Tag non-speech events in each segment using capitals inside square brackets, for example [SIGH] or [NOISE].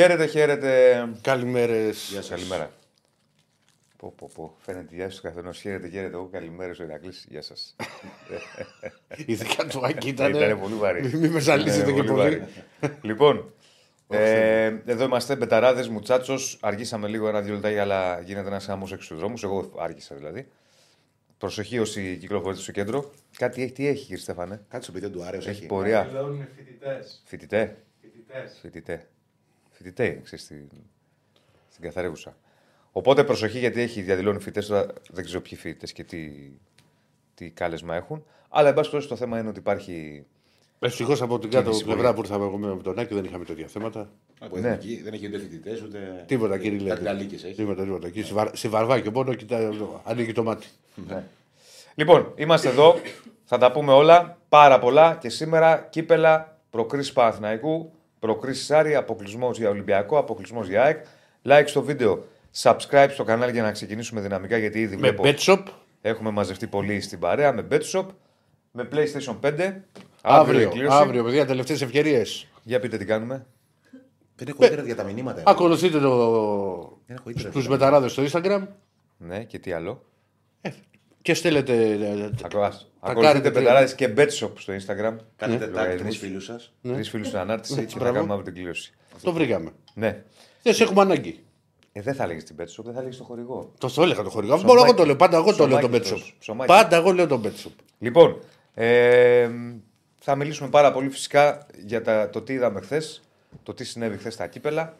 Χαίρετε, χαίρετε. Καλημέρες. Γεια σας. Καλημέρα. Πω, πω, πω. Φαίνεται τη διάθεση του καθενός. Χαίρετε, χαίρετε. Εγώ καλημέρα ο Ηρακλής. Γεια σας. [LAUGHS] Ειδικά το Άκη ήταν. Ήταν πολύ βαρύ. Μην με ζαλίσετε και πολύ. λοιπόν, ε, εδώ είμαστε μπεταράδες, μουτσάτσος. Αργήσαμε λίγο ένα-δύο λεπτά, αλλά γίνεται ένας άμμο έξω στους δρόμους. Εγώ άργησα δηλαδή. Προσοχή όσοι κυκλοφορείτε στο κέντρο. Κάτι έχει, τι έχει, κύριε Στέφανε; Κάτι στο παιδί του άρεσε. Έχει πορεία. είναι φοιτητές. Φοιτητέ. Φοιτητές. Φοιτητέ. Φοιτητέ είναι, ξέρεις, στην, στην καθαρίγουσα. Οπότε προσοχή γιατί έχει διαδηλώνει φοιτητές. Τώρα δεν ξέρω ποιοι φοιτητές και τι, τι κάλεσμα έχουν. Αλλά εν πάση περιπτώσει το θέμα είναι ότι υπάρχει. Ευτυχώς από την κάτω Κίνηση πλευρά που ήρθαμε εγώ με τον Άκη δεν είχαμε τέτοια θέματα. Από Ναι. εθνική, δεν έχει ούτε φοιτητές ούτε. Τίποτα κύριε Λέτη. Καρταλίκες έχει. Τίποτα, τίποτα. Εκεί στη Βαρ- στη Βαρβάκιο μόνο κοιτά, ανοίγει το μάτι. Λοιπόν, είμαστε εδώ. Θα τα πούμε όλα. Πάρα πολλά. Και σήμερα κύπελα προκρίσει Παναθηναϊκού, προκρίσεις Άρη, αποκλεισμός για Ολυμπιακό, αποκλεισμός για ΑΕΚ. Like στο βίντεο, subscribe στο κανάλι για να ξεκινήσουμε δυναμικά γιατί ήδη Με βλέπω pet shop έχουμε μαζευτεί πολύ στην παρέα με BetShop, με PlayStation 5. Αύριο, αύριο, εκκλήρωση. αύριο, παιδιά, τελευταίες ευκαιρίες. Για πείτε τι κάνουμε. Δεν έχω ίντερνετ για τα μηνύματα. Ακολουθείτε το... Δεν έχω ίντερνετ. του μεταράδες στο Instagram Ναι, και τι άλλο. και στέλνετε. ε, Ακολουθείτε κάνετε πενταράδες και BetShop στο Instagram. Κάνετε Ναι. tag Ναι. τρεις φίλους σας. Τρεις φίλους στην ανάρτησης και θα Μπράβο. κάνουμε αύριο την κλήρωση. Το βρήκαμε. Ναι. Δεν σε έχουμε ανάγκη. Ε, δεν θα λέγε την BetShop, δεν θα λέγε το χορηγό. Το, το έλεγα το χορηγό. Μόνο εγώ το λέω. Πάντα εγώ το λέω το Ψωμάκι pet τρως. shop. Ψωμάκι. Πάντα εγώ λέω το pet shop. Λοιπόν, ε, θα μιλήσουμε πάρα πολύ φυσικά για τα, το τι είδαμε χθες, το τι συνέβη χθες στα κύπελα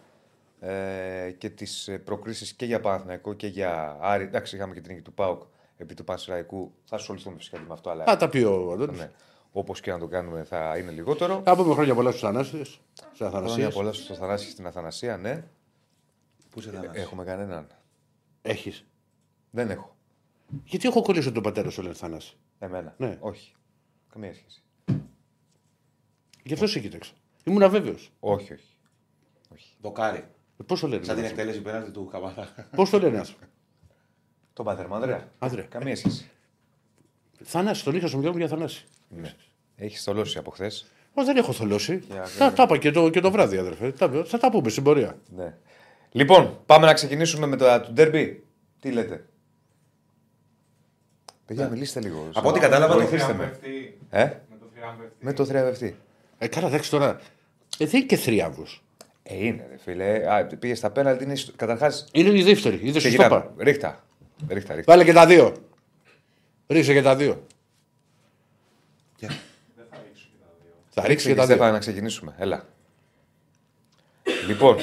ε, και τις προκρίσεις και για Παναθηναϊκό και για Άρη. Εντάξει, είχαμε και την νίκη του ΠΑΟΚ επί του Πανσεραϊκού. Θα ασχοληθούμε φυσικά και με αυτό, αλλά Θα τα πει ο Αντώνης. ναι, όπως και να το κάνουμε θα είναι λιγότερο. Θα πούμε χρόνια πολλά στους Ανάστες, στις Χρόνια Αθανασίες. πολλά στο Θανάση στην Αθανασία, ναι. Πού σε δανάσει. Έχουμε κανέναν. Έχεις. Δεν έχω. Γιατί έχω κολλήσει τον πατέρα σου, λέει Θανάσης; Εμένα. Ναι. Όχι. Καμία σχέση. Γι' αυτό σε κοίταξα. Ήμουν αβέβαιο. Όχι, όχι. Δοκάρι. Πώς το λένε. Σαν την εκτέλεση πέναλτη του Καμαρά. Πώς το λένε αυτό. Τον πατέρα μου, Ανδρέα. Άντρε. Καμία σχέση. Θανάση, τον είχα στο μυαλό μου για Θανάση. Ναι. Έχεις θολώσει από χθες. Μα δεν έχω θολώσει. Για- Τα, τα είπα και το, και το βράδυ, αδερφέ. Τα, θα τα πούμε στην πορεία. Ναι. Λοιπόν, πάμε να ξεκινήσουμε με το του ντέρμπι. Τι λέτε; Παιδιά, μιλήστε λίγο. Από ό,τι κατάλαβα, το Βοηθήστε με. Ε; Με το θριάμβευτη. Με το θριαβευτή. Ε, καλά, εντάξει τώρα. Ε, δεν είναι και θριάβο. Ε, είναι, ρε φίλε. Α, πήγε στα πέναλτι. Είναι... Καταρχά. Είναι η δεύτερη. Είδε σου το είπα. Ρίχτα. Ρίχτα, ρίχτα. Βάλε και τα δύο. Ρίξε και τα δύο. Θα ρίξει και τα δύο. Στέφανα, να ξεκινήσουμε. Έλα. λοιπόν.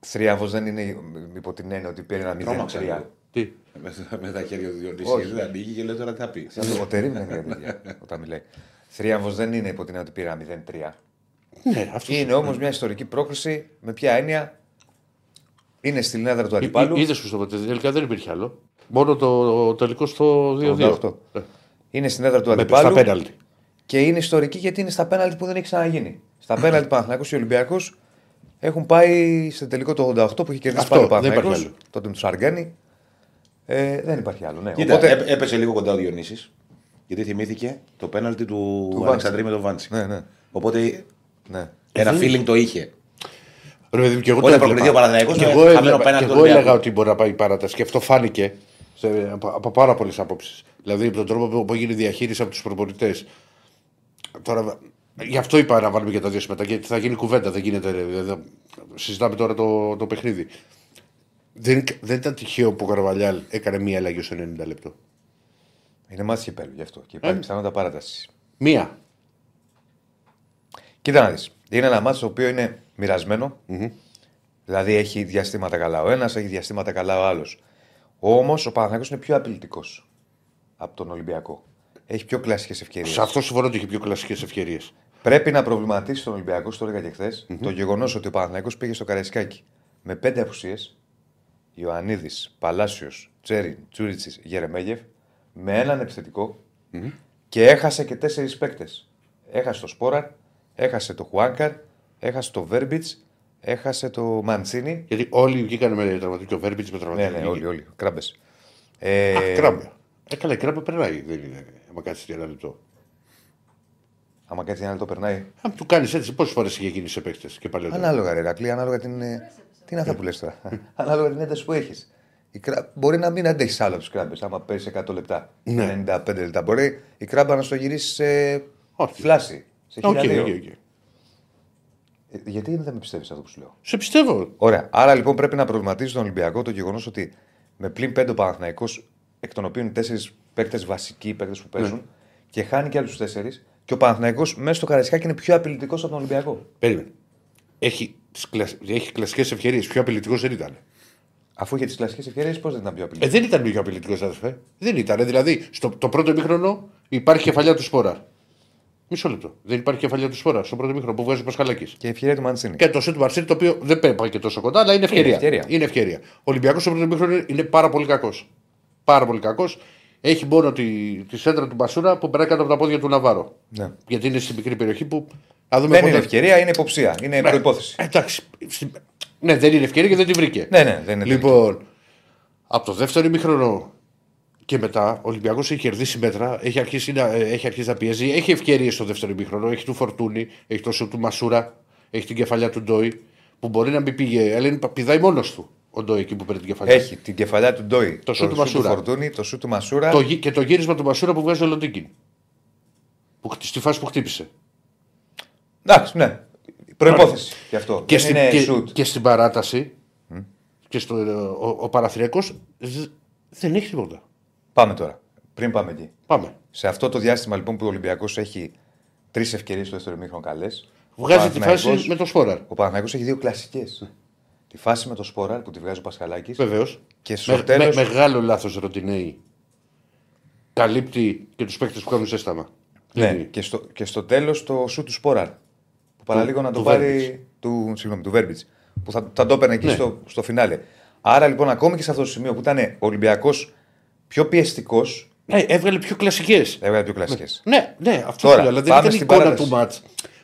Θρίαβο δεν είναι υπό την έννοια ότι πήρε ένα Τρόμαξα 0-3. λίγο. Τι; Με- Με τα χέρια του Όχι. Διονύση. Δεν ανοίγει και λέει τώρα τι θα πει. Σαν το περίμενε για παιδιά όταν μιλάει. Θρίαβο δεν είναι υπό την έννοια ότι πήρε ένα 0-3. Ναι, αυτό. Είναι όμως μια ιστορική πρόκληση με ποια έννοια; Είναι στην έδρα του αντιπάλου. Είδες που στο ποτέ τελικά δεν υπήρχε άλλο. Μόνο το τελικός στο 2-2. 88. Είναι στην έδρα του Με στα αντιπάλου. πέναλτι. Και είναι ιστορική γιατί είναι στα πέναλτι που δεν έχει ξαναγίνει. Στα πέναλτι Παναθηναϊκός και Ολυμπιακό έχουν πάει στο τελικό το 88 που είχε κερδίσει Αυτό, πάλι ο δεν υπάρχει Παναθηναϊκός, άλλο. τότε με του Αργάνη. Ε, δεν υπάρχει άλλο. Ναι. Κοίτα, Οπότε, έ- έπεσε λίγο κοντά ο Διονύσης. Γιατί θυμήθηκε το πέναλτι του, Του Αλεξανδρή με τον Βάντσι. ναι, ναι, Οπότε ναι. ένα feeling το είχε. Ρε παιδί μου, και εγώ Όταν το προκριθεί ο έβλεπα. Παναθηναϊκός, Και με εγώ χαμένο έλεγα, πέναλτι και του εγώ Ολυμπιακού. έλεγα ότι μπορεί να πάει η παράταση. Και αυτό φάνηκε σε, από, από πάρα πολλές απόψεις. Δηλαδή από τον τρόπο που, που έγινε η διαχείριση από τους προπονητές. Τώρα, γι' αυτό είπα να βάλουμε και τα δύο συμμετά, γιατί θα γίνει κουβέντα. Δεν γίνεται. ρε, δεν- συζητάμε τώρα το, το παιχνίδι. Δεν, δεν ήταν τυχαίο που ο Καρβαλιάλ έκανε μία αλλαγή στο 90 λεπτό. Είναι μάτι κυπέλου γι' αυτό. Και Ε. υπάρχει πιθανότητα παράτασης. Μία. Κοίτα να δεις. Είναι ένα μάτι το οποίο είναι μοιρασμένο. Δηλαδή έχει διαστήματα καλά ο ένας, έχει διαστήματα καλά ο άλλος. Όμως ο Παναθηναϊκός είναι πιο απειλητικός από τον Ολυμπιακό. Έχει πιο κλασικές ευκαιρίες. Σε αυτό συμφωνώ ότι είχε πιο κλασικές ευκαιρίες. Πρέπει να προβληματίσει τον Ολυμπιακό, στο έλεγα και χθες, το γεγονός ότι ο Παναθηναϊκός πήγε στο Καραϊσκάκι με πέντε απουσίες. Ιωαννίδης, Παλάσιος, Τσέριν, Τσούριτσις, Γερεμέγεφ, με έναν επιθετικό και έχασε και τέσσερις παίκτες. Έχασε το Σπόραρ, έχασε το Χουάνκαρ, έχασε το Βέρμπιτ, έχασε το Μαντσίνη. Γιατί όλοι βγήκαν με τραυματικό Βέρμπιτ με Ναι, τραυματικό. ναι, όλοι, όλοι. Κράμπες. Ε, Α, κράμπε. Ε, καλά, η κράμπε περνάει. Δεν είναι. Άμα κάτσεις ένα λεπτό. Άμα κάτι άλλο το περνάει. Αν του κάνεις έτσι, πόσες φορές είχε γίνει σε παίχτε και παλαιότερα. Ανάλογα, ρε Ρακλή, ανάλογα την. ε, Τι είναι αυτά που λες τώρα. [LAUGHS] ανάλογα την ένταση που έχεις. Μπορεί να μην αντέχεις άλλο τις κράμπες, άμα πέσει 100 λεπτά. Ναι. 95 λεπτά. Μπορεί η κράμπα να στο γυρίσει σε Όχι. θλάση. Σε Οκ, χιλιάδιο. οκ, οκ. Ε, Γιατί δεν με πιστεύεις αυτό που σου λέω; Σε πιστεύω. Ωραία. Άρα λοιπόν πρέπει να προβληματίζει τον Ολυμπιακό το γεγονός ότι με πλην πέντε ο Παναθηναϊκός, εκ των οποίων τέσσερις παίκτες βασικοί παίκτες που παίζουν, και χάνει και άλλους τέσσερις, και ο Παναθηναϊκός μέσα στο Καραϊσκάκι είναι πιο απειλητικός από τον Ολυμπιακό. Περίμενε. Έχει, τις κλασ... έχει κλασικές ευκαιρίε. Πιο απειλητικός δεν ήταν. Αφού είχε τις κλασικές ευκαιρίε, πώς δεν ήταν πιο απειλητικός; Ε, δεν ήταν πιο απειλητικός, αδερφέ. Δεν ήταν. Δηλαδή, στο το πρώτο ημίχρονο υπάρχει κεφαλιά του Σπόρα. Μισό λεπτό. Δεν υπάρχει κεφαλιά του Σπόρα στο πρώτο ημίχρονο που βγάζει ο Πασχαλάκης. Και η ευκαιρία του Μαντσίνη. Και το σετ του Μαρσίνη, το οποίο δεν πάει και τόσο κοντά, αλλά είναι ευκαιρία. ευκαιρία. Είναι ευκαιρία. Ο Ολυμπιακός στο πρώτο ημίχρονο είναι πάρα πολύ κακός. Πάρα πολύ κακός. Έχει μόνο τη, τη σέντρα του Μπασούρα που περνάει κάτω από τα πόδια του Ναβάρο. Ναι. Γιατί είναι στην μικρή περιοχή που. Θα δούμε Δεν πότε- είναι ευκαιρία, είναι υποψία. Είναι Ναι. προπόθεση. Εντάξει. Στην- Ναι, δεν είναι ευκαιρία και δεν τη βρήκε. Ναι, ναι, δεν είναι. Λοιπόν, από το δεύτερο ημίχρονο και μετά ο Ολυμπιακός έχει κερδίσει μέτρα, έχει αρχίσει να, ε, έχει αρχίσει να πιέζει, έχει ευκαιρίες στο δεύτερο ημίχρονο. Έχει του Φορτούνη, έχει το σου του Μασούρα, έχει την κεφαλιά του Ντόι που μπορεί να μην πήγε, αλλά είναι, πηδάει μόνος του ο Ντόι εκεί που παίρνει την κεφαλιά. Έχει την κεφαλιά του Ντόι, Το σου του Μασούρα. Φορτούνη, το σου του Μασούρα. Το, γυ- και το γύρισμα του Μασούρα που βγάζει ο Λοντίκιν. Που, χτ- στη φάση που χτύπησε. Εντάξει, ναι. Προπόθεση γι' αυτό. Και, δεν στην, είναι και, σουτ. και στην παράταση και στο, ε, ο, ο Παναθηναϊκός ζ- δεν έχει τίποτα. Πάμε τώρα. Πριν πάμε εκεί. Πάμε. Σε αυτό το διάστημα λοιπόν που ο Ολυμπιακός έχει τρεις ευκαιρίες στο δεύτερο μήχρονο καλές. Βγάζει τη φάση με το Σπόραρ. Ο Παναθηναϊκός έχει δύο κλασικές. Τη φάση με το Σπόραρ που τη βγάζει ο Πασχαλάκης. Βεβαίως. Και στο Με, τέλος- με- μεγάλο λάθος Ροντινέη. Καλύπτει και τους παίκτες που κάνουν ζέσταμα. Ναι, Δηλαδή, και στο, και στο τέλος το σου του Σπόραρ. Που παραλίγο να το του πάρει. Του, συγγνώμη, του Βέρμπιτς. Που θα, θα το έπαιρνε εκεί Ναι. στο, στο φινάλε. Άρα λοιπόν, ακόμη και σε αυτό το σημείο που ήταν ο Ολυμπιακός πιο πιεστικός, Ναι, έβγαλε πιο κλασικές. έβγαλε πιο κλασικές. Ναι, ναι, αυτό Τώρα, σου λέω. Αλλά δεν πάμε ήταν η στην εικόνα παράταση. του ματ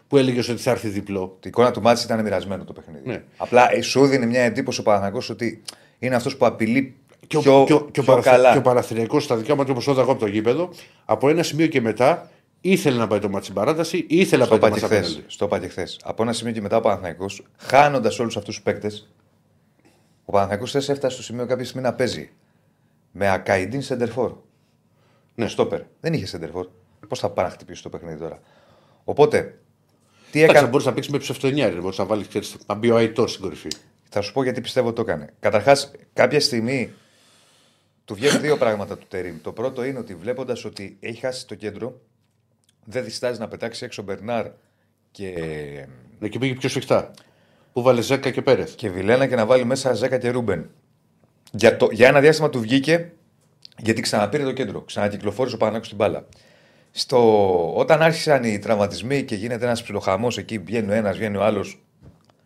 που έλεγες ότι θα έρθει διπλό. Η εικόνα του μάτς ήταν μοιρασμένο το παιχνίδι. Ναι. Απλά ε, σου δίνει μια εντύπωση ο Παναγιώτο ότι είναι αυτός που απειλεί Και ο, πιο, και ο, και ο, πιο Παραθυ- καλά. και ο Παναθηναϊκός στα δικά μου όπω το είδα εγώ από το γήπεδο, από ένα σημείο και μετά ήθελε να πάει το μάτι στην παράταση, ήθελε να Στο πάει είπα το και μάτι χθες. απέναντι. Στο είπα και χθες. Από ένα σημείο και μετά ο Παναθηναϊκός, χάνοντας όλους αυτούς τους παίκτες, ο Παναθηναϊκός θες έφτασε στο σημείο κάποια στιγμή να παίζει με ακαϊντίν σεντερφόρ. Ναι, στόπερ. Δεν είχε σεντερφόρ. Πώς θα πάει να χτυπήσει το παιχνίδι τώρα. Οπότε, τι Εντάξει, έκανε. μπορεί να παίξει με ψευτονιάρι, μπορεί να βάλει να μπει ο Αϊτό στην κορυφή. Θα σου πω γιατί πιστεύω ότι το έκανε. Καταρχάς, κάποια στιγμή του βγαίνουν δύο [COUGHS] πράγματα του Τερήμ. Το πρώτο είναι ότι βλέποντας ότι έχει χάσει το κέντρο, δεν διστάζει να πετάξει έξω Μπερνάρ και, Ναι, και πήγε πιο σφιχτά. Που βάλε Ζέκα και Πέρεθ. και Βιλένα και να βάλει μέσα Ζέκα και Ρούμπεν. Για, το, για ένα διάστημα του βγήκε γιατί ξαναπήρε το κέντρο. Ξανακυκλοφόρησε ο Πανάκο στην μπάλα. Στο, όταν άρχισαν οι τραυματισμοί και γίνεται ένας ψιλοχαμός εκεί, βγαίνει ο ένας, βγαίνει ο άλλος,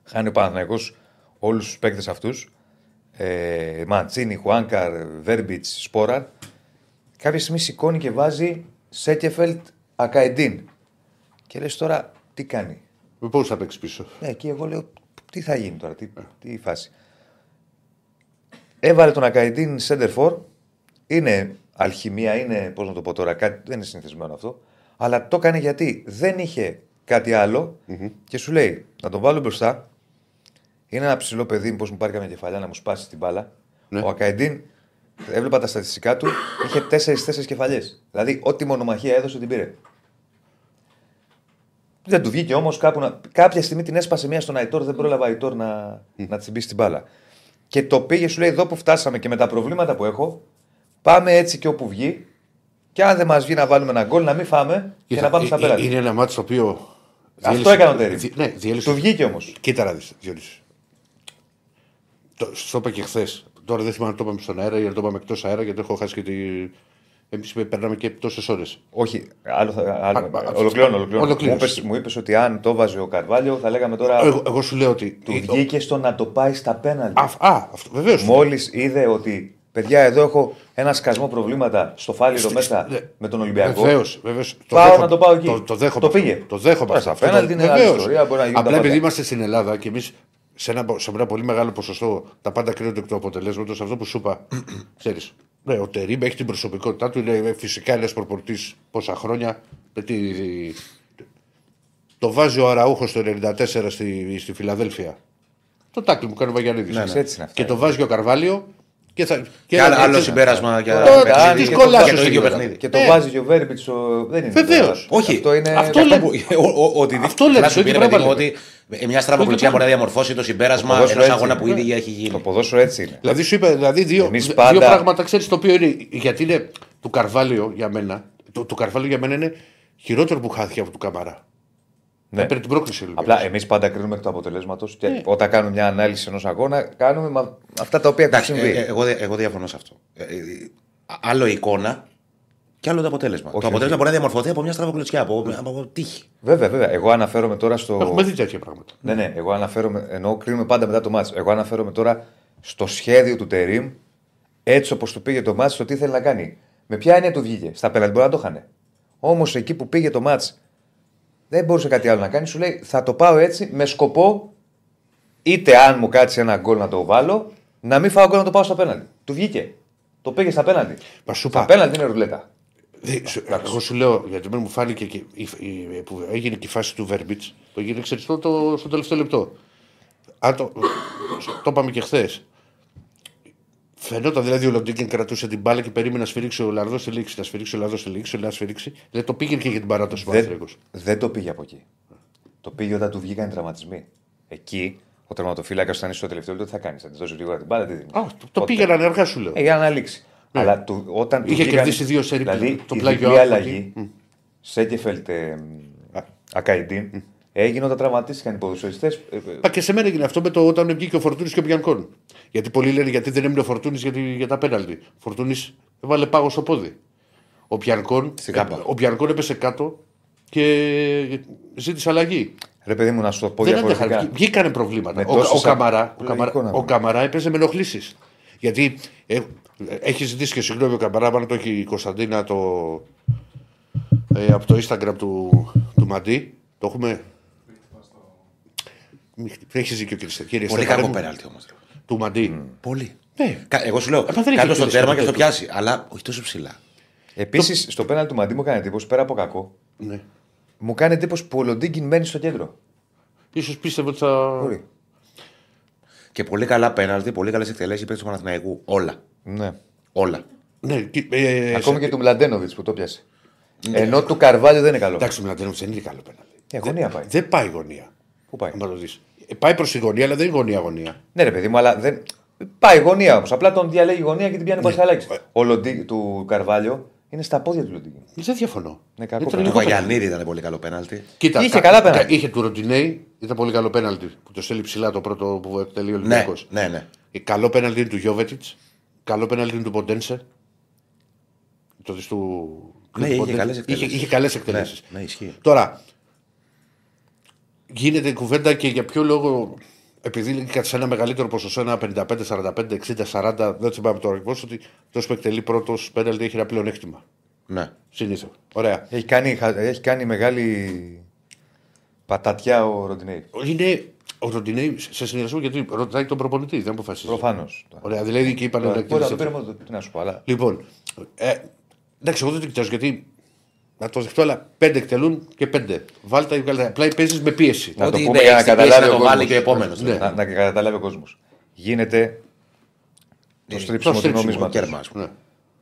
χάνει ο Παναθηναϊκός όλους τους παίκτες αυτούς. Ε, Μαντσίνη, Χουάνκαρ, Βέρμπιτς, Σπόραρ. Κάποια στιγμή σηκώνει και βάζει Σέκεφελτ Ακαϊντίν. Και λες τώρα τι κάνει; Με πώς θα παίξεις πίσω; Ναι, και εγώ λέω τι θα γίνει τώρα, τι, τι φάση. Έβαλε τον Ακαϊντίν Σέντερφορ. Είναι αλχημία, είναι πώς να το πω τώρα, κάτι, δεν είναι συνηθισμένο αυτό. Αλλά το έκανε γιατί δεν είχε κάτι άλλο και σου λέει να τον βάλω μπροστά. Είναι ένα ψηλό παιδί, μήπως μου πάρει καμιά κεφαλιά να μου σπάσει την μπάλα. Ναι. Ο Ακαϊντίν, έβλεπα τα στατιστικά του, είχε 4-4 κεφαλιές. Δηλαδή, ό,τι μονομαχία έδωσε την πήρε. Δεν του βγήκε όμως κάπου να... κάποια στιγμή την έσπασε μία στον Αϊτόρ, δεν πρόλαβα Αϊτόρ να, να τσιμπήσει την μπάλα. Και το πήγε, σου λέει, εδώ που φτάσαμε και με τα προβλήματα που έχω, πάμε έτσι και όπου βγει. Και αν δεν μας βγει να βάλουμε ένα γκολ, να μην φάμε και Κοίτα, να πάμε στα ε- πέναλτι. Είναι ένα μάτι το οποίο. Αυτό διέλυσε- έκανε ο Τέρι. δι- Ναι, διέλυσε. Του βγήκε όμως. Κοίτα να δεις, Διονύση. Το, στο είπα και χθες. Τώρα δεν θυμάμαι αν το είπαμε στον αέρα ή αν το είπαμε εκτός αέρα γιατί έχω χάσει και τη. Εμείς περνάμε και τόσες ώρες. Όχι, άλλο, θα- άλλο. Α, α, ολοκληρώνω, ολοκληρώνω. Μου ολοκλήρωσε. είπες, μου είπες ότι αν το βάζει ο Καρβάλιο, θα λέγαμε τώρα. Εγώ, εγώ σου λέω ότι. Του βγήκε στο να το πάει στα πέναλτι. Α, α αυτό βεβαίως. Μόλις είδε ότι παιδιά, εδώ έχω ένα σκασμό προβλήματα στο φάληρο Στη- μέσα ναι. με τον Ολυμπιακό. Βεβαίως. Βεβαίως. Πάω να το πάω εκεί. Το, το δέχομαι. Το αυτό. πήγε. Το δέχομαι. Τώρα αυτό. στα Αυτό πέναλτι το- είναι άλλη βεβαίως. ιστορία, μπορεί να γίνουν τα Απλά επειδή πάντα. είμαστε στην Ελλάδα και εμείς σε ένα, σε ένα πολύ μεγάλο ποσοστό τα πάντα κρίνονται εκ του αποτελέσματο, αυτό που σου είπα. Ξέρεις. Ναι, ο Τερήμ έχει την προσωπικότητά του. Είναι φυσικά ένας προπορτή πόσα χρόνια. Με τη, το βάζει ο Αραούχος το 94 στη, στη Φιλαδέλφια. Το τάκλι μου κάνει ο Βαγιανίδης. Ναι, ναι. Έτσι είναι αυτά. Και το βάζει και ο Καρβάλιο. Και, θα, Και άλλο, άλλο και- συμπέρασμα για, Τώρα, παιχνίδι, τις για κολλάς το σου ίδιο σήμερα. παιχνίδι. Και το Ναι. βάζει και ο Βέρμπιτς. στο- Δεν είναι. Βεβαίως. τώρα. Όχι. Αυτό είναι. Αυτό Αυτό λέμε. που, ο- ο- ότι Αυτό λέμε, να σου το πει ίδιο ρε παιδί μου πράγμα ότι ε, μια στραβοκλωτσιά μπορεί να διαμορφώσει το συμπέρασμα ποδόσφαιρο ενός έτσι αγώνα είναι. που ήδη έχει Το γίνει. ποδόσφαιρο έτσι είναι. Δηλαδή σου είπα δηλαδή δύο, Εμείς δύο πάντα- πράγματα ξέρεις το οποίο είναι. Γιατί είναι του Καρβάλιο για μένα. Το, του Καρβάλιο για μένα είναι χειρότερο που χάθηκε από του Καμαρά. Ναι. Ναι. Παίρνει την πρόκληση ο Ολυμπιακός. Απλά εμείς πάντα κρίνουμε εκ του αποτελέσματος και όταν κάνουμε μια ανάλυση ενός αγώνα, κάνουμε μα- αυτά τα οποία έχουν Εντάξει, συμβεί. ε, ε, εγώ, δε- εγώ διαφωνώ σε αυτό. Ε, ε, άλλο η εικόνα και άλλο το αποτέλεσμα. Όχι, το αποτέλεσμα μπορεί να διαμορφωθεί από μια στραβοκλωτσιά, από, από, από τύχη. Βέβαια, βέβαια. Εγώ αναφέρομαι τώρα στο. Έχουμε δει τέτοια πράγματα. Ναι, ναι, εγώ αναφέρομαι. Ενώ κρίνουμε πάντα μετά το μάτς. Εγώ αναφέρομαι τώρα στο σχέδιο του Τερήμ, έτσι όπως του πήγε το μάτς, στο τι θέλει να κάνει. Με ποια έννοια του βγήκε. Στα πέναλτι μπορεί να το είχανε. Όμως εκεί που πήγε το μάτς, δεν μπορούσε κάτι άλλο να κάνει. Σου λέει θα το πάω έτσι με σκοπό είτε αν μου κάτσει ένα γκολ να το βάλω, να μην φάω γκολ να το πάω στα πέναλτι. Του βγήκε. Το πήγε στα πέναλτι. Μα σου Στα είπα, πέναλτι είναι ρουλέτα. Δε- σου- Εγώ σου λέω, γιατί εμένα μου φάνηκε και η, η- που έγινε και η φάση του Βέρμπιτς, το έγινε ξεριστό το, στο τελευταίο λεπτό. Αν το, το είπαμε και χθες. Φαινόταν δηλαδή ο Λοντίγκεν κρατούσε την μπάλα και περίμενε να σφυρίξει ο Λαρδός στη λήξη. Να σφυρίξει ο Λαρδός στη λήξη, να σφυρίξει. Δηλαδή το πήγαινε και για την παράταση ο Δεν, Παναθηναϊκός. δεν το πήγε από εκεί. Το πήγε όταν του βγήκαν οι τραυματισμοί. Εκεί ο τερματοφύλακας όταν είσαι στο τελευταίο λεπτό, τι θα κάνεις. Θα της δώσεις γρήγορα την μπάλα, τι δίνεις; Α, το, το πήγαιναν αργά σου λέω. Ε, για να λήξει. Αλλά του, όταν του Είχε βγήκαν- κερδίσει δύο σερί Δηλαδή, το η πλάγιο διπλή άκου αλλαγή Σέκεφελτ ε, Ακαϊντίν έγινε όταν τραυματίστηκαν οι ποδοσφαιριστές. Μα και σε μένα έγινε αυτό με το όταν βγήκε ο Φορτούνης και ο Μπιανκόν. Γιατί πολλοί λένε γιατί δεν έμεινε ο Φορτούνης για, τη- για τα πέναλτι. Ο Φορτούνης έβαλε πάγο στο πόδι. Ο Μπιανκόν, Στην κάμπα. ο Μπιανκόν έπεσε κάτω και ζήτησε αλλαγή. Ρε παιδί μου, να σου το πω δεν άντεχαν. διαφορετικά. Βγή- Βγήκανε προβλήματα. Με Ο, τόσες ο, α- Καμαρά, ο, λογικό Καμαρά, να ο πούμε. Καμαρά έπαιζε με ενοχλήσεις. Γιατί ε, έχεις ζητήσει και συγγνώμη ο Καμαρά, μάλλον το έχει η Κωνσταντίνα το, ε, από το Instagram του, του Μαντί. Το έχουμε. Έχεις δίκιο κύριε, κύριε Πολύ Στέφανε κακό μου. πέναλτι όμως. Του Μαντί. Πολύ. Ναι. Κα- Εγώ σου λέω, Ε, μα δεν είχε κάτω στο εκτελέσει τέρμα και ποτέ στο του. πιάσει. Αλλά όχι τόσο ψηλά. Επίσης, στο πέναλ του Μαντί μου έκανε εντύπωση πέρα από κακό. ναι. Μου κάνει εντύπωση που ο Λοντίγκιν μένει στο κέντρο. Ίσως πίστευε ότι θα. Μπορεί. Και πολύ καλά πέναλτι, πολύ καλές εκτελέσεις παίκτη του Παναθηναϊκού. Όλα. Ναι. Όλα. Ναι, και- ε, Ακόμη σε- και του Μλαντένοβιτς που το πιάσε. Ενώ του Καρβάλιο δεν είναι καλό. Εντάξει, με δεν είναι καλό πέναλτι. Ε, γωνία πάει. Δεν πάει γωνία. Πού πάει; Αν το δεις. Ε, Πάει προς τη γωνία, αλλά δεν είναι γωνία γωνία. Ναι, ρε παιδί μου, αλλά δεν. Πάει γωνία όμως. Απλά τον διαλέγει γωνία και την πιάνει ναι. Πασχαλάκη. Ο Λοντί του Καρβάλιο είναι στα πόδια του Λοντίγκιν. Δεν διαφωνώ. Ναι, κακό Είναι Το τραγικό πέναλτι. Βαγιανίδη ήταν πολύ καλό πέναλτι. Κοίτα, Είχε κα- καλά κα- πέναλτι. Είχε του Ροντινέη, ήταν πολύ καλό πέναλτι που το στέλνει ψηλά το πρώτο που εκτελεί ο Ναι, Ολυμπιακός. ναι, ναι. Καλό πέναλτι είναι του Γιώβετιτς. Καλό πέναλτι είναι του Ποντένσε. Το δεις του. Ναι, του είχε Ποντένσε. καλές εκτελέσεις. Είχε, είχε καλές εκτελέσεις. Ναι, ναι, ισχύει. Τώρα, γίνεται κουβέντα και για ποιο λόγο, επειδή είναι κάτι σε ένα μεγαλύτερο ποσοστό, ένα 55, 45, 60, 40, δεν θυμάμαι τώρα ακριβώς, ότι αυτό που εκτελεί πρώτος πέναλτι έχει ένα πλεονέκτημα. Ναι. Συνήθως. Ωραία. Έχει κάνει, έχει κάνει μεγάλη πατατιά ο Ροντινέη. Είναι ο Ροντινέη σε συνεργασμό γιατί ρωτάει τον προπονητή, δεν αποφασίζει. Προφανώς. Ωραία, δηλαδή και είπαν να Μπορεί να το εκτελέσει. πήρε μόνο τι να σου πω. Αλλά... Λοιπόν, ε, εντάξει, εγώ δεν το κοιτάζω γιατί να το δεχτώ, αλλά πέντε εκτελούν και πέντε. Βάλτε, βγάλτε. Απλά παίζεις με πίεση. Να το Ότι πούμε ναι, για να έχεις την πίεση καταλάβει να ο το βάλει κόσμος. και ο επόμενος. Ναι. Να, να καταλάβει ο κόσμος. Γίνεται το στρίψιμο του στρίψιμο, νομίσματος. κέρμα, ας πούμε. Ναι.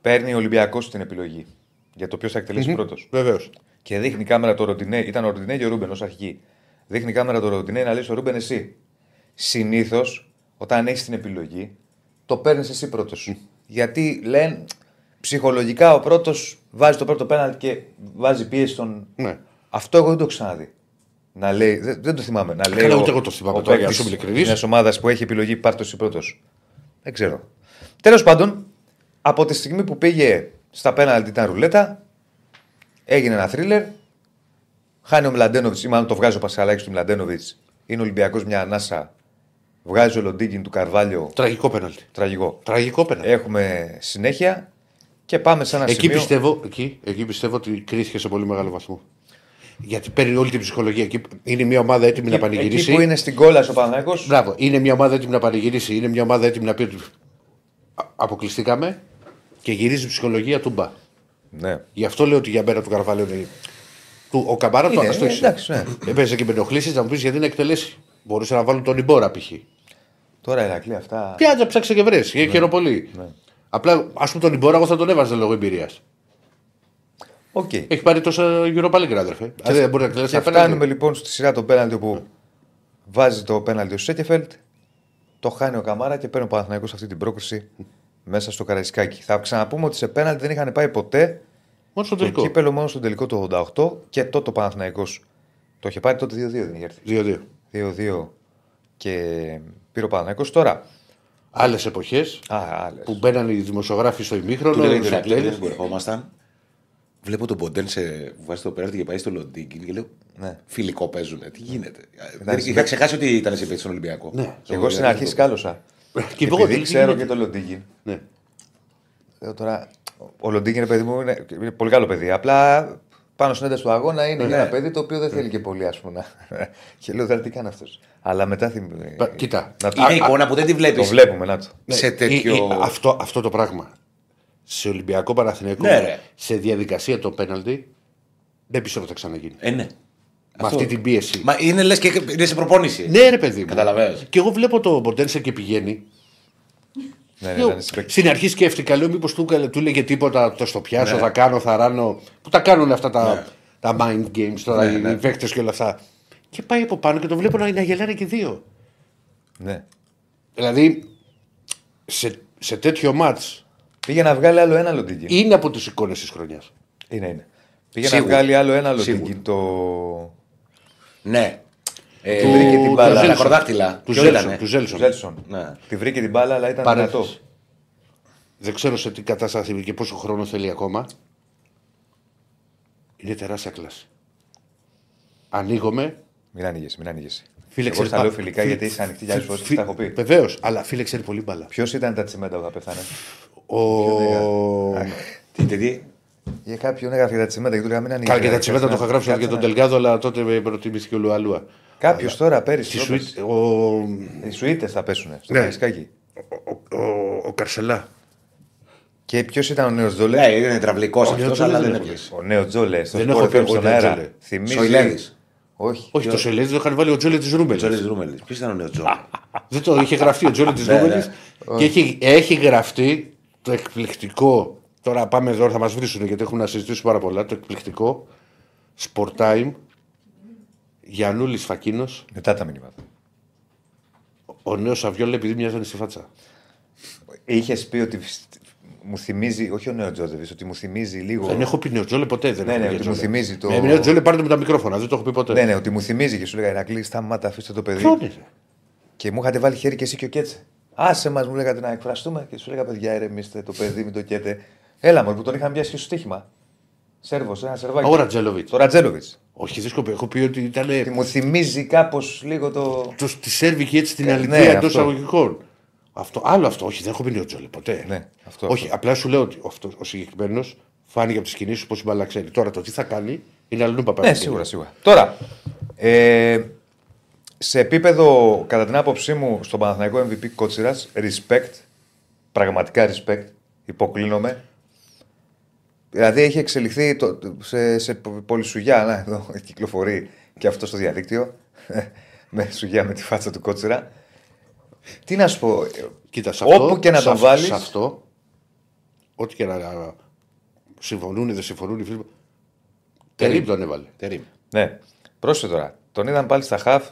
Παίρνει ο Ολυμπιακός την επιλογή για το ποιος θα εκτελέσει πρώτος. Βεβαίως. Και δείχνει η κάμερα το Ροντινέι, ήταν ο Ροντινέι και ο Ρούμπεν ως αρχική. Δείχνει η κάμερα το Ροντινέι να λέει στο Ρούμπεν εσύ. Συνήθως, όταν έχεις την επιλογή, το παίρνεις εσύ πρώτος. Γιατί λένε ψυχολογικά ο πρώτος βάζει το πρώτο πέναλ και βάζει πίεση στον. Ναι. Αυτό εγώ δεν το έχω ξαναδεί. Να λέει, δεν, δεν το θυμάμαι. Να λέει Καλά, ο- ούτε εγώ το θυμάμαι ο τώρα, για να παίκτης σου είμαι ειλικρινής. μιας ομάδας που έχει επιλογή, πάρ' το εσύ πρώτος. Δεν ξέρω. Τέλος πάντων, από τη στιγμή που πήγε στα πέναλτι ήταν ρουλέτα, έγινε ένα θρίλερ. Χάνει ο Μλαντένοβιτς, ή μάλλον το βγάζει ο Πασχαλάκης του Μλαντένοβιτς. Είναι ο Ολυμπιακός μια ανάσα. Βγάζει ο Λοντίγκιν του Καρβάλιο. Τραγικό πέναλτι. Τραγικό. Τραγικό πέναλτι. Έχουμε συνέχεια και πάμε σε ένα Εκεί σημείο. πιστεύω, εκεί, εκεί πιστεύω ότι κρίθηκε σε πολύ μεγάλο βαθμό. Γιατί παίρνει όλη την ψυχολογία. Εκεί είναι μια ομάδα έτοιμη να πανηγυρίσει. Εκεί που είναι στην κόλαση ο Παναγιώ. Μπράβο. Είναι μια ομάδα έτοιμη να πανηγυρίσει. Είναι μια ομάδα έτοιμη να πει ότι α- αποκλειστήκαμε και γυρίζει η ψυχολογία του μπα. Ναι. Γι' αυτό λέω ότι για μένα του Καρβάλιο είναι Του, ο Καμπάρα το Είναι, αστόχησε. εντάξει, ναι. Έπαιζε και με ενοχλήσει να μου πεις γιατί να εκτελέσει. Μπορούσε να βάλουν τον Ιμπόρα π.χ. Τώρα η Ηρακλή αυτά. Και άτσα ψάξε και βρει. Έχει χαίρο πολύ. Απλά ας πούμε τον Ιμπόρα εγώ θα τον έβαζα λόγω εμπειρίας. Οκ. Έχει πάρει τόσα Europa League, αδερφέ. Δηλαδή δεν μπορεί να εκτελέσει Και απέναντι. φτάνουμε λοιπόν στη σειρά το πέναλτι που βάζει το πέναλτι ο Σέκεφελτ, το χάνει ο Καμάρα και παίρνει ο Παναθηναϊκός αυτή την πρόκριση μέσα στο Καραϊσκάκι. Θα ξαναπούμε ότι σε πέναλτι δεν είχαν πάει ποτέ Μόνο στο το τελικό. κύπελο μόνο στο τελικό του 88 και τότε ο Παναθηναϊκός το είχε πάρει τότε 2-2 δεν είχε έρθει. 2-2. 2-2 και πήρε ο Παναθηναϊκός. Τώρα, Άλλες εποχές α, άλλες. που μπαίναν οι δημοσιογράφοι στο ημίχρονο. Του λέγανε στους τον Ηρακλή, τέλους. δεν που ερχόμασταν. Βλέπω τον Ποντέν σε που βάζει το πέρασμα και πάει στο Λοντίνγκιν και λέω Ναι. φιλικό παίζουνε. Τι γίνεται. Εντάξει, Είχα ξεχάσει ότι ήταν σε παίκτη στον Ολυμπιακό. Ναι. Και εγώ στην αρχή σκάλωσα. Και εγώ Επειδή τι ξέρω γίνεται. και το Λοντίγκιν. Ναι. Λέω τώρα, ο Λοντίγκιν, παιδί μου, είναι, είναι πολύ καλό παιδί. Απλά πάνω στην ένταση του αγώνα είναι Ναι. ένα παιδί το οποίο δεν θέλει και πολύ, ας πούμε. να- [LAUGHS] και λέω τώρα τι κάνει αυτός. Αλλά μετά θυμ... Πα- κοίτα. Να το, Είναι εικόνα που δεν τη βλέπεις. το βλέπουμε, να το. Ναι, σε ε, τέτοιο. ε, αυτό, αυτό το πράγμα. Σε Ολυμπιακό Παναθηναϊκό, Ναι, ρε. σε διαδικασία το πέναλτι, δεν πιστεύω ότι θα ξαναγίνει. Ε, ναι. Με αυτή την πίεση. Μα είναι λες και είναι σε προπόνηση. Ναι, ρε παιδί μου. Καταλαβαίνεις. Και εγώ βλέπω το Μποντένσε και πηγαίνει. Ναι, ναι, Λέω, ήταν συμπαίκτη. στην αρχή σκέφτηκα, λέω μήπως του, έκανε- του λέγε τίποτα, το στο πιάσω, Ναι. θα κάνω, θα ράνω. Που τα κάνουν αυτά τα, Ναι. τα mind games τώρα, Ναι, οι ναι. παίκτες και όλα αυτά. Και πάει από πάνω και το βλέπω να, να γελάνε και δύο. Ναι. Δηλαδή, σε, σε τέτοιο μάτς Πήγε να βγάλει άλλο ένα Λοντίγκιν. είναι από τις εικόνες της χρονιάς. Είναι, είναι. Πήγε Σίγουρα. να βγάλει άλλο ένα Σίγουρα. Λοντίγκιν. Το. Ναι. Ε, Του βρήκε την μπάλα. Τα Ζέλσον. ακροδάκτυλα. Του Ποιο Ζέλσον. ήτανε; Του Ζέλσον. Ζέλσον. Ναι. Τη βρήκε την μπάλα, αλλά ήταν Παρένθεση. δυνατό. Δεν ξέρω σε τι κατάσταση είναι και πόσο χρόνο θέλει ακόμα. Είναι τεράστια κλάση. Ανοίγομαι. Μην ανοίγεσαι, μην ανοίγεσαι. Φίλε, Εγώ ξέρεις, στα λέω πα- φιλικά φι- γιατί είσαι ανοιχτή για άλλες φορές φι- τα έχω πει. Βεβαίως, αλλά φίλε ξέρει πολύ μπάλα. Ποιος ήταν τα τσιμέντα που θα πέθανε. Ο. Τι, τι, τι; Για κάποιον έγραφε για τα τσιμέντα και του λέγαμε μην ανοίγει. Καλά, και τα τσιμέντα το είχα γράψει για τον Τελγάδο, αλλά τότε με προτιμήθηκε ο Λουαλούα. Κάποιος τώρα πέρυσι. Στη το Σουήτ, έπαιξε. ο, Οι Σουίτες θα πέσουν στο Ναι. Καραϊσκάκι. ο, ο, ο Καρσελά. Και ποιος ήταν ο νέος Τζόλε. Ναι, είναι τραυλικός αυτός, Νέο αλλά Τζόλε δεν δεν έπαιζε. Ο νέος Τζόλε. Στο Δεν Sport έχω πει FM εγώ στον νέο αέρα. Τζόλε. Θυμίζεις; Σοηλέδης. Όχι. Όχι, το Σελέδη το είχαν βάλει ο Τζόλε της Ρούμπελ. Τζόλε Ρούμελη. Ποιος ήταν ο νέος Τζόλε. [LAUGHS] Δεν το είχε γραφτεί ο Τζόλε της Ναι, Ρούμπελ. ναι. Και έχει, έχει γραφτεί το εκπληκτικό. Τώρα πάμε εδώ, θα μας βρίσουν γιατί έχουμε να συζητήσουμε πάρα πολλά. Το εκπληκτικό Sport Time Γιανούλης Φακίνος, Μετά τα μηνύματα. ο νέος Σαβιόλ επειδή μοιάζανε στη φάτσα. Είχες πει ότι μου θυμίζει, όχι ο νέος Τζόζεβι, ότι μου θυμίζει λίγο. Δεν έχω πει νέο Τζόλε ποτέ. Δεν Ναι, έχω ναι, πει ότι για μου Τζόλε. θυμίζει το- Με νέο Τζόλε πάρτε με τα μικρόφωνα, δεν το έχω πει ποτέ. Ναι, ναι, ότι μου θυμίζει και σου λέγα Ηρακλή, σταμάτα, αφήστε το παιδί. Ποιον είναι. Και μου είχατε βάλει χέρι και εσύ και ο Κέτσε. Άσε μας, μου λέγατε να εκφραστούμε και σου λέγα παιδιά, ηρεμήστε το παιδί, μην το καίτε. Έλα μου που τον είχαν πιάσει και στο στοίχημα. Σέρβος, ένα σερβάκι. Ο Ρατζέλοβιτ. Το Ρατζέλοβιτ. Όχι, δεν σκοπεύω. Έχω πει ότι ήταν. Και μου θυμίζει κάπως λίγο το. Το, τη Σέρβικη έτσι την Ε, αλήθεια ναι, εντός αυτό. εισαγωγικών. Αυτό, άλλο αυτό. Όχι, δεν έχω πει νέο Τζόλε ποτέ. Ναι, αυτό, Όχι, αυτό. απλά σου λέω ότι αυτός, ο συγκεκριμένος φάνηκε από τις κινήσεις πώς η μπαλά ξέρει. Τώρα το τι θα κάνει είναι αλλού παπά. Ναι, σίγουρα, σίγουρα. Τώρα, ε, σε επίπεδο, κατά την άποψή μου, στον Παναθηναϊκό MVP Κότσιρας, respect, πραγματικά respect, υποκλίνομαι. Δηλαδή έχει εξελιχθεί το, σε, σε πολυσουγιά, να εδώ κυκλοφορεί και αυτό στο διαδίκτυο, [LAUGHS] με σουγιά με τη φάτσα του Κότσιρα. Τι να σου πω, Κοίτα, σε αυτό, όπου και να σε τον αυτό- βάλεις, Σε αυτό, ό,τι και να συμφωνούν ή δεν συμφωνούν οι φίλοι μου. Τερίμ τον έβαλε. Τερίμ. Ναι. Πρόσεχε τώρα. Τον είδαν πάλι στα χαφ.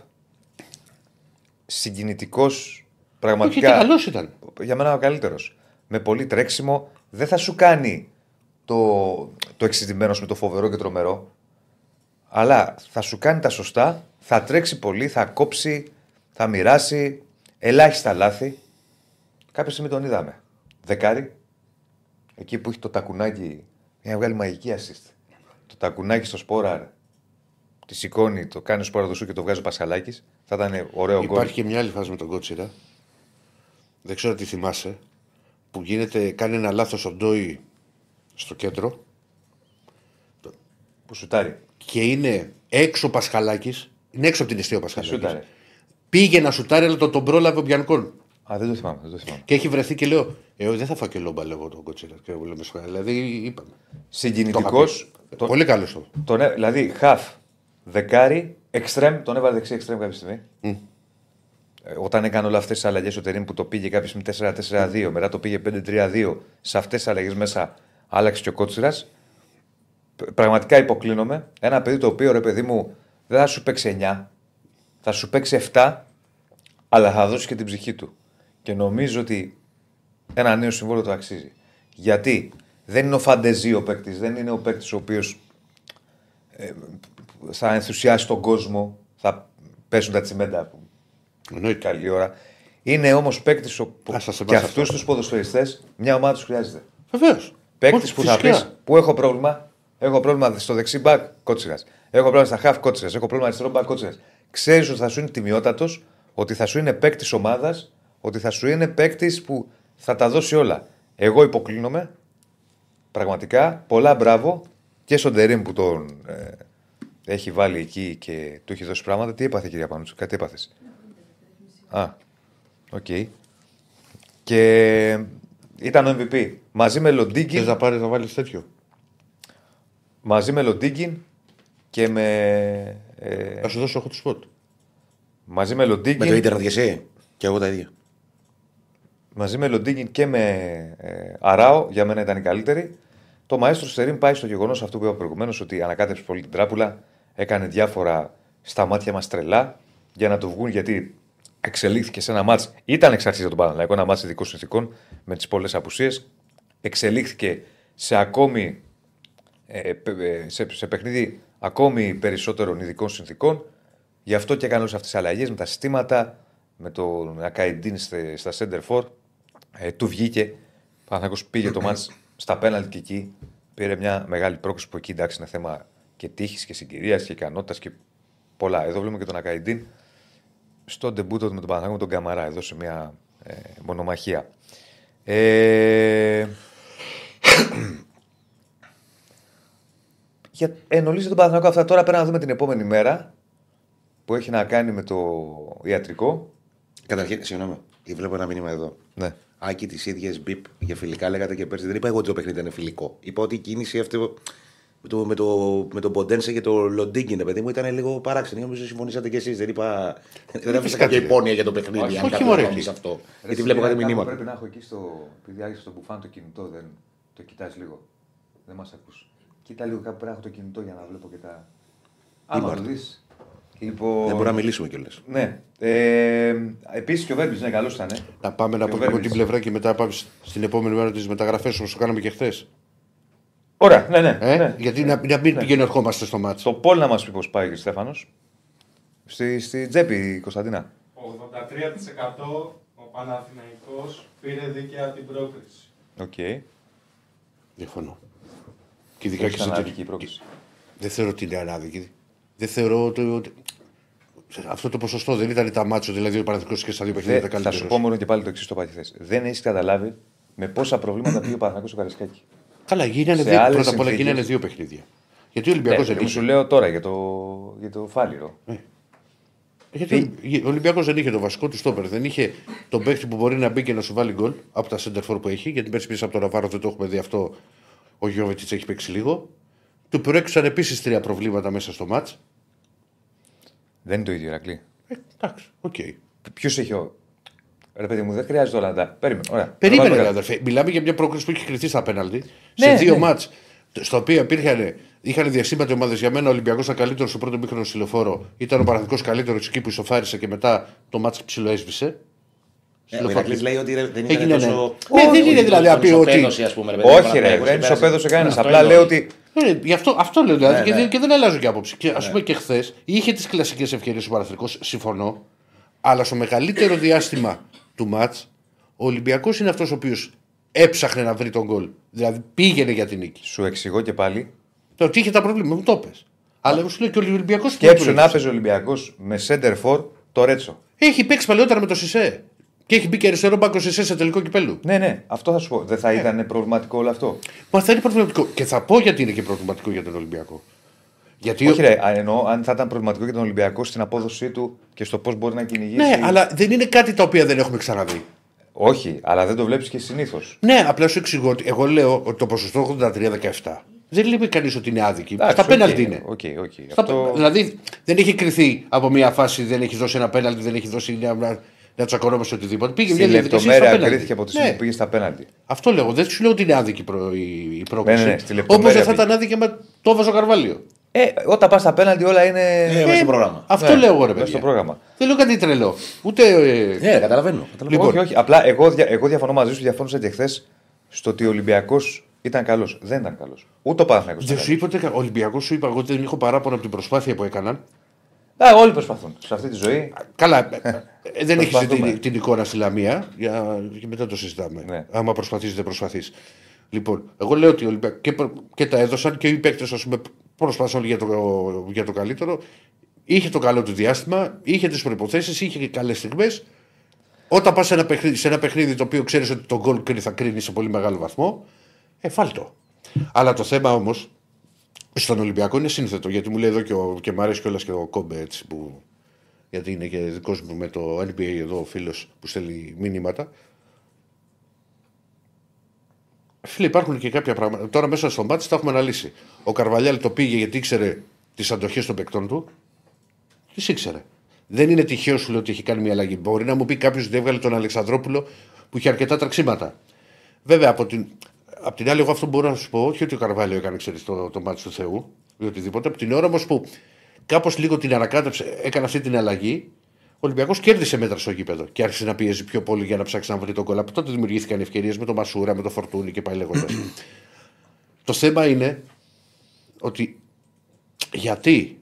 Συγκινητικός. Όχι, και Πραγματικά. καλός ήταν. Για μένα ο καλύτερος. Με πολύ τρέξιμο. Δεν θα σου κάνει το, το εξειδημένος με το φοβερό και τρομερό. Αλλά θα σου κάνει τα σωστά. Θα τρέξει πολύ. Θα κόψει. Θα μοιράσει. Ελάχιστα λάθη. Κάποια στιγμή τον είδαμε. Δεκάρι. Εκεί που έχει το τακουνάκι. Μια βγάλει μαγική assist. Το τακουνάκι στο σπόραρ τη σηκώνει, το κάνει ο σποραδοσού και το βγάζει ο Πασχαλάκης. Θα ήταν ωραίο γκολ. Υπάρχει και μια άλλη φάση με τον Κότσιρα. Δεν ξέρω τι θυμάσαι. Που γίνεται, κάνει ένα λάθος ο Ντόι στο κέντρο Που σουτάρει. και είναι έξω ο Πασχαλάκης. Είναι έξω από την αιστεία ο Πασχαλάκης. Σούταρε. Πήγε να σουτάρει, αλλά τον, τον πρόλαβε ο Μπιανκόν. Α, δεν το θυμάμαι. Δεν το θυμάμαι. Και έχει βρεθεί και λέω, Ε, δεν θα φάω και λόμπα, λέγω τον Κοτσίρα. Και εγώ λέμε σχόλια. Δηλαδή είπαμε. Συγκινητικός. Το, Πολύ καλός αυτό. τον, έ- δηλαδή, χαφ, δεκάρι, εξτρέμ, τον έβαλε δεξί εξτρέμ κάποια στιγμή. Ε, Όταν έκανε όλα αυτές τις αλλαγές ο Τερήμ που το πήγε κάποια στιγμή 4-4-2, μετά το πήγε 5-3-2, σε αυτές τις αλλαγές μέσα άλλαξε και ο Κότσιρας. Πραγματικά υποκλίνομαι. Ένα παιδί το οποίο ρε παιδί μου δεν θα σου παίξει 9, θα σου παίξει 7, αλλά θα δώσει και την ψυχή του. Και νομίζω ότι ένα νέο συμβόλαιο το αξίζει. Γιατί δεν είναι ο φαντεζή ο παίκτης, δεν είναι ο παίκτης ο οποίος θα ενθουσιάσει τον κόσμο, θα πέσουν τα τσιμέντα που Εννοείται. καλή ώρα. Είναι όμως παίκτης που Ας τα σε και βάζω αυτούς αυτά. τους ποδοσφαιριστές μια ομάδα τους χρειάζεται. Βεβαίως. Παίκτης που θα πεις που έχω πρόβλημα, έχω πρόβλημα στο δεξί μπακ κότσιρας. Έχω πρόβλημα στα χαφ κότσιρας. Έχω πρόβλημα αριστερό μπακ κότσιρας. Ξέρεις ότι θα σου είναι τιμιότατος, ότι θα σου είναι παίκτης ομάδας, ότι θα σου είναι παίκτης που θα τα δώσει όλα. Εγώ υποκλίνομαι. Πραγματικά πολλά μπράβο και στον Τερίμ που τον ε, έχει βάλει εκεί και του έχει δώσει πράγματα. Τι έπαθε, κυρία Πανούτσου, κάτι έπαθες; Α, οκ. Και ήταν ο MVP. Μαζί με Θες Λοντίγκιν, να πάρεις να βάλεις τέτοιο; μαζί με Λοντίγκιν και με. Ε, Θα σου δώσω εγώ το σποτ. μαζί με Με το Λοντίγκιν. ίντερνετ και εσύ. Και εγώ τα ίδια. Μαζί με Λοντίγκιν και με ε, Αράο, για μένα ήταν η καλύτερη. Το μαέστρο Στερίν πάει στο γεγονός αυτό που είπα προηγουμένως, ότι ανακάτεψε πολύ την τράπουλα, έκανε διάφορα στα μάτια μας τρελά για να το βγουν, γιατί εξελίχθηκε σε ένα μάτς, ήταν εξ αρχής για τον Παναθηναϊκό, ένα μάτς ειδικών συνθηκών με τις πολλές απουσίες. Εξελίχθηκε σε ακόμη ε, πε- ε, σε, σε παιχνίδι ακόμη περισσότερων ειδικών συνθήκων. Γι' αυτό και έκανε όλες αυτές τις αλλαγές με τα συστήματα, με τον Ακαϊντίν στε- στα center for. Ε, του βγήκε. Ο Παναθηναϊκός πήγε το μάτς στα πέναλτ και εκεί. Πήρε μια μεγάλη πρόκληση που εκεί εντάξει είναι θέμα και τύχης και συγκυρίας και ικανότητας και πολλά. Εδώ βλέπουμε και τον Ακαϊντίν στο ντεμπούτο του με τον Παναθηναϊκό με τον Καμαρά. Εδώ σε μια ε, μονομαχία. Ε, για, ενολύσε τον Παναθηναϊκό αυτά τώρα. Πέρα να δούμε την επόμενη μέρα που έχει να κάνει με το ιατρικό. Καταρχήν, συγγνώμη, βλέπω ένα μήνυμα εδώ. Ναι. Άκη τι ίδιε μπιπ για φιλικά λέγατε και πέρσι. Δεν είπα εγώ ότι το παιχνίδι ήταν φιλικό. Είπα ότι η κίνηση αυτή με το, με το, με τον Ποντένσε και το Λοντίγκιν, παιδί μου, ήταν λίγο παράξενη. Νομίζω συμφωνήσατε κι εσείς. Δεν είπα. Δεν άφησα κάποια κάτι. υπόνοια για το παιχνίδι. Όχι, αν όχι, κάποιος μωρέ, θα εκεί. πει αυτό. Ρε, Γιατί εσύ, βλέπω κάτι κάπου μηνύματα. Πρέπει να έχω εκεί στο. Επειδή άρχισε το μπουφάν το κινητό, δεν το κοιτάς λίγο. Δεν μας ακούς. Κοίτα λίγο κάπου πρέπει να έχω το κινητό για να βλέπω και τα. Άμα μάλιστα. το δεις. Λοιπόν. Δεν μπορούμε να μιλήσουμε κιόλας. Ναι. Ε, Επίσης και ο Βέρμπης, ναι, καλό ήταν. Ε. Να πάμε να Και ο πούμε από Βέρμπιτς. την πλευρά και μετά πάμε στην επόμενη μέρα τις μεταγραφές όπως το κάναμε και χθες. Ωραία, ναι, ναι. Ε; ναι. Γιατί να, να μην πηγαίνουμε ερχόμαστε στο μάτσο. Το Πολ να μας πει πώς πάει και ο Στέφανος. Στη, στη τσέπη η Κωνσταντίνα. 83% ο Παναθηναϊκός πήρε δίκαια την πρόκριση. Οκ. Διαφωνώ. Και ειδικά και Έχει στο ανάδικη η τελικό. πρόκληση. Δεν θεωρώ ότι είναι ανάδικη. Δεν θεωρώ ότι. ότι- Αυτό το ποσοστό δεν ήταν τα μάτσο, δηλαδή ο Παναθηναϊκός και στα δύο παιχνίδια Δε, ήταν θα σου καλύτερος. πω μόνο και πάλι το εξής το πάθη θες. Δεν έχεις καταλάβει με πόσα προβλήματα πήγε ο Παναθηναϊκός στο Καραϊσκάκη. Καλά, γίνανε Σε δύο, άλλες πρώτα απ' όλα συνθήκες. γίνανε δύο παιχνίδια. Γιατί ο Ολυμπιακός δεν Ναι, είχε. σου λέω τώρα για το, για το φάληρο. Γιατί ο Ολυμπιακός δεν είχε το βασικό του στόπερ. Δεν είχε τον παίκτη που μπορεί να μπει και να σου βάλει γκολ από τα σέντερ φορ που έχει. Γιατί πέρσι πίσω από τον Αραούχο δεν το έχουμε δει αυτό. Ο Γιώβετιτς έχει παίξει λίγο. Του προέκυψαν επίσης τρία προβλήματα μέσα στο ματς. Δεν είναι το ίδιο, Ηρακλή. Ε, εντάξει, οκ. Ποιος έχει ο. Ρε παιδί μου, δεν χρειάζεται όλα να τα. Περίμενε. Ωραία. Περίμενε, Θα ρε, βάλουμε αδερφέ. Μιλάμε για μια πρόκληση που έχει κρυθεί στα πέναλτι. Ναι, σε δύο ναι. μάτς στα οποία υπήρχαν, είχαν διασύμματοι ομάδες. Για μένα ο Ολυμπιακός ήταν καλύτερος στο πρώτο μήχρονο στη λεωφόρο. Ήταν ο Παναθικό καλύτερος εκεί που ισοφάρισε και μετά το μάτς ψιλοέσβησε. Ε, Ο Ηρακλής λέει ότι δεν ήταν Έγινε, ναι. τόσο. Ναι, δεν είναι δηλαδή να πει ότι- Ισοπαίδωση, ας πούμε, ρε παιδί μου, Όχι, ρε, Παναθηναϊκός δεν και πέρασε. ισοπαίδωσε κανένας. Αυτό Απλά είναι λέω ότι- ότι. Ε, γι' αυτό, αυτό λέω δηλαδή Ναι, και, ναι. δεν- και δεν αλλάζω και άποψη. Και ας πούμε και χθες είχε τις κλασικές ευκαιρίες ο Παναθρικό, συμφωνώ. Αλλά στο μεγαλύτερο διάστημα του ματ, ο Ολυμπιακός είναι αυτός ο οποίος έψαχνε να βρει τον γκολ. Δηλαδή πήγαινε για την νίκη. Σου εξηγώ και πάλι. Το ότι είχε τα προβλήματα, μου το πες. Αλλά εγώ σου λέω και ο Ολυμπιακός Σκέψου να παίζει ο Ολυμπιακός με center for το Ρέτσο. Έχει παίξει παλαιότερα με το Σισε. Και έχει μπει και αριστερό μπάκο Σισε σε τελικό κυπέλου. Ναι, ναι, αυτό θα σου πω. Δεν θα ήταν προβληματικό όλο αυτό. Μα θα είναι προβληματικό. Και θα πω γιατί είναι και προβληματικό για τον Ολυμπιακό. Γιατί Όχι, ρε, α, εννοώ αν θα ήταν προβληματικό για τον Ολυμπιακό στην απόδοσή του και στο πώς μπορεί να κυνηγήσει. Ναι, αλλά δεν είναι κάτι τα οποία δεν έχουμε ξαναδεί. Όχι, αλλά δεν το βλέπεις και συνήθως. Ναι, απλά σου εξηγώ ότι εγώ λέω ότι το ποσοστό 83-17 δεν λέει κανείς ότι είναι άδικη. Στα πέναλτι είναι. Okay, okay. Στα... Αυτό... Δηλαδή δεν έχει κρυθεί από μια φάση, δεν έχει δώσει ένα πέναλτι, δεν έχει δώσει μια, να τσακωνόμαστε οτιδήποτε. Πήγε Στη μια λεπτομέρεια κρίθηκε από τη στιγμή ναι. που πήγε στα πέναλτι. Αυτό λέω. Δεν σου λέω ότι είναι άδικη η, η πρόκληση. Ναι, ναι, ναι Όπως δεν θα ήταν άδικη με το έβαζε ο Καρβάλιο. Ε, όταν πας στα πέναλτι όλα είναι. Ε, μέσα στο πρόγραμμα. Αυτό λέω εγώ ρε παιδιά. Στο πρόγραμμα. Δεν λέω κάτι τρελό. Ούτε. Ναι, καταλαβαίνω. Λοιπόν, όχι, όχι. Απλά εγώ, εγώ διαφωνώ μαζί σου, διαφώνησα και χθες στο ότι ο Ολυμπιακός ήταν καλός. Δεν ήταν καλός. Ούτε ο Παναθηναϊκός Δεν σου είπα ότι ο Ολυμπιακός σου είπα εγώ ότι δεν έχω παράπονο από την προσπάθεια που έκαναν. Α, όλοι προσπαθούν σε αυτή τη ζωή. Καλά. Ε, [LAUGHS] δεν έχεις την, την, εικόνα στη Λαμία. Για, και μετά το συζητάμε. Ναι. Άμα προσπαθείς, δεν προσπαθείς. Λοιπόν, εγώ λέω ότι και, και τα έδωσαν και οι παίκτες προσπάθησαν για το, για το καλύτερο. Είχε το καλό του διάστημα, είχε τις προποθέσει, είχε και καλές στιγμές. Όταν πας σε, σε ένα παιχνίδι το οποίο ξέρεις ότι το γκολ θα κρίνει σε πολύ μεγάλο βαθμό, εφάλτο. Αλλά το θέμα όμως στον Ολυμπιακό είναι σύνθετο γιατί μου λέει εδώ και, ο, και μου αρέσει κιόλας και ο Κόμπε έτσι που. Γιατί είναι και δικός μου με το NBA εδώ ο φίλος που στέλνει μηνύματα. Φίλε, υπάρχουν και κάποια πράγματα. Τώρα μέσα στο μάτι τα έχουμε αναλύσει. Ο Καρβαλιάλ το πήγε γιατί ήξερε τις αντοχές των παικτών του. Τις ήξερε. Δεν είναι τυχαίο σου λέω ότι έχει κάνει μια αλλαγή. Μπορεί να μου πει κάποιος ότι έβγαλε τον Αλεξανδρόπουλο που είχε αρκετά τραξίματα. Βέβαια από την, Απ' την άλλη, εγώ αυτό μπορώ να σου πω, όχι ότι ο Καρβάλιο έκανε ξέρεις, το, το μάτι του Θεού ή οτιδήποτε. Από την ώρα όμως που κάπως λίγο την ανακάτεψε, έκανε αυτή την αλλαγή, ο Ολυμπιακός κέρδισε μέτρα στο γήπεδο και άρχισε να πιέζει πιο πολύ για να ψάξει να βρει τον κόλλα. Από τότε δημιουργήθηκαν ευκαιρίες με το Μασούρα, με το Φορτούνι και πάει λέγοντας. το θέμα είναι ότι γιατί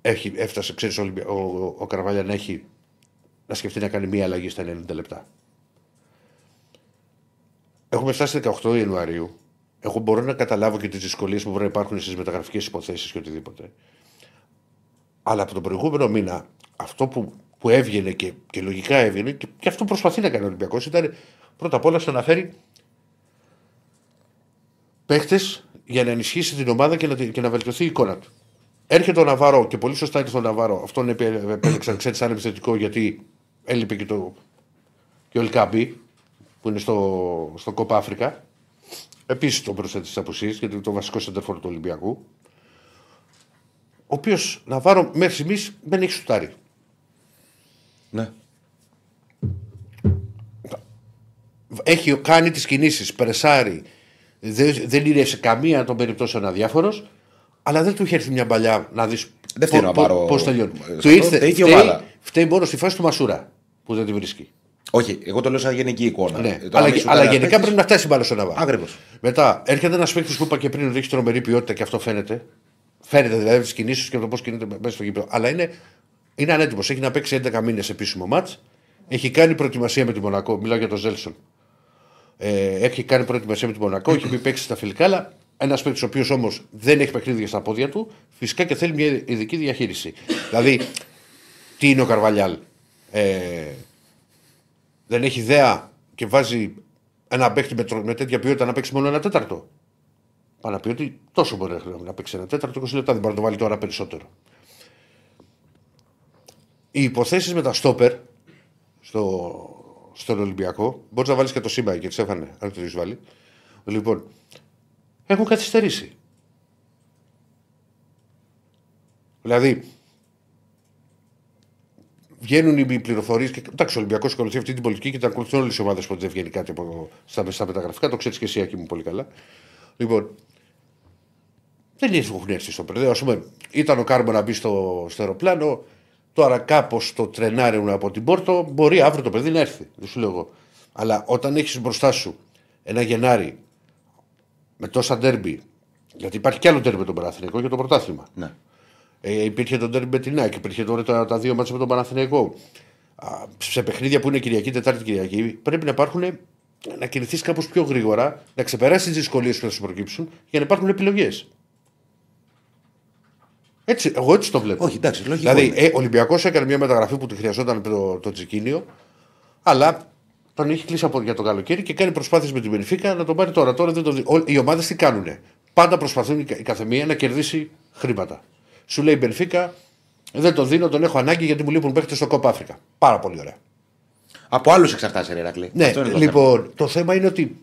έχει, έφτασε, ξέρεις, ο, ο, ο, ο Καρβάλια να έχει να σκεφτεί να κάνει μία αλλαγή στα 90 λεπτά. Έχουμε φτάσει 18 Ιανουαρίου. Εγώ μπορώ να καταλάβω και τις δυσκολίες που μπορεί να υπάρχουν στις μεταγραφικές υποθέσεις και οτιδήποτε. Αλλά από τον προηγούμενο μήνα, αυτό που, που έβγαινε και, και λογικά έβγαινε και, και αυτό προσπαθεί να κάνει ο Ολυμπιακός ήταν πρώτα απ' όλα στο να φέρει παίχτες για να ενισχύσει την ομάδα και να, και να βελτιωθεί η εικόνα του. Έρχεται ο Ναβάρο και πολύ σωστά ήρθε ο Ναβάρο. Αυτόν επέλεξαν ξέρεις σαν επιθετικό γιατί έλειπε και, το, και ο Ελκάμπη που είναι στο, στο Κόπα Αφρικα. Επίσης τον προσθέτει στις απουσίες γιατί είναι το βασικό σεντερφόρ του Ολυμπιακού. Ο οποίος Ναβάρο μέχρι στιγμής δεν έχει σουτάρει. Ναι. Έχει κάνει τις κινήσεις, περσάρει. Δεν, δεν είναι σε καμία των περιπτώσεων αδιάφορος, αλλά δεν του είχε έρθει μια παλιά να δεις πώς τελειώνει. Του ήρθε. Φταίει, φταίει μόνο στη φάση του Μασούρα που δεν τη βρίσκει. Όχι, εγώ το λέω σαν γενική εικόνα. Ναι. Ε, αλλά, αλλά γενικά παίκτης... πρέπει να φτάσει μπάλα στον Ναβάρο. Ακριβώς. Μετά έρχεται ένας παίκτης που είπα και πριν ότι έχει τρομερή ποιότητα και αυτό φαίνεται. Φαίνεται δηλαδή τις κινήσεις και το πώς κινείται μέσα στο γήπεδο. Αλλά είναι, είναι ανέτοιμος. Έχει να παίξει 11 μήνες επίσημο μάτς. Έχει κάνει προετοιμασία με τη Μονακό. Μιλάω για τον Ζέλσον. Ε, έχει κάνει προετοιμασία με τη Μονακό. έχει μπει παίξει στα φιλικά. Αλλά ένας παίκτης ο οποίος όμως δεν έχει παιχνίδια στα πόδια του, φυσικά και θέλει μια ειδική διαχείριση. δηλαδή, τι είναι ο Καρβαλιάλ; Ε, δεν έχει ιδέα και βάζει ένα παίχτη με, με τέτοια ποιότητα να παίξει μόνο ένα τέταρτο. Πάει να πει ότι τόσο μπορεί να παίξει ένα τέταρτο, 20 λεπτά δεν μπορεί να το βάλει τώρα περισσότερο. Οι υποθέσεις με τα στόπερ στο, στον Ολυμπιακό, μπορείς να βάλεις και το σύμπα και τι έφανε, αν το έχεις βάλει. Λοιπόν, έχουν καθυστερήσει. Δηλαδή, βγαίνουν οι πληροφορίες. Και εντάξει, ο Ολυμπιακός ακολουθεί αυτή την πολιτική και τα ακολουθούν όλες οι ομάδες που δεν βγαίνει κάτι από, στα, στα μεταγραφικά. Το ξέρεις και εσύ, Άκη μου, πολύ καλά. Λοιπόν, δεν έχουν έρθει στο παιδί. Α πούμε, ήταν ο Κάρμο να μπει στο, στο αεροπλάνο. Τώρα κάπως το τρενάρουν από την Πόρτο. Μπορεί αύριο το παιδί να έρθει. Δεν σου λέω εγώ. Αλλά όταν έχεις μπροστά σου ένα Γενάρη με τόσα ντέρμπι. Γιατί υπάρχει κι άλλο ντέρμπι με τον Παναθηνικό για το πρωτάθλημα. Ναι. Ε, υπήρχε τον Τέρμι Μπετινάκ, υπήρχε τώρα τα, τα δύο μάτια με τον Παναθηναϊκό. Σε παιχνίδια που είναι Κυριακή, Τετάρτη Κυριακή, πρέπει να υπάρχουν να κινηθείς κάπως πιο γρήγορα, να ξεπεράσεις τις δυσκολίες που θα σου προκύψουν για να υπάρχουν επιλογές. Έτσι, εγώ έτσι το βλέπω. Όχι, εντάξει, λογικό. Δηλαδή, ε, ο Ολυμπιακός έκανε μια μεταγραφή που τη χρειαζόταν το, το Τσικίνιο, αλλά τον έχει κλείσει από, για το καλοκαίρι και κάνει προσπάθειες με την Μπενφίκα να τον πάρει τώρα. τώρα δεν το δει. Οι ομάδες τι κάνουν. Πάντα προσπαθούν η καθεμία να κερδίσει χρήματα. Σου λέει Μπενφίκα, δεν τον δίνω, τον έχω ανάγκη γιατί μου λείπουν παίχτε στο Κόπα Αφρικα. Πάρα πολύ ωραία. Από άλλους εξαρτάσαι, ρε Ρακλή. Ναι, Αυτό είναι το λοιπόν, το θέμα είναι ότι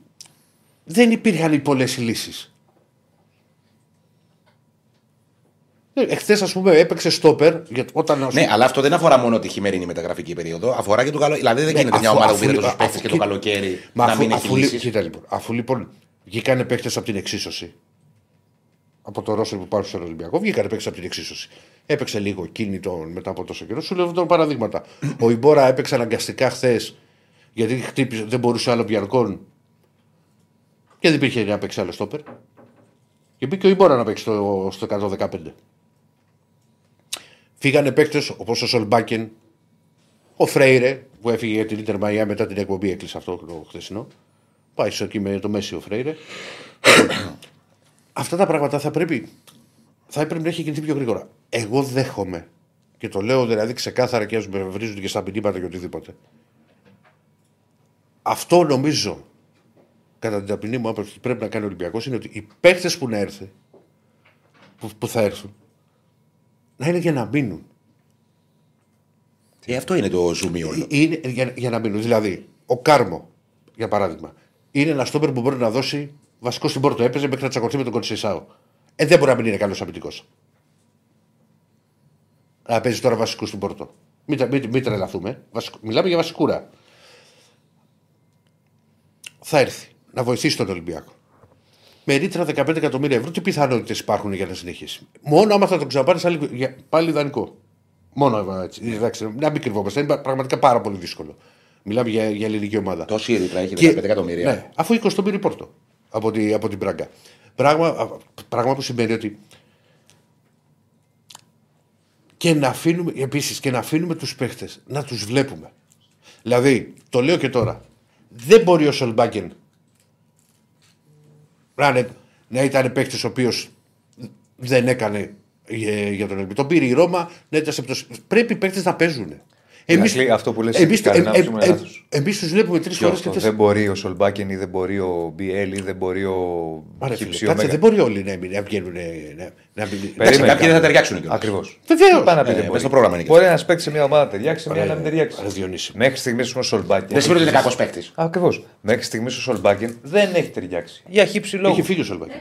δεν υπήρχαν πολλές λύσεις. Εχθές, ας πούμε, έπαιξε στόπερ. Γιατί όταν, ας Ναι, πούμε, αλλά αυτό δεν αφορά μόνο τη χειμερινή μεταγραφική περίοδο. Αφορά και το καλό. Δηλαδή δεν Ναι, γίνεται μια αφού- ομάδα που αφού- πήρε τόσους αφού- παίχτε και το κοίτα- καλοκαίρι Μα να αφού, μην έχει αφού, λι- λύσει. κοίτα, λοιπόν, αφού λοιπόν βγήκανε παίχτε από την εξίσωση. Από το Ρώσερ που υπάρχουν στον Ολυμπιακό, βγήκανε παίχτε από την εξίσωση. Έπαιξε λίγο κίνητο μετά από τόσο καιρό. Σου λέω τώρα παραδείγματα. [CLEARS THROAT] Ο Ιμπόρα έπαιξε αναγκαστικά χθες γιατί χτύπησε, δεν μπορούσε άλλο Μπιανκόν και δεν υπήρχε να παίξει άλλο στόπερ. Και μπήκε ο Ιμπόρα να παίξει στο, στο 115. Φύγανε παίκτες όπως ο Σολμπάκεν, ο Φρέιρε που έφυγε για την Ιντερ Μαϊά μετά την εκπομπή, έκλεισε αυτό το χθεσινό. Πάει στο εκεί με το Μέση ο Φρέιρε. Λοιπόν, Αυτά τα πράγματα θα πρέπει, θα έπρεπε να έχει κινηθεί πιο γρήγορα. Εγώ δέχομαι και το λέω δηλαδή ξεκάθαρα και α με βρίζουν και στα μηνύματα και οτιδήποτε. Αυτό νομίζω, κατά την ταπεινή μου άποψη, πρέπει να κάνει ο Ολυμπιακός είναι ότι οι παίχτε που να έρθει, που, που θα έρθουν, να είναι για να μείνουν. Ε, αυτό είναι το ζουμί όλο. Είναι για, για να μείνουν. Δηλαδή, ο Κάρμο, για παράδειγμα, είναι ένα στόπερ που μπορεί να δώσει βασικό στην πόρτο. Έπαιζε μέχρι να τσακωθεί με τον Κονσισάο. Ε, δεν μπορεί να μην είναι καλός αμυντικός. Να παίζει τώρα βασικού στην πόρτο. Μην, τα- μην, μην τρελαθούμε. Βασικο- μιλάμε για βασικούρα. Θα έρθει να βοηθήσει τον Ολυμπιακό. Με ρήτρα 15 εκατομμύρια ευρώ, τι πιθανότητες υπάρχουν για να συνεχίσει; Μόνο άμα θα τον ξαναπάρει άλλη- για- πάλι ιδανικό. Μόνο έτσι. Εντάξει, να μην κρυβόμαστε. Είναι πραγματικά πάρα πολύ δύσκολο. Μιλάμε για, για ελληνική ομάδα. Τόση ρήτρα έχει Και- 15 εκατομμύρια. Ναι, αφού 20 τον πήρε η Πόρτο από, τη, από την Πράγκα. Πράγμα, α, πράγμα που σημαίνει ότι. Και να αφήνουμε, επίσης, και να αφήνουμε τους παίχτες να τους βλέπουμε. Δηλαδή, το λέω και τώρα, δεν μπορεί ο Σολμπάκεν να, είναι- να ήταν παίχτης ο οποίος δεν έκανε για, για τον Ολυμπιακό. Τον πήρε η Ρώμα, να ήταν σε πτώση. Πρέπει οι παίχτες να παίζουν. Ηρακλή, αυτό που λες εμείς, κατά την ε, άποψή μου είναι ε, λάθος. εμείς τους βλέπουμε τρεις Ποιο φορές και αυτό, τέσσερις. δεν μπορεί ο Σολμπάκεν ή δεν μπορεί ο Μπιέλ ή δεν μπορεί ο Άρα, φίλε, Χιψιό κάτσε, Μέγα. δεν μπορεί όλοι να, μην- να βγαίνουν. Να, να μην... Εντάξει, Περίμενε κάποιοι δεν θα κάτι. ταιριάξουν κιόλας. Ακριβώς. Βεβαίως. να πει Ε, δεν μες μπορεί. στο πρόγραμμα είναι και Μπορεί ένας παίξει σε μια ομάδα να ταιριάξει, σε μια Ρε, να μην ταιριάξει. ρε, Διονύση. Μέχρι στιγμής ο Σολμπάκεν. Δεν σημαίνει ότι είναι κακός παίκτης. Ακριβώς. Μέχρι στιγμής ο Σολμπάκεν δεν έχει ταιριάξει. Για χύψη λόγους. Έχει φύγει ο Σολμπάκη.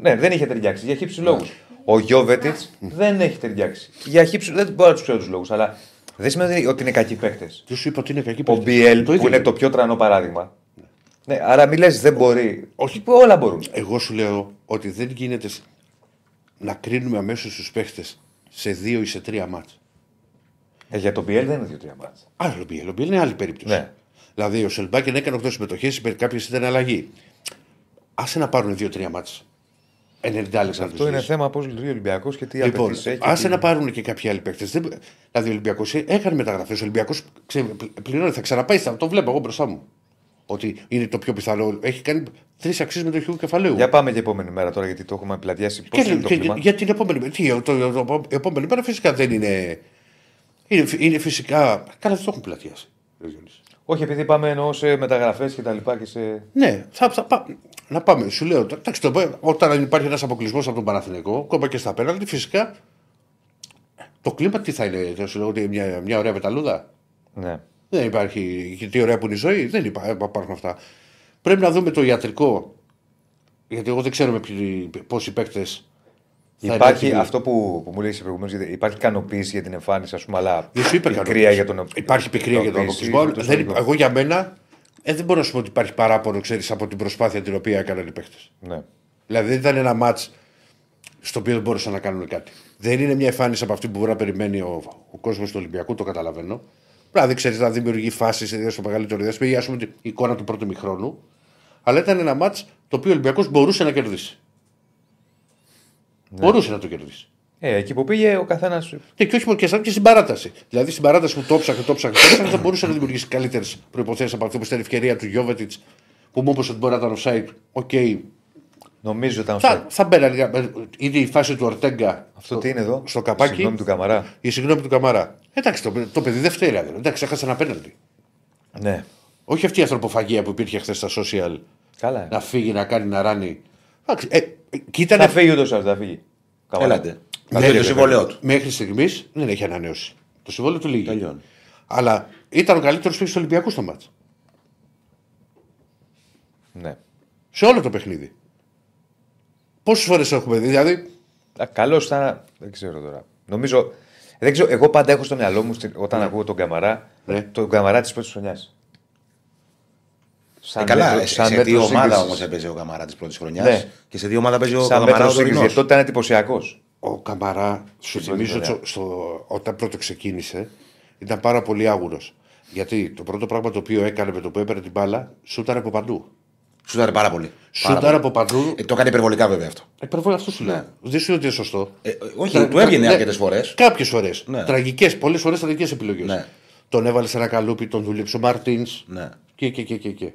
Ναι, δεν είχε ταιριάξει. Για χύψη λόγους. Ο Γιώβετιτς δεν έχει ταιριάξει. Για χύψη. Δεν μπορώ να τους ξέρω τους λόγους, αλλά δεν σημαίνει ότι είναι κακοί παίχτες. Δεν σου είπα ότι είναι κακή Ο παίκτης. Μπιέλ Το που ίδιο είναι είναι. το πιο τρανό παράδειγμα. Ναι, άρα μη λες δεν μπορεί. Όχι. Όλα μπορούν. Εγώ σου λέω ότι δεν γίνεται σ- να κρίνουμε αμέσως τους παίχτες σε δύο ή σε τρία μάτς. Ε, για τον Μπιέλ δεν είναι δύο-τρία ματς. Άλλο ο Μπιέλ. Ο Μπιέλ είναι άλλη περίπτωση. Ναι. Δηλαδή ο Σελμπάκεν έκανε 8 συμμετοχές, κάποιες ήταν αλλαγή. Άσε να πάρουν δύο-τρία μάτς. 90 λεπτά να Αυτό τους είναι δεις. θέμα πώς λειτουργεί ο Ολυμπιακός και τι Λοιπόν, απαιτήσεις έχει. άσε τι- να πάρουν και κάποιοι άλλοι παίκτες. Δηλαδή ο Ολυμπιακός έκανε μεταγραφές. Ο Ολυμπιακός πληρώνει, θα ξαναπάει. Θα το βλέπω εγώ μπροστά μου. Ότι είναι το πιο πιθανό. Έχει κάνει τρεις αξίες μετοχικού κεφαλαίου. Για πάμε και επόμενη μέρα τώρα γιατί το έχουμε πλατιάσει. Πώς Και, είναι το και- κλίμα; για την επόμενη μέρα. Τι, το, το, το- η επόμενη μέρα φυσικά δεν είναι. Είναι, είναι φυσικά. Καλά, δεν το έχουν πλατιάσει. ο Γιώργης. Όχι, επειδή πάμε εννοώ σε μεταγραφές και τα λοιπά και σε. Ναι, θα, θα, πά- να πάμε. Σου λέω. Εντάξει, το, όταν υπάρχει ένας αποκλεισμός από τον Παναθηναϊκό, ακόμα και στα πέναλτι, φυσικά το κλίμα τι θα είναι. Θα σου λέω ότι μια, μια ωραία πεταλούδα. Ναι. Δεν υπάρχει. Και τι ωραία που είναι η ζωή; Δεν υπά- υπάρχουν αυτά. Πρέπει να δούμε το ιατρικό. Γιατί εγώ δεν ξέρω με ποιοι- πόσοι παίκτες. Υπάρχει αυτό που, που μου λέει προηγουμένως, υπάρχει ικανοποίηση για την εμφάνιση, ας πούμε, αλλά. Δεν σου είπα πικρία ικανοποίηση. για τον Υπάρχει πικρία για τον ικανοποίηση, αποκλεισμό. το Δεν, ιστορικό. εγώ για μένα ε, δεν μπορώ να σου πω ότι υπάρχει παράπονο ξέρεις, από την προσπάθεια την οποία έκαναν οι παίχτε. Ναι. Δηλαδή δεν ήταν ένα ματ στο οποίο δεν μπορούσαν να κάνουν κάτι. Δεν είναι μια εμφάνιση από αυτή που μπορεί να περιμένει ο, ο κόσμος του Ολυμπιακού, το καταλαβαίνω. Δηλαδή ξέρεις να δημιουργεί φάσεις στο μεγαλύτερο διάστημα ή ας πούμε την εικόνα του πρώτου μηχρόνου. Αλλά ήταν ένα ματ το οποίο ο Ολυμπιακός μπορούσε να κερδίσει. Μπορούσε να το κερδίσει. Ε, εκεί που πήγε ο καθένας. Και, και όχι μόνο και, σαν και στην παράταση. Δηλαδή στην παράταση που το ψάχνει, το ψάχνει, το ψάχνει, θα μπορούσε να δημιουργήσει καλύτερες προϋποθέσεις από αυτό που ήταν η ευκαιρία του Γιώβετιτς που μου είπες ότι μπορεί να ήταν offside. Οκ. Νομίζω ήταν Θα, αυτό. θα μπαίνανε. Ήδη η φάση του Ορτέγκα. Αυτό τι είναι εδώ; Στο καπάκι. Συγγνώμη του Καμαρά. Η συγγνώμη του Καμαρά. Εντάξει, το, το παιδί δεν φταίει. Δηλαδή. Εντάξει, έχασε ένα πέναλτι. Ναι. Όχι αυτή η ανθρωποφαγία που υπήρχε χθες στα social Καλά. να φύγει, να κάνει, να ράνει. Εντάξει, ε, ε, και ήταν Θα φύγει ούτως ή άλλως, θα φύγει. Καμαρά. Έλατε. Ναι, Αυτό είναι ρε, το συμβόλαιό βέβαια. του. Μέχρι στιγμής δεν έχει ανανέωση. Το συμβόλαιο του λύγει. Τελειώνει. Αλλά ήταν ο καλύτερος παίκτης του Ολυμπιακού στο μάτς. Ναι. Σε όλο το παιχνίδι. Πόσες φορές έχουμε δει, δηλαδή. Καλό ήταν. Δεν ξέρω τώρα. Νομίζω. Δεν ξέρω, εγώ πάντα έχω στο μυαλό μου στην- όταν ακούω τον Καμαρά, Ναι. τον Καμαρά της πρώτης χρονιάς. Ε, καλά, μέτρο- σε, σε μέτρος τι ομάδα σύγκρισης. όμως έπαιζε ο Καμαρά της πρώτης χρονιάς. Ναι. Και σε τι ομάδα παίζει ο Σαν Καμαρά μέτρος ο σύγκριση. τωρινός. Γιατί τότε ήταν εντυπωσιακός. Ο Καμαρά, σου Στην πρώτη θυμίζω, χρονιά. στο, στο- όταν πρώτο ξεκίνησε, ήταν πάρα πολύ άγουρος. Γιατί το πρώτο πράγμα το οποίο έκανε με το που έπαιρνε την μπάλα, σούταρε από παντού. Σούταρε πάρα πολύ. Πάρα Σούταρε πολύ. από παντού. Ε, το έκανε υπερβολικά βέβαια αυτό. Υπερβολή αυτό σου λέω. Δεν σου λέω ότι είναι σωστό. Ε, ε, όχι, του έβγαινε αρκετές φορές. Κάποιες φορές. Ναι. Τραγικές, πολλές φορές τραγικές επιλογές. Ναι. Τον έβαλε σε ένα καλούπι, τον δούλεψε ο Μαρτίνς. Ναι. Και, και, και, και, και.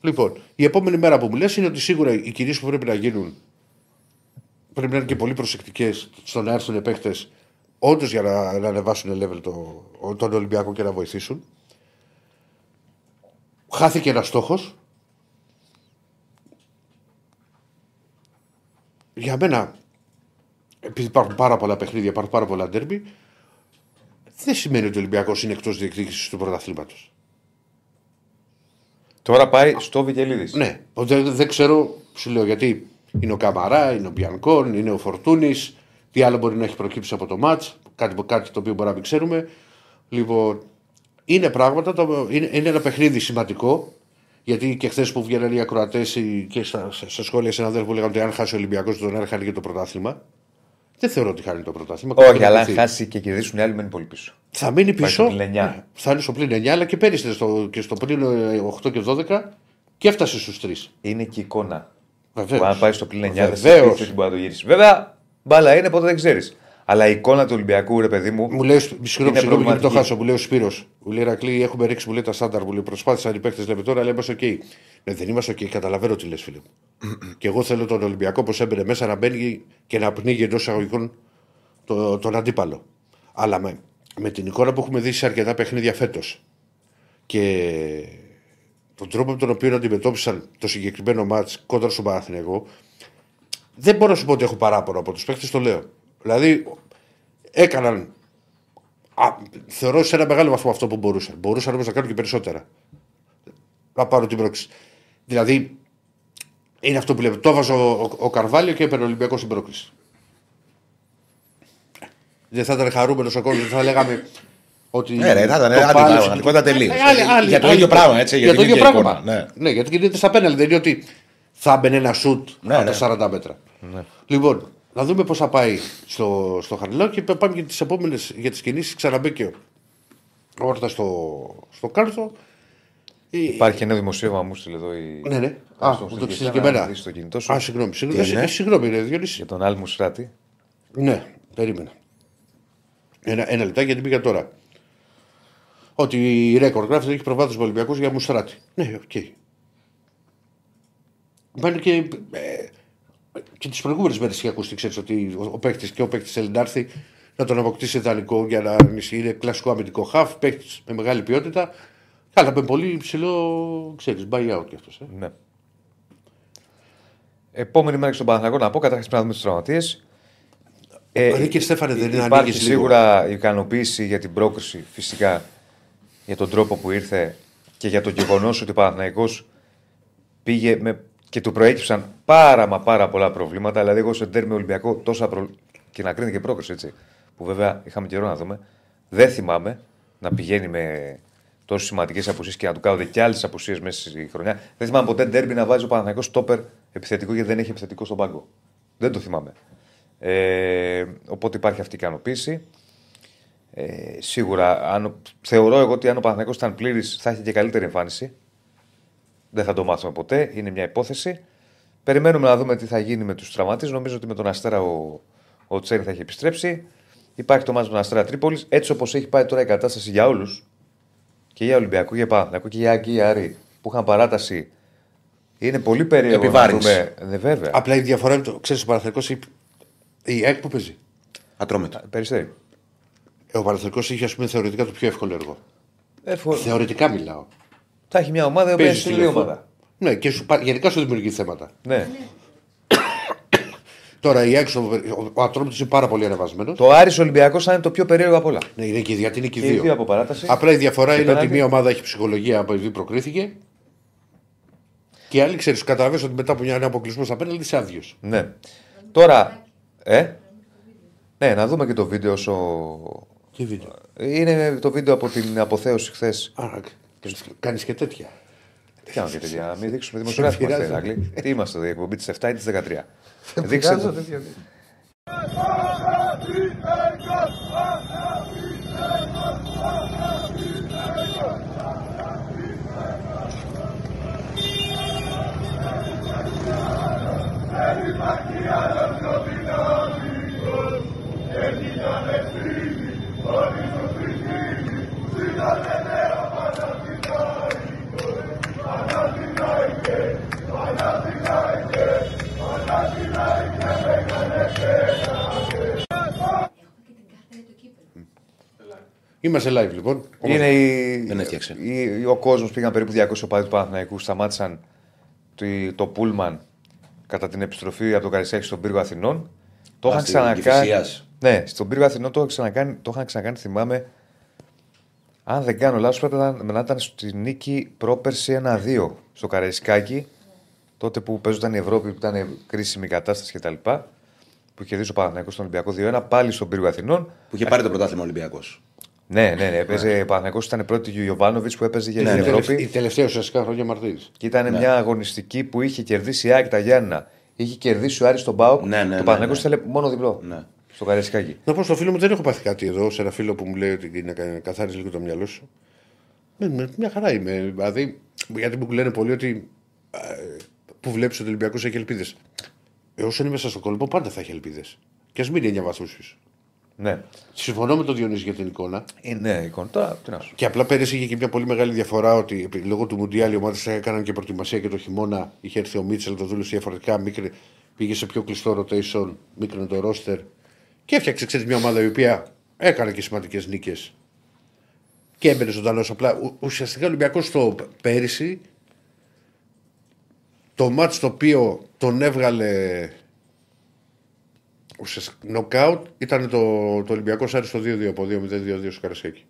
Λοιπόν, η επόμενη μέρα που μου λες είναι ότι σίγουρα οι κινήσεις που πρέπει να γίνουν πρέπει να είναι και πολύ προσεκτικές στο να έρθουν παίχτε όντως για να, να ανεβάσουν level το, τον Ολυμπιακό και να βοηθήσουν. Χάθηκε ένας στόχος. Για μένα, επειδή υπάρχουν πάρα πολλά παιχνίδια, υπάρχουν πάρα πολλά ντέρμπι, δεν σημαίνει ότι ο Ολυμπιακός είναι εκτός διεκδίκησης του πρωταθλήματος. Τώρα πάει στο Βικελίδης. Ναι, δεν, δεν ξέρω, σου λέω γιατί είναι ο Καμαρά, είναι ο Μπιανκόν, είναι ο Φορτούνης. Τι άλλο μπορεί να έχει προκύψει από το ματ, κάτι, κάτι το οποίο μπορεί να μην ξέρουμε. Λοιπόν, είναι πράγματα, το, είναι, είναι ένα παιχνίδι σημαντικό. Γιατί και χθες που βγαίνανε οι ακροατές και στα, στα σχόλια συναδέλφου που λέγανε ότι αν χάσει ο Ολυμπιακός τον Άρα χάνει και το πρωτάθλημα. Δεν θεωρώ ότι χάνει το πρωτάθλημα. Όχι, Κάτι αλλά να αν πει. χάσει και κερδίσουν οι άλλοι, μένει πολύ πίσω. Θα μείνει Πάει πίσω. στο πλην εννιά. Ναι, Θα είναι στο πλήν 9, αλλά και πέρυσι στο, και στο πλήν ε, 8 και 12 και έφτασε στους 3. Είναι και εικόνα. Βεβαίως. Που αν πάει στο πλήν 9 δεν Βεβαίως. σε μπορεί να το γυρίσεις. Βέβαια, μπάλα είναι, ποτέ δεν ξέρεις. Αλλά η εικόνα του Ολυμπιακού, ρε παιδί μου. Μου λέει, συγγνώμη, είναι συγγνώμη, γιατί το προβληματική. χάσω. Μου λέει ο Σπύρος, μου λέει Ηρακλή, έχουμε ρίξει μου λέει τα στάνταρ μου λέει, προσπάθησαν οι παίκτες, λέμε τώρα, αλλά είμαστε οκ. Ναι, δεν είμαστε οκ, καταλαβαίνω τι λες, φίλε μου. και εγώ θέλω τον Ολυμπιακό όπως έμπαινε μέσα να μπαίνει και να πνίγει εντός εισαγωγικών το, τον αντίπαλο. Αλλά με, με την εικόνα που έχουμε δει σε αρκετά παιχνίδια φέτος και τον τρόπο με τον οποίο αντιμετώπισαν το συγκεκριμένο μάτς κόντρα στον Παναθηναϊκό, δεν μπορώ να σου πω ότι έχω παράπονο από τους παίκτες, το λέω. Δηλαδή, έκαναν. Α, θεωρώ σε ένα μεγάλο βαθμό αυτό που μπορούσαν. Μπορούσαν όμως να κάνουν και περισσότερα. Να πάρω την πρόκληση. Δηλαδή, είναι αυτό που λέμε. Το έβαζε ο, ο, ο Καρβάλιο και έπαιρνε ο Ολυμπιακός στην πρόκληση. Δεν θα ήταν χαρούμενος ο κόσμο, δεν θα λέγαμε ότι. Ναι, ρε, θα ήταν το άλλη πάλεψε. πραγματικότητα τελείως. Ε, άλλη- άλλη- Για το άλλη- ίδιο πράγμα, έτσι, για Για την το ίδιο ίδια πράγμα. εικόνα, ναι. Ναι, γιατί γίνεται στα πέναλ. Δεν είναι ότι θα μπαινε ένα σουτ Ναι, από ναι. τα 40 μέτρα. Λοιπόν, να δούμε πώς θα πάει στο, στο Χαριλάου και πάμε για τις επόμενες για τις κινήσεις. Ξαναμπήκε ο Όρτας στο, στο κάρτο. Ε, Υπάρχει ένα δημοσίευμα μου στείλε εδώ η. Ναι, ναι. Α, στο μου το στείλε ξέρει και και ένα, εμένα. να δεις στο κινητό σου. Α, συγγνώμη. Συγγνώμη, Τι είναι; ε, συγγνώμη ρε, Διονύση. Για τον Άλμου Στράτη. Ναι, περίμενα. Ένα, ένα λεπτάκι γιατί πήγα τώρα. Ότι η ρέκορ γράφει ότι έχει προβάδισμα Ολυμπιακούς για Μουστράτη. Ναι, οκ. Πάνε και. Ε, και τις προηγούμενες μέρες είχε ακουστεί, ξέρεις ότι ο, ο παίκτης και ο παίκτης θέλει να έρθει να τον αποκτήσει ιδανικό για να είναι κλασικό αμυντικό χαφ, παίκτης με μεγάλη ποιότητα. Αλλά με πολύ υψηλό, ξέρεις, buyout κι αυτός. Ε. Ναι. Επόμενη μέρα και στον Παναθηναϊκό να πω καταρχάς πρέπει να δούμε τους τραυματίες. Ε, Ρε και Στέφανε, δεν είναι υπάρχει ανοίγεις λίγο. σίγουρα η ικανοποίηση για την πρόκριση φυσικά για τον τρόπο που ήρθε και για το γεγονός ότι ο Παναθηναϊκός πήγε με, και του προέκυψαν πάρα μα πάρα πολλά προβλήματα. Δηλαδή, εγώ σε τέρμι Ολυμπιακό τόσα προ... και να κρίνει και πρόκριση έτσι. Που βέβαια είχαμε καιρό να δούμε. Δεν θυμάμαι να πηγαίνει με τόσο σημαντικές απουσίες και να του κάνονται και άλλες απουσίες μέσα στη χρονιά. Δεν θυμάμαι ποτέ τέρμι να βάζει ο Παναθηναϊκός στόπερ επιθετικό γιατί δεν έχει επιθετικό στον πάγκο. Δεν το θυμάμαι. Ε, οπότε υπάρχει αυτή η ικανοποίηση. Ε, σίγουρα, αν, θεωρώ εγώ ότι αν ο Παναθηναϊκός ήταν πλήρης, θα έχει και καλύτερη εμφάνιση. Δεν θα το μάθουμε ποτέ. Είναι μια υπόθεση. Περιμένουμε να δούμε τι θα γίνει με τους τραυματίες. Νομίζω ότι με τον Αστέρα ο, ο Τσέρι θα έχει επιστρέψει. Υπάρχει το μάτι με τον Αστέρα Τρίπολης. Έτσι όπως έχει πάει τώρα η κατάσταση για όλους, και για Ολυμπιακό, για Παναθηναϊκό και για Άγκη Άρη, που είχαν παράταση. Είναι πολύ περίεργο να Επιβάρυνση. δούμε. Ναι, βέβαια. Απλά η διαφορά είναι το ξέρεις ο Παναθηναϊκός η, η ΑΕΚ που παίζει. Ατρόμητο. Περιστέρι. Ε, Ο Παναθηναϊκός είχε ας πούμε θεωρητικά το πιο εύκολο έργο. Ε, φο- Θεωρητικά μιλάω. Θα έχει μια ομάδα η οποία Παίζεις είναι στη σκληρή λεωφόρο. ομάδα. Ναι, και σου, πα- γενικά σου δημιουργεί θέματα. Ναι. [COUGHS] Τώρα η έξω, ο, ο Ατρόμητος είναι πάρα πολύ ανεβασμένος. Το Άρης Ολυμπιακός θα είναι το πιο περίεργο απ' όλα. Ναι, είναι και, γιατί είναι και, Και οι οι δύο. δύο από παράταση. Απλά η διαφορά Και είναι ότι πέναλτι. μία ομάδα έχει ψυχολογία από επειδή προκρίθηκε. Και η άλλη ξέρεις, καταλαβαίνει ότι μετά από μια- ένα αποκλεισμό στα πέναλτι είσαι άδειος. Ναι. Τώρα. Ε; Ναι, να δούμε και το βίντεο όσο. Τι βίντεο; Είναι το βίντεο από την αποθέωση χθες. Κάνει και τέτοια. Τι κάνω και τέτοια, να μην δείξουμε δημοσιογράφοι είμαστε, πειράζει. Ηρακλή. Τι είμαστε, η εκπομπή της 7 ή της 13. Δείξτε Είμαστε live λοιπόν. Είναι η... Δεν έφτιαξε. η- ο κόσμος πήγαν περίπου 200 οπαδοί του Παναθηναϊκού, σταμάτησαν το, το Πούλμαν κατά την επιστροφή από το Καρισάκι στον πύργο Αθηνών. Το Α, είχαν στην ξανακάνει. Κηφισίας. Ναι, στον πύργο Αθηνών το είχαν ξανακάνει, το είχαν ξανακάνει θυμάμαι. Αν δεν κάνω λάθος, πρέπει να, να ήταν στη νίκη πρόπερση 1-2 στο Καραϊσκάκι. Τότε που παίζονταν η Ευρώπη, που ήταν κρίσιμη η κατάσταση κτλ. Που κερδίζει ο Παναθηναϊκός στον Ολυμπιακό 2-1 πάλι στον πύργο Αθηνών. Που είχε πάρει το πρωτάθλημα Ολυμπιακός. Ναι, ναι, ναι. Έπαιζε, ο Παναθηναϊκός ήταν πρώτη και ο Ιωβάνοβιτς που έπαιζε για Ναι, την ναι. Ευρώπη. Η τελευταία ουσιαστικά χρόνια Μαρτίνη. Και ήταν μια αγωνιστική που είχε κερδίσει η ΑΕΚ τα Γιάννα. Είχε κερδίσει ο Άρης τον Μπάουκ. Ναι, ναι, το ναι, Παναθηναϊκός ναι. ήθελε μόνο διπλό. Ναι. Στο Καραϊσκάκι. Να πω στο φίλο μου, δεν έχω πάθει κάτι εδώ, σε ένα φίλο που μου λέει ότι είναι κα- καθάρισε λίγο το μυαλό σου. Ναι, με, μια χαρά είμαι. Δηλαδή, γιατί μου λένε πολλοί ότι ε, που βλέπεις ότι ο Ολυμπιακός έχει ελπίδες. Ε, όσο είναι μέσα στο κόλπο, πάντα θα έχει ελπίδες. Και ας μην είναι 9 βαθμού πίσω. Ναι. Συμφωνώ με τον Διονύση για την εικόνα. Ε, ναι, εικόνα. Τώρα, τι να σου. Και απλά πέρυσι είχε και μια πολύ μεγάλη διαφορά ότι επί- λόγω του Μουντιάλ οι ομάδες έκαναν και προετοιμασία και το χειμώνα. Είχε έρθει ο Μίτσελ, το δούλευε διαφορετικά. Μικρή, πήγε σε πιο κλειστό rotation, μίκρινε το ρόστερ. Και έφτιαξε ξέρεις, μια ομάδα η οποία έκανε και σημαντικές νίκες. Και έμπαινε ζωντανό. Απλά ου- ουσιαστικά ο Ολυμπιακό το πέρυσι το μάτς το οποίο τον έβγαλε ουσιαστικά νοκάουτ ήταν το, το Ολυμπιακό Άρη στο 2-2 από 2-0-2-2 στο Καρασέκι.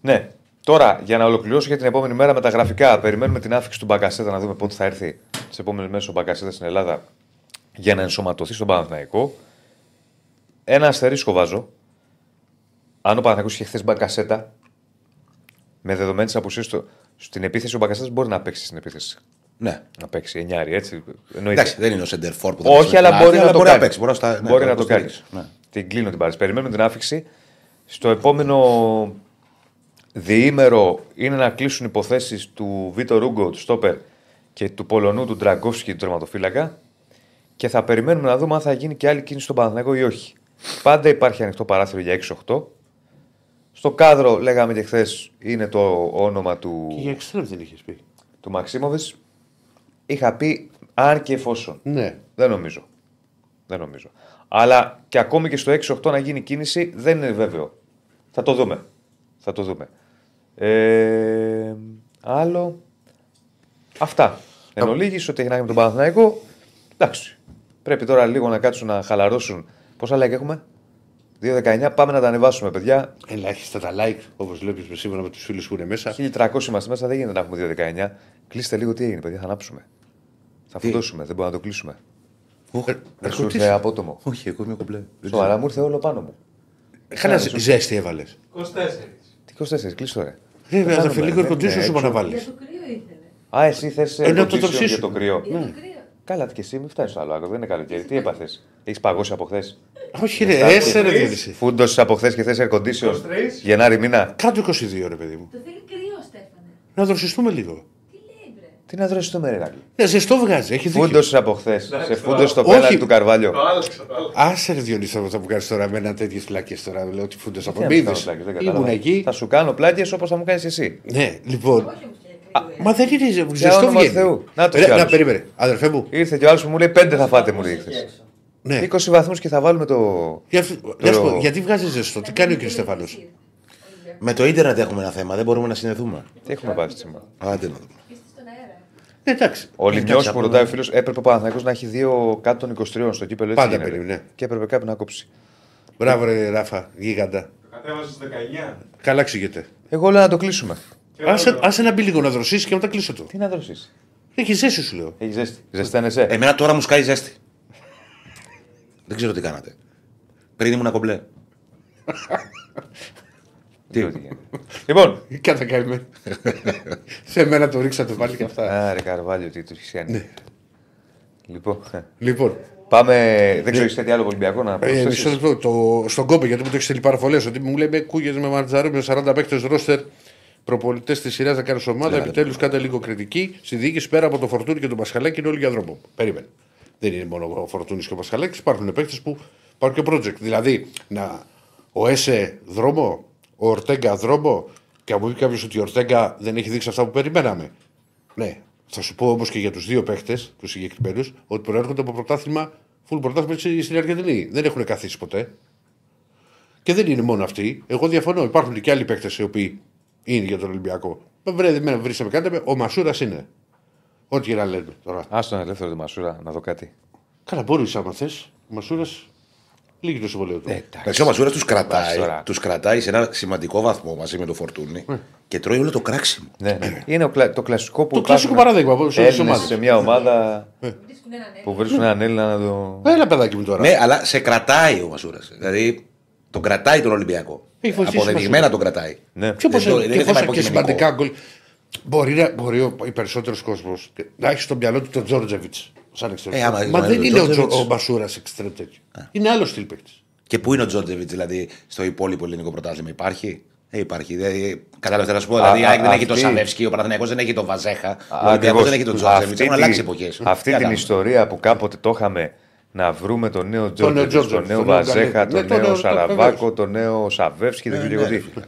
Ναι. Τώρα, για να ολοκληρώσω για την επόμενη μέρα με τα γραφικά, περιμένουμε την άφηξη του Μπακασέτα να δούμε πότε θα έρθει τι επόμενες μέρες ο Μπακασέτα στην Ελλάδα για να ενσωματωθεί στον Παναθηναϊκό. Ένα αστερίσκο βάζω. Αν ο Παναθηναϊκός είχε χθες Μπακασέτα, με δεδομένε απουσίε στην επίθεση, ο Μπακασέτα μπορεί να παίξει στην επίθεση. Ναι. Να παίξει εννιάρι, έτσι. Εννοείται. Εντάξει, δεν είναι ο Σεντερφόρ που θα Όχι, παίξει αλλά με μπορεί την να άδεια, το μπορεί κάνει. παίξει. Μπορεί να, στα- ναι, μπορεί να να το κάνει. υποστηρίξει. Ναι. Την κλείνω την παρέα. Περιμένουμε την άφηξη. Στο επόμενο διήμερο είναι να κλείσουν υποθέσεις του Βίτο Ρούγκο, του Στόπερ και του Πολωνού, του Ντραγκόφσκι, του τερματοφύλακα. Και θα περιμένουμε να δούμε αν θα γίνει και άλλη κίνηση στον Παναθηναϊκό ή όχι. Πάντα υπάρχει ανοιχτό παράθυρο για 6-8. Στο κάδρο, λέγαμε και χθες, είναι το όνομα του, Και για εξτρέμ δεν είχες πει. του Μαξίμοβιτ. Είχα πει αν και εφόσον. Ναι. Δεν νομίζω. Δεν νομίζω. Αλλά και ακόμη και στο 6-8 να γίνει κίνηση δεν είναι βέβαιο. Θα το δούμε. Θα το δούμε. Ε, άλλο. Αυτά. Εν ολίγης, ό,τι έχει να κάνει με τον Παναθηναϊκό. Εντάξει. Πρέπει τώρα λίγο να κάτσουν να χαλαρώσουν. Πόσα like έχουμε, 2-19. Πάμε να τα ανεβάσουμε, παιδιά. Ελάχιστα τα like, όπως βλέπει σύμφωνα με τους φίλους που είναι μέσα. 1300 είμαστε μέσα, δεν γίνεται να έχουμε 2-19. Κλείστε λίγο τι έγινε, παιδιά, θα ανάψουμε. Θα φουντώσουμε, δεν μπορούμε να το κλείσουμε. Οχ, Δεν σου ήρθε απότομο. Όχι, εγώ είμαι κομπλέ. Δεν Σοβαρά μου ήρθε όλο πάνω μου. Καλά ζέστη έβαλες. 24. Τι 24, κλείστο ρε. Ρε, Δεν αδερφέ, κάνουμε, λίγο δεν κοντήσιο είναι σου να έξω. βάλεις. Για το κρύο ήθελε. Α, εσύ θες Ε, να το το τοψίσουμε. για το κρύο. Για Ναι. το κρύο. Καλά, και εσύ μην φτάνει στο άλλο άκρο. Δεν είναι καλοκαίρι. Τι έπαθες; Έχεις παγώσει από χθες; Όχι, ρε, έσαι ρε Διονύση. Φούντωσες από χθες και θες air condition. 23. Γενάρη μήνα. Κάτω 22, ρε παιδί μου. Το θέλει κρύο, Στέφανε. Να δροσιστούμε λίγο. Τι λέει, βρε; Τι να δώσει το μεράκι. Ναι, ζεστό βγάζει, έχει δίκιο. Φούντωσες από χθες. Σε φούντωσε το Όχι. πέναλτι του Καρβάλιο. Το άλλαξα, το άλλαξα. Άσε ρε Διονύση θα μου κάνει τώρα με ένα τέτοιες φλάκε τώρα. Λέω ότι φούντε από Τι να σου κάνω μπίδε. πλάκες, δεν Ήμουν κατάλαβα. εκεί. Θα σου κάνω πλάκες όπως θα μου κάνεις εσύ. Ναι, λοιπόν. Όχι όμως και Α, κρύο. Μα δεν είναι ζεστό όνομα βγαίνει. Θεού. Να το Ρε, κι Να άλλος. περίμενε. Αδερφέ μου. Ήρθε και ο άλλος που μου λέει πέντε θα φάτε, μου λέει χθε. Ναι. 20 βαθμούς και θα βάλουμε το. Για- να σου πω, Γιατί βγάζει ζεστό, τι κάνει ο κ. Στέφανο. Με το ίντερνετ έχουμε ένα θέμα, δεν μπορούμε να συνδεθούμε. Τι έχουμε πάθει σήμερα. Άντε να δούμε. Είστε στον αέρα. Ε, εντάξει. Ο Εντάξει, Λιμιό που απλά- ρωτάει ο φίλος, έπρεπε ο Παναθηναϊκός να έχει δύο κάτω των 23 στο κύπελο. Έτσι Πάντα γίνεται. περίμενε. Και έπρεπε κάποιο να κόψει. Μπράβο, ρε Ράφα, γίγαντα. Το κατέβασε 19. Καλά εξηγείται. Εγώ λέω να το κλείσουμε. Και Άσε, βέβαια, άσε να μπει λίγο να δροσίσει και μετά κλείσω το. Τι να δώσει. Έχει ζέστη σου λέω. Έχει ζέστη. Ζεσταίνεσαι; Εμένα τώρα μου σκάει ζέστη. Δεν ξέρω τι κάνατε. Πριν ήμουν κομπλέ. [LAUGHS] Τι ότι γίνεται. Λοιπόν. [LAUGHS] Κάτα καημένο. Σε μένα το ρίξατε πάλι και αυτά. Άρε Καρβάλιο, τι του έχεις κάνει. Λοιπόν. Λοιπόν, Πάμε. Δεν ξέρω, έχει κάτι άλλο Ολυμπιακό να ε, προσθέσεις; μισό λεπτό. Το, στον κόμπε, γιατί μου το έχεις στείλει πάρα πολλές. Ότι μου λέει με κούγες με μαρτζαρό με 40 παίκτες ρόστερ προπολιτέ της σειράς να κάνει ομάδα. Επιτέλους κάντε λίγο κριτική. Στη διοίκηση πέρα από το Φορτούνι και τον Πασχαλάκη είναι όλοι για δρόμο. Περίμενε. Δεν είναι μόνο ο Φορτούνης και ο Πασχαλάκης. Υπάρχουν παίκτες που υπάρχουν και project. Δηλαδή, να, ο Έσε δρόμο, ο Ορτέγκα δρόμο. Και αν μου πει κάποιος ότι ο Ορτέγκα δεν έχει δείξει αυτά που περιμέναμε. Ναι. Θα σου πω όμως και για τους δύο παίχτε, τους συγκεκριμένους, ότι προέρχονται από πρωτάθλημα, full πρωτάθλημα στη- στην Αργεντινή. Δεν έχουν καθίσει ποτέ. Και δεν είναι μόνο αυτοί. Εγώ διαφωνώ. Υπάρχουν και άλλοι παίχτε οι οποίοι είναι για τον Ολυμπιακό. Βρε, με βρήσαμε κάτι. με- Ο Μασούρας είναι. Ό,τι και να λέμε τώρα. Α τον ελεύθερο τη Μασούρα να δω κάτι. Καλά, μπορείς άμα θες. Ο Μασούρας λύγει το συμβολέο του. Ε, Εντάξει, ο Μασούρας τους κρατάει, τώρα. τους κρατάει σε ένα σημαντικό βαθμό μαζί με το φορτούνι και τρώει όλο το κράξιμο. Ναι, ναι. Είναι ο κλα- το κλασικό που. Το κλασικό υπάρχουν παράδειγμα σε όλες τις Έλληνες ομάδες. σε μια ομάδα Βρίσκουν έναν Έλληνα. που βρίσκουν έναν Έλληνα να το. Έλα, παιδάκι μου τώρα. Ναι, αλλά σε κρατάει ο Μασούρας. Δηλαδή τον κρατάει τον Ολυμπιακό. Έχει βοηθήσει Αποδεδειγμένα Μασούρα. τον κρατάει. Ναι. Και, Δεν πόσα, το- δεν και, είναι θέμα πόσα και υποκειμενικό. σημαντικά γκολ. Μπορεί, να, μπορεί ο, οι περισσότερο κόσμος να έχει στο μυαλό του τον Τζόρτζεβιτς. Σαν εξτρέμ. Ε, άμα Μα είναι δεν ο είναι ο, Τζόρτζεβιτς. Τζο- ο Μασούρας εξτρέμ τέτοιο. Είναι άλλο στυλ παίκτης. Και πού είναι ο Τζόρτζεβιτς, δηλαδή στο υπόλοιπο ελληνικό πρωτάθλημα, υπάρχει; Ε, υπάρχει. Δηλαδή, κατάλαβες να σου πω. Δηλαδή, η α, ΑΕΚ δεν έχει τον αυτή- Σαβέφσκι, ο Παναθηναϊκός δεν έχει τον Βαζέχα, ο Ακριβώς. Ολυμπιακός δεν έχει τον Τζόρτζεβιτς. Αυτή Έχουν τη- αλλάξει εποχές. Αυτή την ιστορία που κάποτε το είχαμε να βρούμε τον νέο νέο Τζόρτζεβιτς, τον Τζόρτζεβιτς, νέο τον νέο Βαζέχα, Γκαλέτι. τον Ναι, τον νέο νέο- Σαραβάκο, βεβαίως. τον νέο Σαβέφσκι, δεν Ναι, ξέρω ναι, τι. ρε φίλε.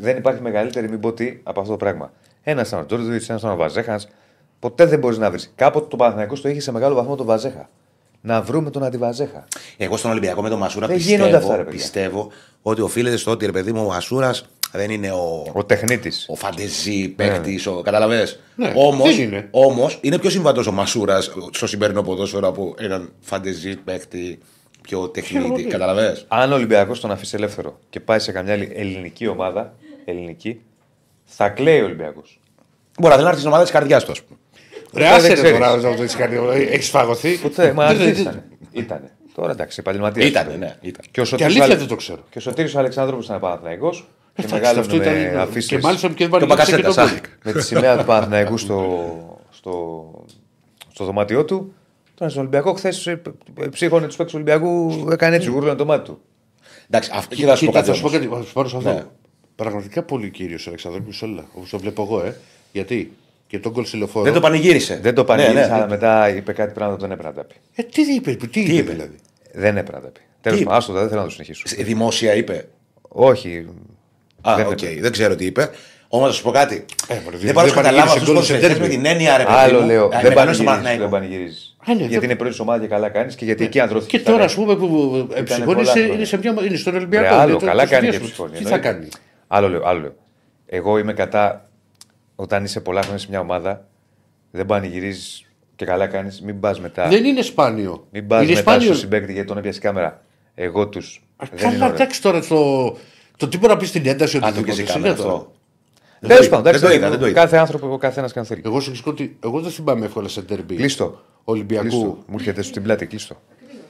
Δεν υπάρχει μεγαλύτερη μην πω τι από αυτό το πράγμα. Ένας ήταν ο Τζόρτζεβιτς, ένας ήταν ο Βαζέχας. Ποτέ δεν μπορείς να βρεις. Κάποτε το Παναθηναϊκός το είχε σε μεγάλο βαθμό τον Βαζέχα. Να βρούμε τον αντιβαζέχα. Εγώ στον Ολυμπιακό με τον Μασούρα Δεν γίνονται πιστεύω, αυτά, ρε παιδιά. πιστεύω ότι οφείλεται στο ότι ρε παιδί μου ο Μασούρας δεν είναι ο, Ο τεχνίτης. ο φαντεζή παίκτης, ο καταλαβέ. Ναι, Όμω δεν είναι. όμως, είναι πιο συμβατός ο Μασούρας στο σημερινό ποδόσφαιρο από έναν φαντεζή παίκτη πιο τεχνίτη. Καταλαβέ. Αν ο Ολυμπιακός τον αφήσει ελεύθερο και πάει σε καμιά άλλη ελληνική ομάδα, ελληνική, θα κλαίει ο Ολυμπιακός. Μπορεί να έρθει στην ομάδα της καρδιάς του, ας πούμε. Ρε, δεν άσε ρε ξέρεις. τώρα να το έχει κάνει. Έχεις φαγωθεί. Ποτέ, μα Δεν- δεν δεν- ήταν. Ήτανε. Τώρα εντάξει, επαγγελματίας. Ήτανε, ναι, ήταν. Και, ο Και Σωτήρης αλήθεια Αλε- δεν το ξέρω. Και ο Σωτήρης ο Αλεξάνδρου ήταν Παναθυναϊκό. Και Εντάξει, μεγάλωνε αυτό ήταν. με Και αφήσεις μάλιστα και Και ο βάλει και Μπακασέτα, τον γκολ. Σάκ. με τη σημαία του Παναθηναϊκού στο, στο, στο δωμάτιό του. Τώρα στον Ολυμπιακό χθες ψύχωνε τους παίκτες του Ολυμπιακού, έκανε έτσι, γούρλανε το μάτι του. Εντάξει, αυτό και θα σου πω Κοίτα, κάτι. θα σου πω όμως. κάτι. θα σου πάρω σε αυτό. Ναι. Πραγματικά πολύ κύριος ο Αλεξανδρόπουλος όλα. Όπως το βλέπω εγώ, ε. Γιατί; Και τον γκολ σε λεωφόρο. Δεν το πανηγύρισε. Δεν το πανηγύρισε, Ναι, ναι. αλλά μετά είπε κάτι πράγματα που δεν έπρεπε να τα πει. Ε, τι είπε, τι, είπε, είπε; δηλαδή; Δεν έπρεπε να τα πει. Τέλος είπε; πάντων, άστο, δεν θέλω να το συνεχίσω. Δημόσια είπε. Όχι. Α, Δεν οκ, έπρεπε. δεν ξέρω τι είπε. Όμως να σου πω κάτι. Ε, μωρέ, δεν μπορώ να δεν καταλάβω πανηγύρισε αυτούς του γκολ σε ποδοσφαιριστές με ντέρμπι. την έννοια ρε παιδί Άλλο μου, λέω. ε, Δεν μεγαλώνει στον πανηγυρίζεις. Παναθηναϊκό. Δεν πανηγυρίζεις. Α, ναι, Γιατί δεν- είναι πρώτη ομάδα και καλά κάνεις και γιατί εκεί ανδρώθηκε. Και τώρα, ας πούμε, που ψυχώνει πολλά είναι, χρόνια. σε μια, είναι στον Ρε, Ολυμπιακό. άλλο, είναι το- καλά το κάνεις και συνδυασμό. ψυχώνει. Τι θα εννοείται. κάνει; Άλλο λέω, άλλο λέω. Εγώ είμαι κατά όταν είσαι πολλά χρόνια σε μια ομάδα, δεν πανηγυρίζεις και καλά κάνεις, μην πας μετά. Δεν είναι σπάνιο. Μην πας είναι μετά σπάνιο. στο συμπέκτη γιατί τον έπιασε η κάμερα. Εγώ τους. Α, Δεν είναι Καλά, ωραίο. εντάξει τώρα το. Το τι μπορεί να πει στην ένταση ότι Αν το δεν πιάσει η είναι κάμερα τώρα. αυτό. Τέλος πάντων, Δεν το εντάξει, είδα, δεν το είδα. Κάθε άνθρωπο, ο καθένας κάνει θέλει. Εγώ σου εξηγώ ότι εγώ δεν θυμάμαι εύκολα σε τέρμπι. Κλείστο. Ολυμπιακού. Κλείστο. Μου έρχεται στην πλάτη, κλείστο.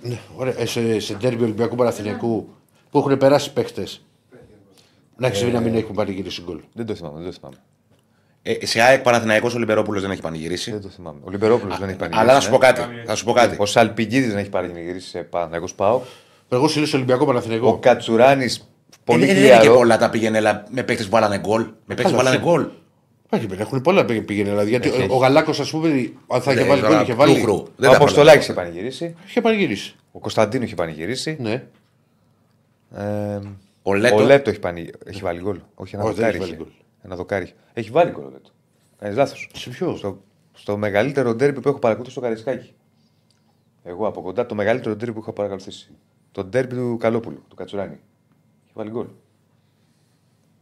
Ναι, ωραία, ε, σε, σε τέρμπι Ολυμπιακού Παναθηναϊκού που έχουν περάσει παίχτες. Να έχεις συμβεί να μην έχουν πανηγυρίσει γκολ. Δεν το θυμάμαι, δεν το θυμάμαι. Ε, σε ΑΕΚ Παναθηναϊκός ο Λιμπερόπουλο δεν έχει πανηγυρίσει. Δεν το θυμάμαι. Ο Λιμπερόπουλο δεν έχει πανηγυρίσει. Αλλά να σου πω ναι. κάτι. Θα σου πω κάτι. Ο Σαλπιγκίδη δεν έχει πανηγυρίσει σε Παναγιώ Πάο. Εγώ σου λέω σε Ολυμπιακό Ο Παναθηναϊκό. Κατσουράνης πολύ Ε, δεν είναι και χιλιαρό. πολλά τα πήγαινε αλλά με παίκτες που βάλανε γκολ. Με παίκτες που Καλά, βάλανε σε- γκολ. Όχι, δεν έχουν πολλά πήγε- πήγαινε. Δηλαδή, γιατί Έχει, ο- έχει. ο Γαλάκος, ας πούμε, αν θα είχε Ναι, βάλει τώρα, γκολ, είχε κρού, βάλει. κρού. Ο Δεν τα Αποστολάκη βάλανε. είχε πανηγυρίσει. Είχε πανηγυρίσει. Ο Κωνσταντίνο είχε πανηγυρίσει. Ναι. Ε, Ο Λέτο. ο Λέτο έχει, πανη... έχει βάλει γκολ. Όχι, ένα Όχι, δεν δοκάρι. έχει είχε. βάλει γκολ. Ένα δοκάρι. Έχει βάλει γκολ ο Λέτο. Κάνει λάθος. Σε ποιος; Στο, στο μεγαλύτερο ντέρμπι που έχω παρακολουθήσει στο Καρισκάκι. Εγώ από κοντά το μεγαλύτερο ντέρμπι που έχω παρακολουθήσει. Το ντέρμπι του Καλόπουλου, του Κατσουράνη. Έχει βάλει γκολ.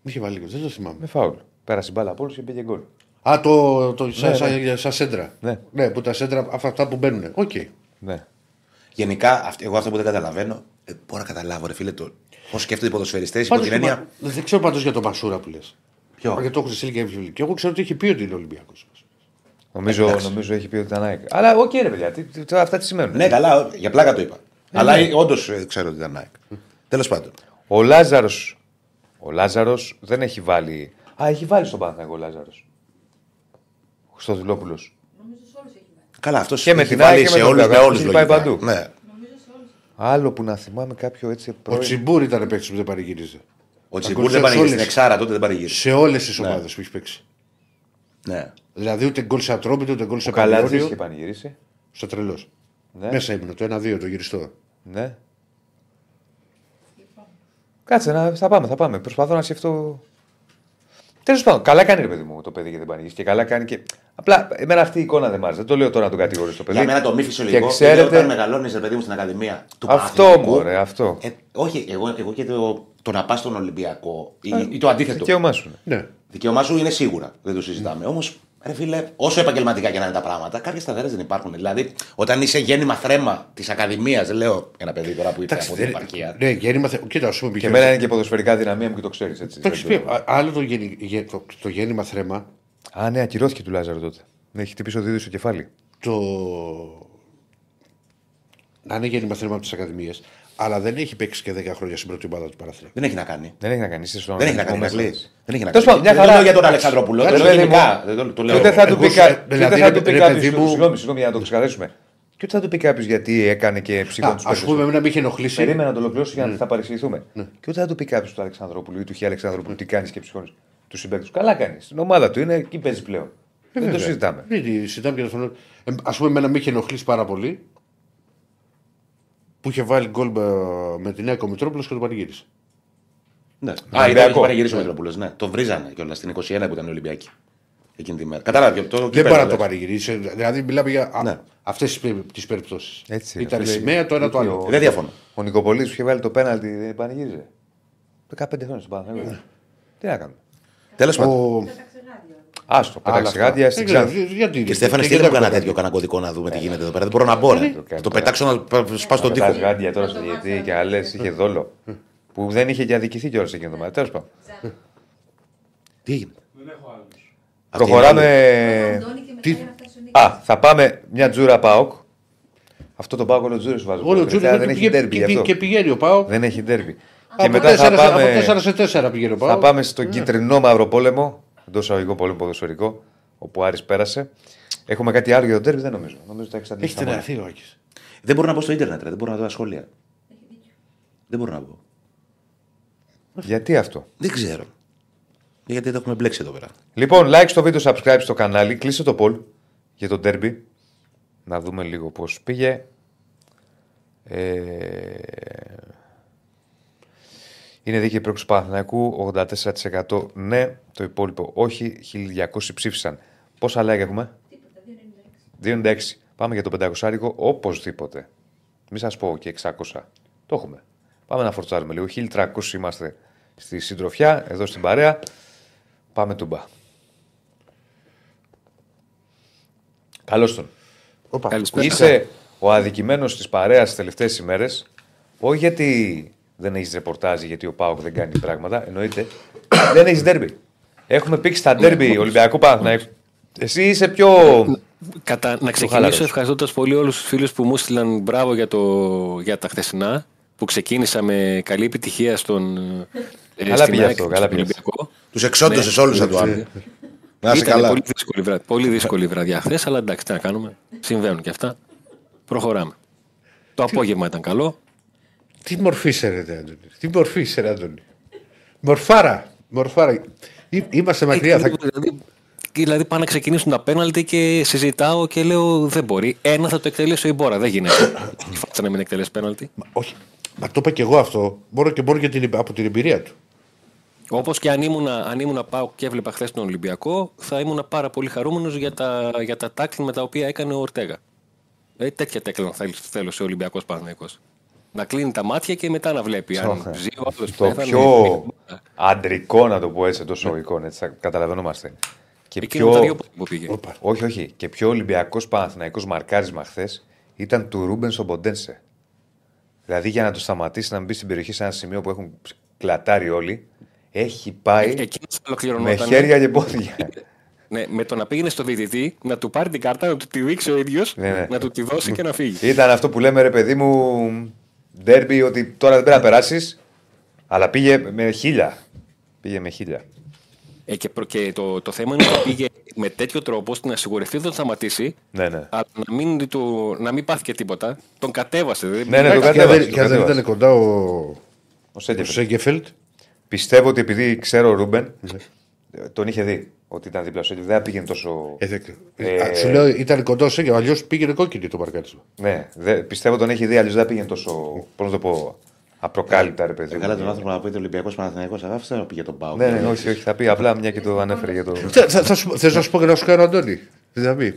Είχε βάλει γκολ, δεν το θυμάμαι. Με φάουλ. Πέρασε η μπάλα από όλους και πήγε γκολ. Α, το, το, σαν, Ναι, σαν- σαν σέντρα. Ναι. που τα σέντρα, αυτά, αυτά που μπαίνουν. Οκ. Ναι. Γενικά, αυ- εγώ αυτό που δεν καταλαβαίνω, ε, μπορώ να καταλάβω, ρε φίλε, το πώς σκέφτονται οι ποδοσφαιριστές υπό Πάντως, την έννοια. μα- δεν ξέρω πάντως για τον Μασούρα που λες. Ποιο; Γιατί το έχω στη και Και εγώ ξέρω ότι έχει πει ότι είναι Ολυμπιακός. Νομίζω, νομίζω έχει πει ότι ήταν ΑΕΚ. Αλλά οκ, ρε παιδιά, τι, τι- αυτά τι σημαίνουν. Ναι, καλά, για πλάκα το είπα. Αλλά όντως ξέρω ότι ήταν ΑΕΚ. Τέλος πάντων. Ο Λάζαρος. Ο Λάζαρος δεν έχει βάλει. Α, έχει βάλει στον Παναθηναϊκό ο Λάζαρος. Ο Χριστοδουλόπουλος. Νομίζω σε όλους έχει βάλει. Καλά, αυτός Και με έχει την βάλει ΑΕΚ και με σε τον όλου με Ολυμπιακό. όλους Έχει πάει παντού. Ναι. Νομίζω σε όλους. Άλλο που να θυμάμαι κάποιο έτσι Ο πρώην. Τσιμπούρ ήταν παίκτης που δεν παρηγύριζε. Ο Ακούστε Τσιμπούρ δεν σε πανηγύρισε. όλες. Στην Εξάρα τότε δεν πανηγύρισε. Σε όλες τις ομάδες που έχεις παίξει. Ναι. Δηλαδή ούτε γκολ σε ατρόμητο, ούτε γκολ σε Ο Καλάτζη Πανιόνιο. είχε πανηγυρίσει. Στο τρελός. Ναι. Μέσα ήμουν το 1-2 το γυριστό. Ναι. Κάτσε, να, θα πάμε, θα πάμε. Προσπαθώ να σκεφτώ. Τέλος πάντων, καλά κάνει ρε παιδί μου το παιδί και δεν πανηγύρισε. Και καλά κάνει και. Απλά εμένα αυτή η εικόνα δεν μ' άρεσε. Δεν το λέω τώρα να τον κατηγορήσω το παιδί. Για μένα το μη φυσιολογικό Και είναι ξέρετε- όταν μεγαλώνεις, ρε παιδί μου, στην Ακαδημία του Αυτό Παναθηναϊκού. μωρέ, αυτό. Ε, όχι, εγώ, εγώ και το, το να πας στον Ολυμπιακό ή, ή το αντίθετο. Δικαίωμά σου. είναι. Ναι. Δικαίωμά σου είναι σίγουρα, δεν το συζητάμε. Όμως, ρε φίλε, όσο επαγγελματικά και να είναι τα πράγματα, κάποιες σταθερές δεν υπάρχουν. Δηλαδή, όταν είσαι γέννημα θρέμα της Ακαδημίας, λέω ένα παιδί τώρα που ήρθε από την επαρχία. Ναι, γέννημα. θε- Κοίτα, ας πούμε. Και π.χ. εμένα είναι και ποδοσφαιρικά δυναμία μου και το ξέρεις έτσι. Το έχεις πει. Α- Άλλο το, γέννη- γε- το, το γέννημα θρέμα. Α, ναι, ακυρώθηκε του Λάζαρου τότε. Ναι, έχει χτυπήσει ο Δίδυ στο κεφάλι. Το. Να είναι γέννημα θρέμα από τις Ακαδημίες. Αλλά δεν έχει παίξει και 10 χρόνια στην πρώτη ομάδα του Παναθηναϊκού. Δεν έχει να κάνει. Δεν έχει να κάνει. Είσαι στον Δεν έχει να κάνει. οργανισμό Ηρακλή. μέσα. Δεν έχει να Τέλος κάνει. πάντων, μια Δεν το χαρά. λέω για τον Αλεξανδρόπουλο. Το Ρε λέω παιδί μου, γενικά. Δεν το- το Και λέω. ούτε θα του Εγώ πει σε- κα- και ούτε δηλαδή, θα ρε- του πει ρε κάποιο. παιδί μου- Συγγνώμη, συγγνώμη για να το ξεκαθαρίσουμε. Και ούτε θα του πει κάποιος γιατί έκανε και ψυχών τους Α πούμε, εμένα με είχε ενοχλήσει. Περίμενα να το ολοκληρώσω για να θα παρεξηγηθούμε. Και ούτε θα του πει κάποιος του Αλεξανδρόπουλου ή του Χ. Αλεξανδρόπουλου τι κάνεις και ψυχώνεις τους συμπαίκτες. Καλά κάνεις. Στην ομάδα του είναι εκεί παίζει πλέον. Δεν το βέβαια. συζητάμε. Δεν τη συζητάμε και το φωνώ. Ε, Α πούμε, εμένα με είχε ενοχλήσει πάρα πολύ που είχε βάλει γκολ με, με τη Νέα Κομιτρόπουλος και το πανηγύρισε. Ναι. Α, Ολυμπιακό. ήταν έχει πανηγυρίσει ο Μητροπούλο. Ναι. Το βρίζανε κιόλας στην 21 που ήταν Ολυμπιακή. Εκείνη τη μέρα. Κατάλαβε. Το, Δεν κύπελλο μπορεί να το λες. πανηγυρίσει. Δηλαδή, μιλάμε για Ναι. αυτές τις περιπτώσεις. Έτσι είναι, Ήταν φίλε. σημαία το ένα το άλλο. Ο- Δεν διαφωνώ. Ο Νικοπολί που είχε βάλει το πέναλτι δεν πανηγύριζε. 15 χρόνια στον Παναγιώτο. Τι να κάνουμε. Τέλος πάντων. Ο... Τα ξεγάδια. Άστο, Άλλα πέταξε αυτά. γάντια στην Δεν ξέρω, Ξάνθη. γιατί- Και Στέφανε, και στείλε μου γιατί κανένα δεν τέτοιο κανένα κωδικό να δούμε τι γίνεται εδώ πέρα. Δεν μπορώ να μπω. ρε. το Το πετάξω να σπά στον Πετάς τοίχο. γάντια τώρα στο διαιτή και άλλες είχε δόλο. Που δεν είχε και αδικηθεί κιόλας εκείνο το μάτι. Τέλος πάντων. Τι έγινε; Δεν έχω άλλους. Αυτή Προχωράμε. Αντώνη και μετά τι- για να φτάσει ο Νίκος. Α, θα πάμε μια τζούρα Πάοκ. Αυτό το Πάοκ όλο τζούρες σου βάζω. Όλο ο Τελευταία Τζούρι Δεν έχει πήγε- ντέρμπι γι' και- αυτό. και πηγαίνει ο Πάο. Δεν έχει ντέρμπι. Και Από μετά θα 4 από πάμε. 4 σε 4 πηγαίνει ο Πάο. Θα πάμε στον κίτρινο μαύρο πόλεμο. Εντό αγωγικό πόλεμο ποδοσφαιρικό. Όπου ο Άρης πέρασε. Έχουμε κάτι άλλο για τον ντέρμπι, δεν νομίζω. Νομίζω ότι τα έχεις Έχεις αντιληφθεί. τα μόνα. τρελαθεί ο Άκης. Δεν μπορώ να μπω στο Ιντερνετ, ρε. δεν μπορώ να δω τα σχόλια. Έχει δίκιο. Δεν μπορώ να μπω. Γιατί αυτό; Δεν ξέρω. Γιατί το έχουμε μπλέξει εδώ πέρα. Λοιπόν, like στο βίντεο, subscribe στο κανάλι, κλείσε το poll για το derby. Να δούμε λίγο πώς πήγε. Ε... Είναι δίκαιη η πρόκληση του Παναθηναϊκού, 84% ναι, το υπόλοιπο όχι, 1200 ψήφισαν. Πόσα like έχουμε; Τίποτα, 2,96. 296. Πάμε για το 500 οπωσδήποτε. Μη σας πω και 600. Το έχουμε. Πάμε να φορτσάρουμε λίγο. 1300 είμαστε στη συντροφιά, εδώ στην παρέα. Πάμε τούμπα. Καλώς τον. Όπα. Καλησπέρα. Είσαι ο αδικημένος της παρέας τις τελευταίες ημέρες. Όχι γιατί δεν έχεις ρεπορτάζ, γιατί ο Πάοκ δεν κάνει πράγματα. Εννοείται. [COUGHS] δεν έχεις ντέρμπι. Έχουμε πήξει στα ντέρμπι Ολυμπιακού Παναθηναϊκού. Εσύ είσαι πιο. Κατά, να χαλαρός. ξεκινήσω ευχαριστώντας πολύ όλους τους φίλους που μου στείλαν μπράβο για, το, για τα χθεσινά. Που ξεκίνησα με καλή επιτυχία στον. ε, Καλά στην πήγε ΑΕΚ αυτό, και καλά στον πήγες. Ολυμπιακό. Τους εξόντωσε όλους σαν του άλλου. Να είσαι Ήταν καλά. πολύ δύσκολη, βραδιά, πολύ δύσκολη βραδιά χθες, αλλά εντάξει, τι να κάνουμε. Συμβαίνουν και αυτά. Προχωράμε. Το απόγευμα ήταν καλό. Τι μορφή είσαι, ρε Αντώνη; Τι μορφή είσαι, ρε Αντώνη; Μορφάρα. Μορφάρα. Εί- Είμαστε μακριά. Θα... Δηλαδή, δηλαδή πάνε να ξεκινήσουν τα πέναλτι και συζητάω και λέω δεν μπορεί. Ένα θα το εκτελέσει ο Ιμπόρα. Δεν γίνεται. [COUGHS] Η φάτσα να μην εκτελέσει πέναλτι. Μα, όχι. Μα το είπα και εγώ αυτό. Μόνο και μόνο για την, από την εμπειρία του. Όπως και αν ήμουν, αν ήμουν πάω και έβλεπα χθες τον Ολυμπιακό, θα ήμουν πάρα πολύ χαρούμενος για τα, για τα τάκλιν με τα οποία έκανε ο Ορτέγα. Ε, τέτοια τέκλα θα θέλω σε Ολυμπιακός Παναγενικό. Να κλείνει τα μάτια και μετά να βλέπει αν ζει ο άλλος το πιο αντρικό, να το πω έτσι εντός εισαγωγικών, έτσι θα καταλαβαίνόμαστε. Και Εκείνο με τα δύο πιο... που πήγε. Όπα. Όχι, όχι. Και πιο Ολυμπιακός Παναθηναϊκός μαρκάρισμα χθες ήταν του Ρούμπεν στον Ποντένσε. Δηλαδή για να το σταματήσει να μπει στην περιοχή σε ένα σημείο που έχουν κλατάρει όλοι, έχει πάει Εκείνος θα με ολοκληρωνόταν. χέρια και πόδια. Ναι, με το να πήγαινε στο διαιτητή, να του πάρει την κάρτα, να του τη δείξει ο ίδιος, Ναι, ναι. να του τη δώσει και να φύγει. Ήταν αυτό που λέμε ρε παιδί μου, ντέρμπι, ότι τώρα δεν πρέπει να περάσεις, αλλά πήγε με χίλια. Πήγε με χίλια. Ε, και προ- και το, το θέμα είναι ότι πήγε με τέτοιο τρόπο ώστε να σιγουρευτεί ότι θα σταματήσει, Ναι, ναι. αλλά να μην, του, να μην πάθει και τίποτα. Τον κατέβασε. Δεν Ναι, ναι, πήγε- το Και αν κατέβασε, δεν- το και αν δεν κατέβασε. ήταν κοντά ο, Ο ο Σέγκεφελτ. Σέγκεφελτ. Πιστεύω ότι επειδή ξέρω ο Ρούμπεν, Ναι. τον είχε δει ότι ήταν δίπλα σου, ότι δεν θα πήγαινε τόσο. Ε, δεν- Ε, Α, Σου λέω ήταν κοντά ο Σέγκεφελτ, αλλιώς πήγαινε κόκκινη το μαρκάρισμα. Ναι, δε, πιστεύω τον έχει δει, αλλιώς δεν θα πήγαινε τόσο. Πώς να το πω, απροκάλυπτα ρε παιδί. Ε, μου. Καλά τον άνθρωπο να πει το Ολυμπιακός Παναθυναϊκό, αλλά αυτό δεν πήγε τον Πάο. Ναι, ναι, όχι, όχι, θα πει απλά μια και το ανέφερε για το. Θε θα, θα σου- θες να σου πω και να σου κάνω Αντώνη. Δηλαδή, ε,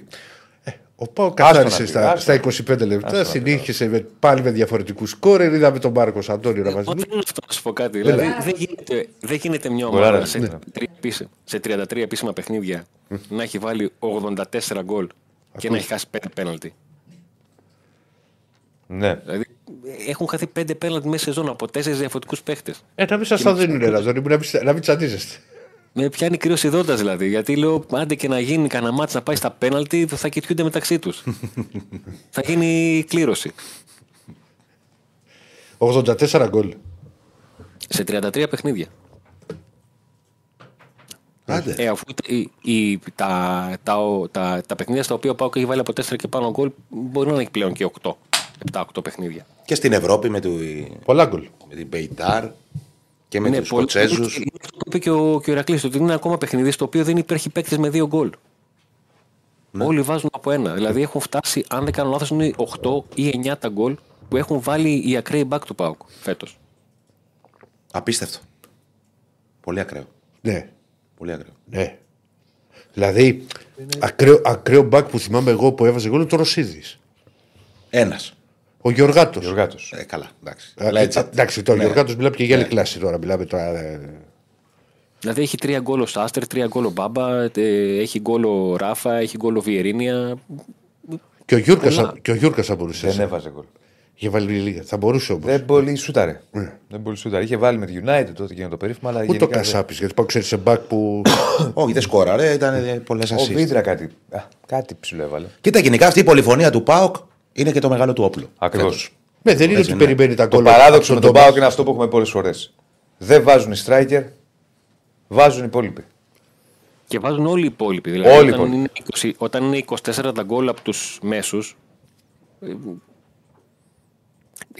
ο Πάο να καθάρισε πει, στα, άστο στα να 25 λεπτά, συνήχησε με, πάλι με διαφορετικούς σκόρερ. Είδαμε τον Μάρκος Αντώνη να μας Μα πει. δεν είναι αυτό να σου πω κάτι. Δηλαδή, δεν, γίνεται, δεν γίνεται μια Γκολάρα, ομάδα σε, ναι. 33 επίση- σε 33 επίσημα παιχνίδια να έχει βάλει 84 γκολ και να έχει χάσει 5 πέναλτι. Ναι. Δηλαδή, έχουν χαθεί 5 πέναλτι μέσα σε ζώνη από 4 διαφορετικούς παίχτες. Ε, να μην σα τα δίνουν ένα Αντώνη, μου, να μην, να μην τσαντίζεστε. Με πιάνει κρύος ιδόντα δηλαδή. Γιατί λέω, άντε και να γίνει κανένα μάτς να πάει στα πέναλτι, θα κοιτιούνται μεταξύ τους. [LAUGHS] θα γίνει κλήρωση. 84 γκολ. Σε 33 παιχνίδια. Άντε. Ε, αφού η, η, τα, τα, τα, τα παιχνίδια στα οποία ο Πάουκ έχει βάλει από 4 και πάνω γκολ μπορεί να έχει πλέον και 8. 7-8 παιχνίδια. Και στην Ευρώπη με, του, Πολλά γκολ. με την Πεϊτάρ και με Ναι, τους πολύ- Σκοτσέζους. είναι αυτό που είπε και ο, και ο Ηρακλής, ότι είναι ακόμα παιχνίδι στο οποίο δεν υπέρχει παίκτης με δύο γκολ. Όλοι βάζουν από ένα. Δηλαδή έχουν φτάσει, αν δεν κάνω λάθος, είναι 8 ή 9 τα γκολ που έχουν βάλει οι ακραίοι back του Πάουκ φέτος. Απίστευτο. Πολύ ακραίο. Ναι, Πολύ ακραίο. ναι. Δηλαδή, ακραίο, ακραίο μπακ που θυμάμαι εγώ που έβαζε γκολ είναι το Ρωσίδης. Ένας. Ο Γιωργάτος. Γιωργάτος. Ε, καλά, εντάξει. Ε, Legend. Εντάξει, το Ναι. Γιωργάτος μιλάμε και για άλλη κλάση τώρα. Μιλάμε τώρα. ε, Δηλαδή έχει τρία γκολ ο Σάστερ, τρία γκολ ο Μπάμπα, ε, έχει γκολ ο Ράφα, έχει γκολ ο Βιερίνια. Και ο Γιούρκας Πολλά. και ο Γιούρκας θα μπορούσε. Δεν έβαζε γκολ. Είχε βάλει λίγα. Θα μπορούσε όμως. Δεν πολύ σούταρε. Δεν πολύ σούταρε. Είχε βάλει με τη United τότε και το περίφημα, αλλά Ούτε ο γενικά δεν- Κασάπη, γιατί πάω ξέρεις σε μπακ που. [COUGHS] Όχι, δεν σκόραρε, ήταν πολλές Ο ασίστ. Βίντρα κάτι, α, κάτι ψηλό έβαλε. Κοίτα, γενικά αυτή η πολυφωνία του ΠΑΟΚ είναι και το μεγάλο του όπλο. Ακριβώς. Φέτος. Ναι, δεν είναι Έτσι, ότι ναι. περιμένει τα Το γκολ. παράδοξο με από τον Τόμας. Πάοκ είναι αυτό που έχουμε πολλές φορές. Δεν βάζουν οι striker, βάζουν οι υπόλοιποι. Και βάζουν όλοι οι υπόλοιποι. Δηλαδή, Όλοι οι όταν, υπόλοιποι. είναι 20, όταν είναι 24 τα γκολ από τους μέσους.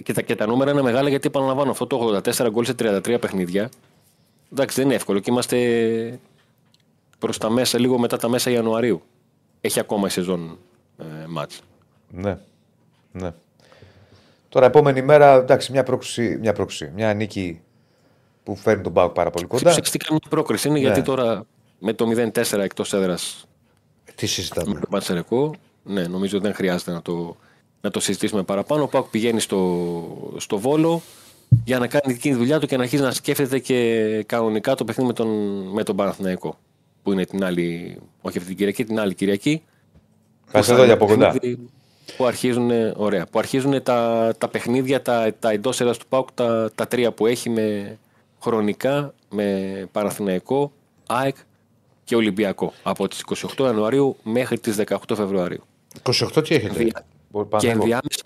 Και τα, και τα νούμερα είναι μεγάλα γιατί επαναλαμβάνω αυτό το 84 γκολ σε 33 παιχνίδια. Εντάξει, δεν είναι εύκολο και είμαστε προς τα μέσα, λίγο μετά τα μέσα Ιανουαρίου. Έχει ακόμα η σεζόν ε, μάτς. Ναι. Ναι. Τώρα, επόμενη μέρα, εντάξει, μια πρόκληση, μια, πρόκληση, μια νίκη που φέρνει τον Πάοκ πάρα πολύ κοντά. Ουσιαστικά μια πρόκριση είναι Ναι. γιατί τώρα με το 0-4 εκτός έδρας Τι με συζητάμε. τον Πατσερεκό, ναι, νομίζω δεν χρειάζεται να το, να το συζητήσουμε παραπάνω. Ο Πάουκ πηγαίνει στο, στο Βόλο για να κάνει εκείνη τη δουλειά του και να αρχίσει να σκέφτεται και κανονικά το παιχνίδι με τον, με τον Παναθηναϊκό. Που είναι την άλλη, όχι αυτή την Κυριακή, την άλλη Κυριακή. Κάτσε Που εδώ θα για είναι από κοντά. παιχνίδι Που αρχίζουν, ωραία, που αρχίζουν τα, τα παιχνίδια, τα, τα εντός έδρας του Πάουκ, τα, τα τρία που έχει με χρονικά με Παναθηναϊκό, ΑΕΚ και Ολυμπιακό. Από τις 28 Ιανουαρίου μέχρι τις 18 Φεβρουαρίου. 28 τι έχετε; Ενδια- Μπορεί Και Παναθηναϊκό. ενδιάμεσα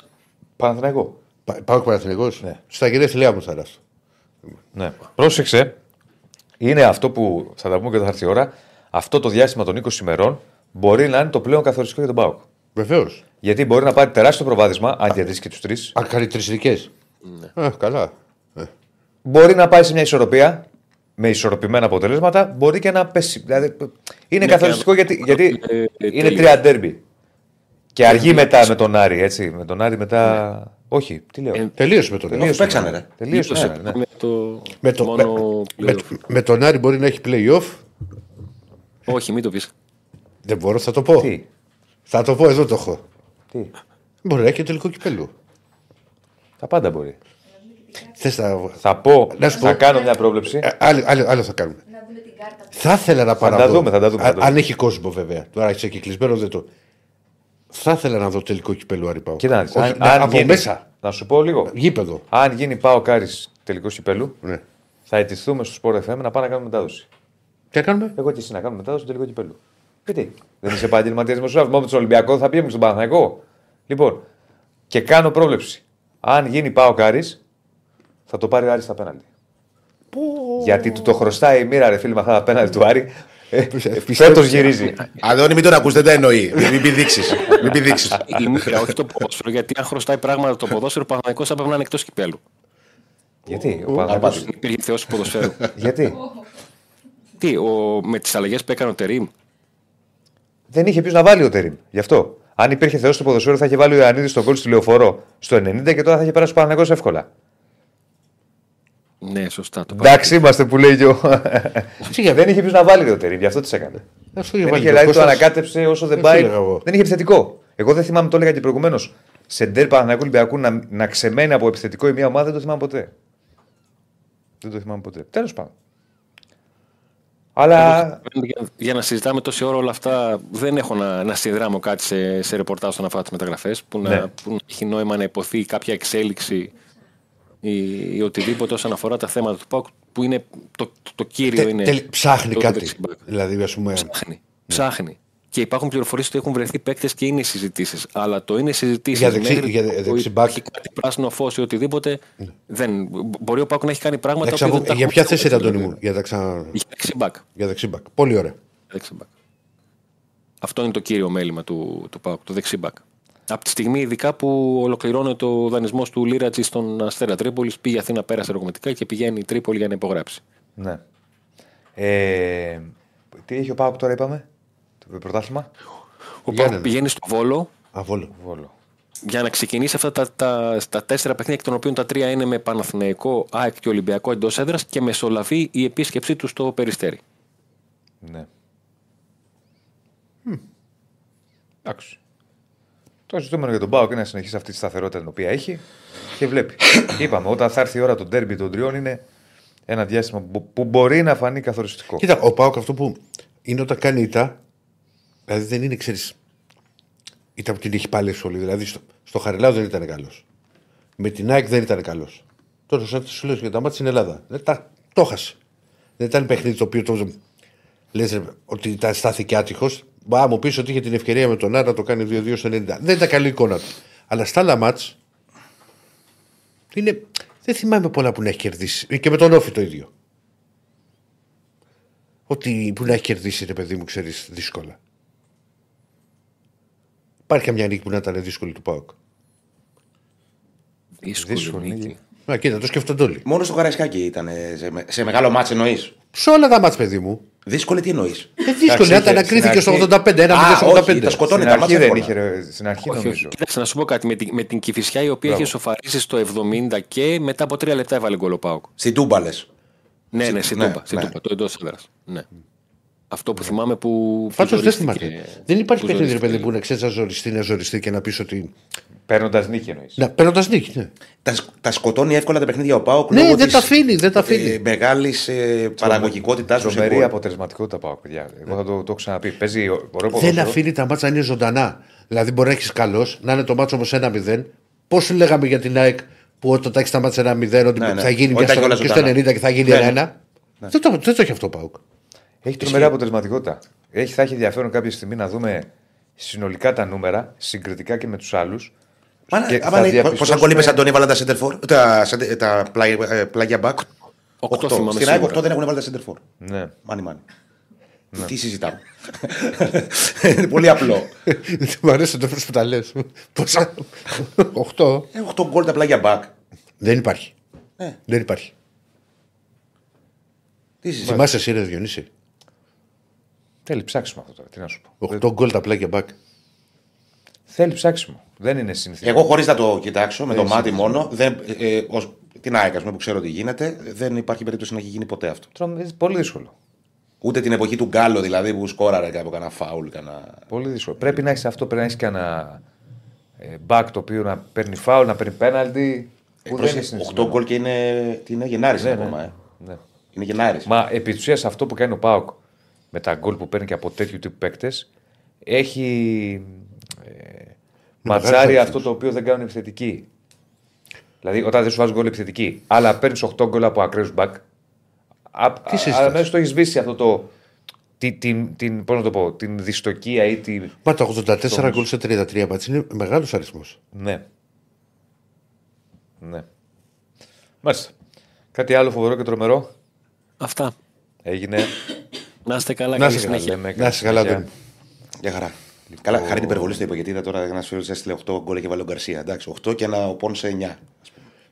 Παναθηναϊκό. Πα- Πάω Παναθηνικό. Ναι. Στα γενέθλιά μου θα έρθω. Ναι. Πρόσεξε. Είναι αυτό που θα τα πούμε και θα έρθει η ώρα. Αυτό το διάστημα των 20 ημερών μπορεί να είναι το πλέον καθοριστικό για τον Πάοκ. Βεβαίως. Γιατί μπορεί να πάρει τεράστιο προβάδισμα, αν κερδίσει και τους τρεις. Αν κάνει τρεις ειδικές. Ναι. Α, καλά. Ε, Μπορεί να πάει σε μια ισορροπία με ισορροπημένα αποτελέσματα. Μπορεί και να πέσει. Δηλαδή, είναι Ναι, καθοριστικό και γιατί, γιατί ε, ε, είναι τέλειο. τρία ντέρμπι. Και αργεί μετά με τον Άρη, έτσι. Με τον Άρη μετά. Όχι, τι λέω. Ε, Τελείωσε με τον Τελείωσε. Άρη. παίξανε, ρε. Τελείωσε. Λύτωσε ναι, ναι. με το, Με, το, με, μόνο με, playoff. με τον Άρη μπορεί να έχει playoff. Όχι, μην το πεις. Δεν μπορώ, θα το πω. Τι, Θα το πω, εδώ το έχω. τι; Μπορεί να έχει και τελικό κυπέλου. Τα πάντα μπορεί. Θες να... Θα πω, Να σου θα πω. κάνω μια πρόβλεψη. Ε, άλλο, άλλο, άλλο θα κάνουμε. Να δούμε την κάρτα. Θα ήθελα να πάρω. τα δούμε, θα τα δούμε, θα Α- τα δούμε. Αν έχει κόσμο βέβαια. Τώρα έχει εκκλεισμένο δεν το. Θα ήθελα να δω τελικό κυπέλο Αρυπάου. Κοίτα, να δεις, Όχι, αν- να- αν από γίνει- μέσα. Να σου πω λίγο. Γήπεδο. Αν γίνει πάω κάρις τελικός κυπέλου, Ναι. θα ετηθούμε στο Sport FM να πάμε να κάνουμε μετάδοση. Τι κάνουμε; Εγώ και εσύ να κάνουμε μετάδοση στο τελικό κυπέλου. Γιατί δεν είσαι επαγγελματίας δημοσιογράφο. Μόνο με τον Ολυμπιακό θα πήγαμε στον Παναθηναϊκό. Λοιπόν, και κάνω πρόβλεψη. Αν γίνει πάω κάρις, θα το πάρει ο Άρης στα πέναλτι. Γιατί του το χρωστάει η μοίρα, ρε φίλοι, με αυτά τα πέναλτι του Άρη. Ε, Φέτος γυρίζει. Αδόνι, μην τον ακούς, δεν τα εννοεί. Μην πηδήξεις. Μην πηδήξεις. Η μοίρα, όχι το ποδόσφαιρο. Γιατί αν χρωστάει πράγματα το ποδόσφαιρο, ο Παναγενικό θα πρέπει να είναι εκτός κυπέλου. Γιατί, ο Παναθηναϊκός- Δεν υπήρχε θεός του ποδοσφαίρου. Γιατί; Τι, ο, με τις αλλαγές που έκανε ο Τερήμ. Δεν είχε ποιος να βάλει ο Τερήμ. Γι' αυτό. Αν υπήρχε θεός του ποδοσφαίρου, θα είχε βάλει ο Ιωαννίδης στον κόλ στη λεωφορώ στο 90 και τώρα θα είχε περάσει ο Παναγό εύκολα. Ναι, σωστά. Το Εντάξει είμαστε που λέει και ο. [LAUGHS] δεν είχε ποιος να βάλει ρε, ο Τερήμ, γι' αυτό τι έκανε. Αυτό είχε Δεν βάλει είχε και ο δηλαδή το Κώστας. ανακάτεψε όσο δεν Αυτό πάει. έλεγα εγώ. Δεν είχε επιθετικό. Εγώ δεν θυμάμαι, το έλεγα και προηγουμένως. Σε ντέρ Παναγιακού Ολυμπιακού να, να ξεμένει από επιθετικό η μία ομάδα δεν το θυμάμαι ποτέ. Δεν το θυμάμαι ποτέ. Τέλος πάντων. Αλλά Για, για να συζητάμε τόση ώρα όλα αυτά, δεν έχω να, να συνδράμω κάτι σε, σε ρεπορτάζ όσον αφορά τις μεταγραφές. Που, Ναι. να, που να έχει νόημα να υποθεί κάποια εξέλιξη ή, ή οτιδήποτε όσον αφορά τα θέματα του ΠΑΟΚ, που είναι το, το, το κύριο. Τε- είναι τελ- Ψάχνει το κάτι. δεξιμπάκ. Δηλαδή, ας πούμε. Ψάχνει. Ψάχνει. Και υπάρχουν πληροφορίες ότι έχουν βρεθεί παίκτες και είναι συζητήσεις. Αλλά το είναι συζητήσεις. Για δεξί- για δε- δεξιμπάκ. Έχει κάτι πράσινο φως ή οτιδήποτε. Δεν. Μπορεί ο Πάκου να έχει κάνει πράγματα. Για, τα οποία ξανα... δεν τα για έχουμε ποια πει θέση είναι, ποτέ, Αντώνη μου, βέβαια. για, τα ξα... Για δεξιμπάκ. για δεξίμπακ. Πολύ ωραία. Δεξιμπάκ. Αυτό είναι το κύριο μέλημα του, του ΠΑΟΚ, το δεξιμπάκ. Από τη στιγμή ειδικά που ολοκληρώνεται ο δανεισμό του Λίρατζη στον Αστέρα Τρίπολης, πήγε Αθήνα, πέρασε ερωτηματικά και πηγαίνει η Τρίπολη για να υπογράψει. ναι. Ε, τι έχει ο Πάοκ τώρα, είπαμε; Το πρωτάθλημα. Ο Γιάννενα. ΠΑΟΚ πηγαίνει στο Βόλο Αβόλο. Βόλο. για να ξεκινήσει αυτά τα, τα, τα τέσσερα παιχνίδια, εκ των οποίων τα τρία είναι με Παναθηναϊκό, ΑΕΚ και Ολυμπιακό εντός έδρας και μεσολαβεί η επίσκεψή του στο Περιστέρι. Ναι. Εντάξει. Το ζητούμενο για τον Πάοκ είναι να συνεχίσει αυτή τη σταθερότητα την οποία έχει και βλέπει. [COUGHS] Είπαμε, όταν θα έρθει η ώρα των τέρμπι των τριών είναι ένα διάστημα που, που μπορεί να φανεί καθοριστικό. Κοίτα, ο Πάοκ αυτό που είναι όταν κάνει ήττα, δηλαδή δεν είναι, ξέρεις, ήττα που την έχει παλέσει όλοι. Δηλαδή στο, στο Χαριλάου δεν ήταν καλός. Με την ΑΕΚ δεν ήταν καλός. Τώρα σαν σου λέω για τα μάτια στην Ελλάδα. Δεν τα, το έχασε. Δεν ήταν παιχνίδι το οποίο το, λες, ρε, ότι ήταν στάθηκε άτυχος. Μπα μου πεις ότι είχε την ευκαιρία με τον Άρα να το κάνει 2-2 στο 90. Δεν ήταν καλή εικόνα του. Αλλά στα άλλα μάτς, είναι, δεν θυμάμαι πολλά που να έχει κερδίσει. Και με τον Όφη το ίδιο. Ότι που να έχει κερδίσει, ρε παιδί μου, ξέρεις δύσκολα. Υπάρχει καμιά νίκη που να ήταν δύσκολη του Πάοκ. Δύσκολη, Δύσκολη νίκη. νίκη. Να κοίτα, το σκέφτονται όλοι. Μόνο στο Καραϊσκάκι ήταν σε, με- σε μεγάλο μάτσο εννοείς. Σε όλα τα μάτς, παιδί μου. Δύσκολη τι εννοείς. Ε, δύσκολη να ήταν να στην κρίθηκε στο αρχή- 85, ένα Α, 0 όχι, 85. τα σκοτώνει Στην τα αρχή μάτια δεν εύκολα. είχε, ρε, στην αρχή Όχι, όχι. νομίζω. Κοίταξε να σου πω κάτι. Με την, με την Κηφισιά η οποία είχε σοφαρίσει στο 70 και μετά από τρία λεπτά έβαλε γκολ ο Πάοκ. Στην Τούμπα λες. Ναι, ναι, στην ναι, Τούμπα, στην ναι. Τούμπα, το εντός έδρας. Ναι. Αυτό που θυμάμαι που. που Πάντως δεν ζορίστηκε- θυμάται. Δεν υπάρχει που παιχνίδι, ρε ζορίστηκε παιδί που να ξέρεις να ζοριστεί, να ζοριστεί και να πεις ότι. Παίρνοντας νίκη εννοείς. Να παίρνοντας νίκη, ναι. Τα, σκ- τα σκοτώνει εύκολα τα παιχνίδια ο Πάοκ. Ναι, λόγω δεν της, τα αφήνει, δεν τα αφήνει. Ε, Μεγάλης ε, παραγωγικότητάς τους. σε Τρομερή γκολ. αποτελεσματικότητα πάω, παιδιά. Εγώ θα το, το έχω ξαναπεί. Παίζει ωραίο Δεν ποδόσφαιρο. αφήνει τα μάτσα να είναι ζωντανά. Δηλαδή μπορεί να έχεις καλός, να είναι το μάτσο όμως 1-0. Πώς λέγαμε για την ΑΕΚ που όταν τα έχεις τα μάτσα 1-0 ότι Ναι, ναι. θα γίνει Ότι μια τα έχει όλα στραβή και στο ζωντανά. 90 και θα γίνει Ναι, 1-1. ναι. Δεν, το, δεν το έχει αυτό ο Πάουκ. Έχει τρομερή αποτελεσματικότητα. Έχει, θα έχει ενδιαφέρον κάποια στιγμή να δούμε συνολικά τα νούμερα, συγκριτικά και με τους άλλους. Πόσα γκολ είπες, Αντώνη, έβαλαν τα center for, τα, center- τα πλάγια- ε, πλάγια back; Οκτώ Οκτώ. θυμάμαι Στην ΑΕΚ σίγουρα. 8 δεν έχουν βάλει τα center for. Ναι. Μάνι, μάνι. Τι συζητάμε. Είναι πολύ απλό. [LAUGHS] Μου αρέσει το που τα λες. Πόσα; 8. Ε, 8 γκολ τα πλάγια back. Δεν υπάρχει. Ε. Δεν υπάρχει. Τι συζητάμε. Θυμάσαι εσύ, ρε Διονύση; Θέλει ψάξιμο αυτό τώρα. Τι να σου πω. 8 γκολ τα πλάγια μπακ. Θέλει ψάξιμο. Δεν είναι συνηθισμένο. Εγώ χωρίς να το κοιτάξω με το Δεν μάτι είναι μόνο, δεν, ε, ε, ως, την ΑΕΚ ας πούμε, που ξέρω τι γίνεται, δεν υπάρχει περίπτωση να έχει γίνει ποτέ αυτό. Τρομε- Πολύ δύσκολο. Ούτε την εποχή του Γκάλο δηλαδή που σκόραρε από κανένα φάουλ. Κανένα... Πολύ δύσκολο. Πρέπει να έχεις αυτό, πρέπει να έχεις και ένα ε, back το οποίο να παίρνει φάουλ, να παίρνει πέναλτι. Που δεν είναι 8 συνηθισμένο. γκολ και είναι, τι είναι Γενάρης Ναι, ακόμα. ναι. Ε. ναι. Είναι γενάρης. Μα επί της ουσίας αυτό που κάνει ο Πάοκ με τα γκολ που παίρνει και από τέτοιου τύπου παίκτες έχει ε, ματσάρει μεγάλος αυτό το οποίο δεν κάνουν οι επιθετικοί. Δηλαδή όταν δεν σου βάζουν γκολ επιθετικοί, αλλά παίρνεις 8 γκολ από ακραίους μπακ. Τι συζητάς; Αμέσως το έχεις σβήσει αυτό το. Την, την, την, πώς να το πω, την δυστοκία ή τη. Μα τα 84 γκολ σε 33 μάτς είναι μεγάλος αριθμός. Ναι. Ναι. Μάλιστα. Κάτι άλλο φοβερό και τρομερό; Αυτά. έγινε. Να είστε καλά, Να καλή είστε καλά, συνέχεια. Λέμε Να είστε καλά, συνέχεια. Αντώνη. Για χαρά. Καλά, χάρη την υπερβολή στο είπα γιατί είδα τώρα ένας φίλος έστειλε 8 γκολ και βάλε ο Γκαρσία. Εντάξει, 8 και ένα ο Πόνσε 9.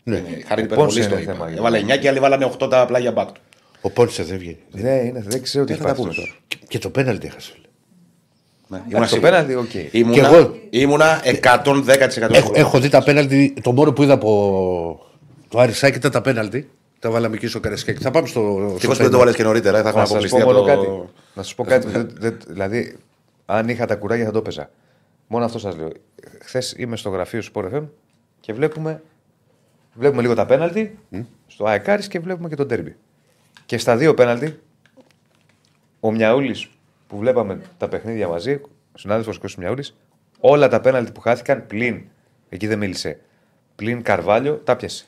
Ναι. Ε, Χάρη την Πόνσε υπερβολή στο είναι είπα. θέμα, Έβαλε 9 και άλλοι βάλανε 8 τα πλάγια μπακ του. Ο Πόνσε δεν βγαίνει. Ναι, είναι, δεν ξέρω τι Δεν έχει θα τα πάθει πούμε αυτός. τώρα. Και- Και το πέναλτι έχασε. φίλε. Ναι, ήμουνα Εντάξει, Το σίγουρος. πέναλτι, οκ. Ήμουνα, Και εγώ. ήμουνα 110% Έχω, σίγουρος. έχω δει τα πέναλτι. Το μόνο που είδα από το Αρισάκι ήταν τα πέναλτι. Τα βάλαμε εκεί στο Καρεσκάκι. Θα πάμε στο. Ευτυχώς στο που δεν το πέναλτι. βάλες και νωρίτερα, θα έχουμε Να σας αποκλειστεί πω από μόνο το... κάτι. Να σας πω κάτι. δεν- δεν- δηλαδή, αν είχα τα κουράγια θα το έπαιζα. Μόνο αυτό σας λέω. Χθες είμαι στο γραφείο του Sport FM και βλέπουμε, βλέπουμε λίγο τα πέναλτι στο Αεκάρι και βλέπουμε και τον τέρμπι. Και στα δύο πέναλτι, ο Μιαούλης που βλέπαμε τα παιχνίδια μαζί, ο συνάδελφος Κώστας Μιαούλης, όλα τα πέναλτι που χάθηκαν πλην, εκεί δεν μίλησε, πλην Καρβάλιο, τα πιασε.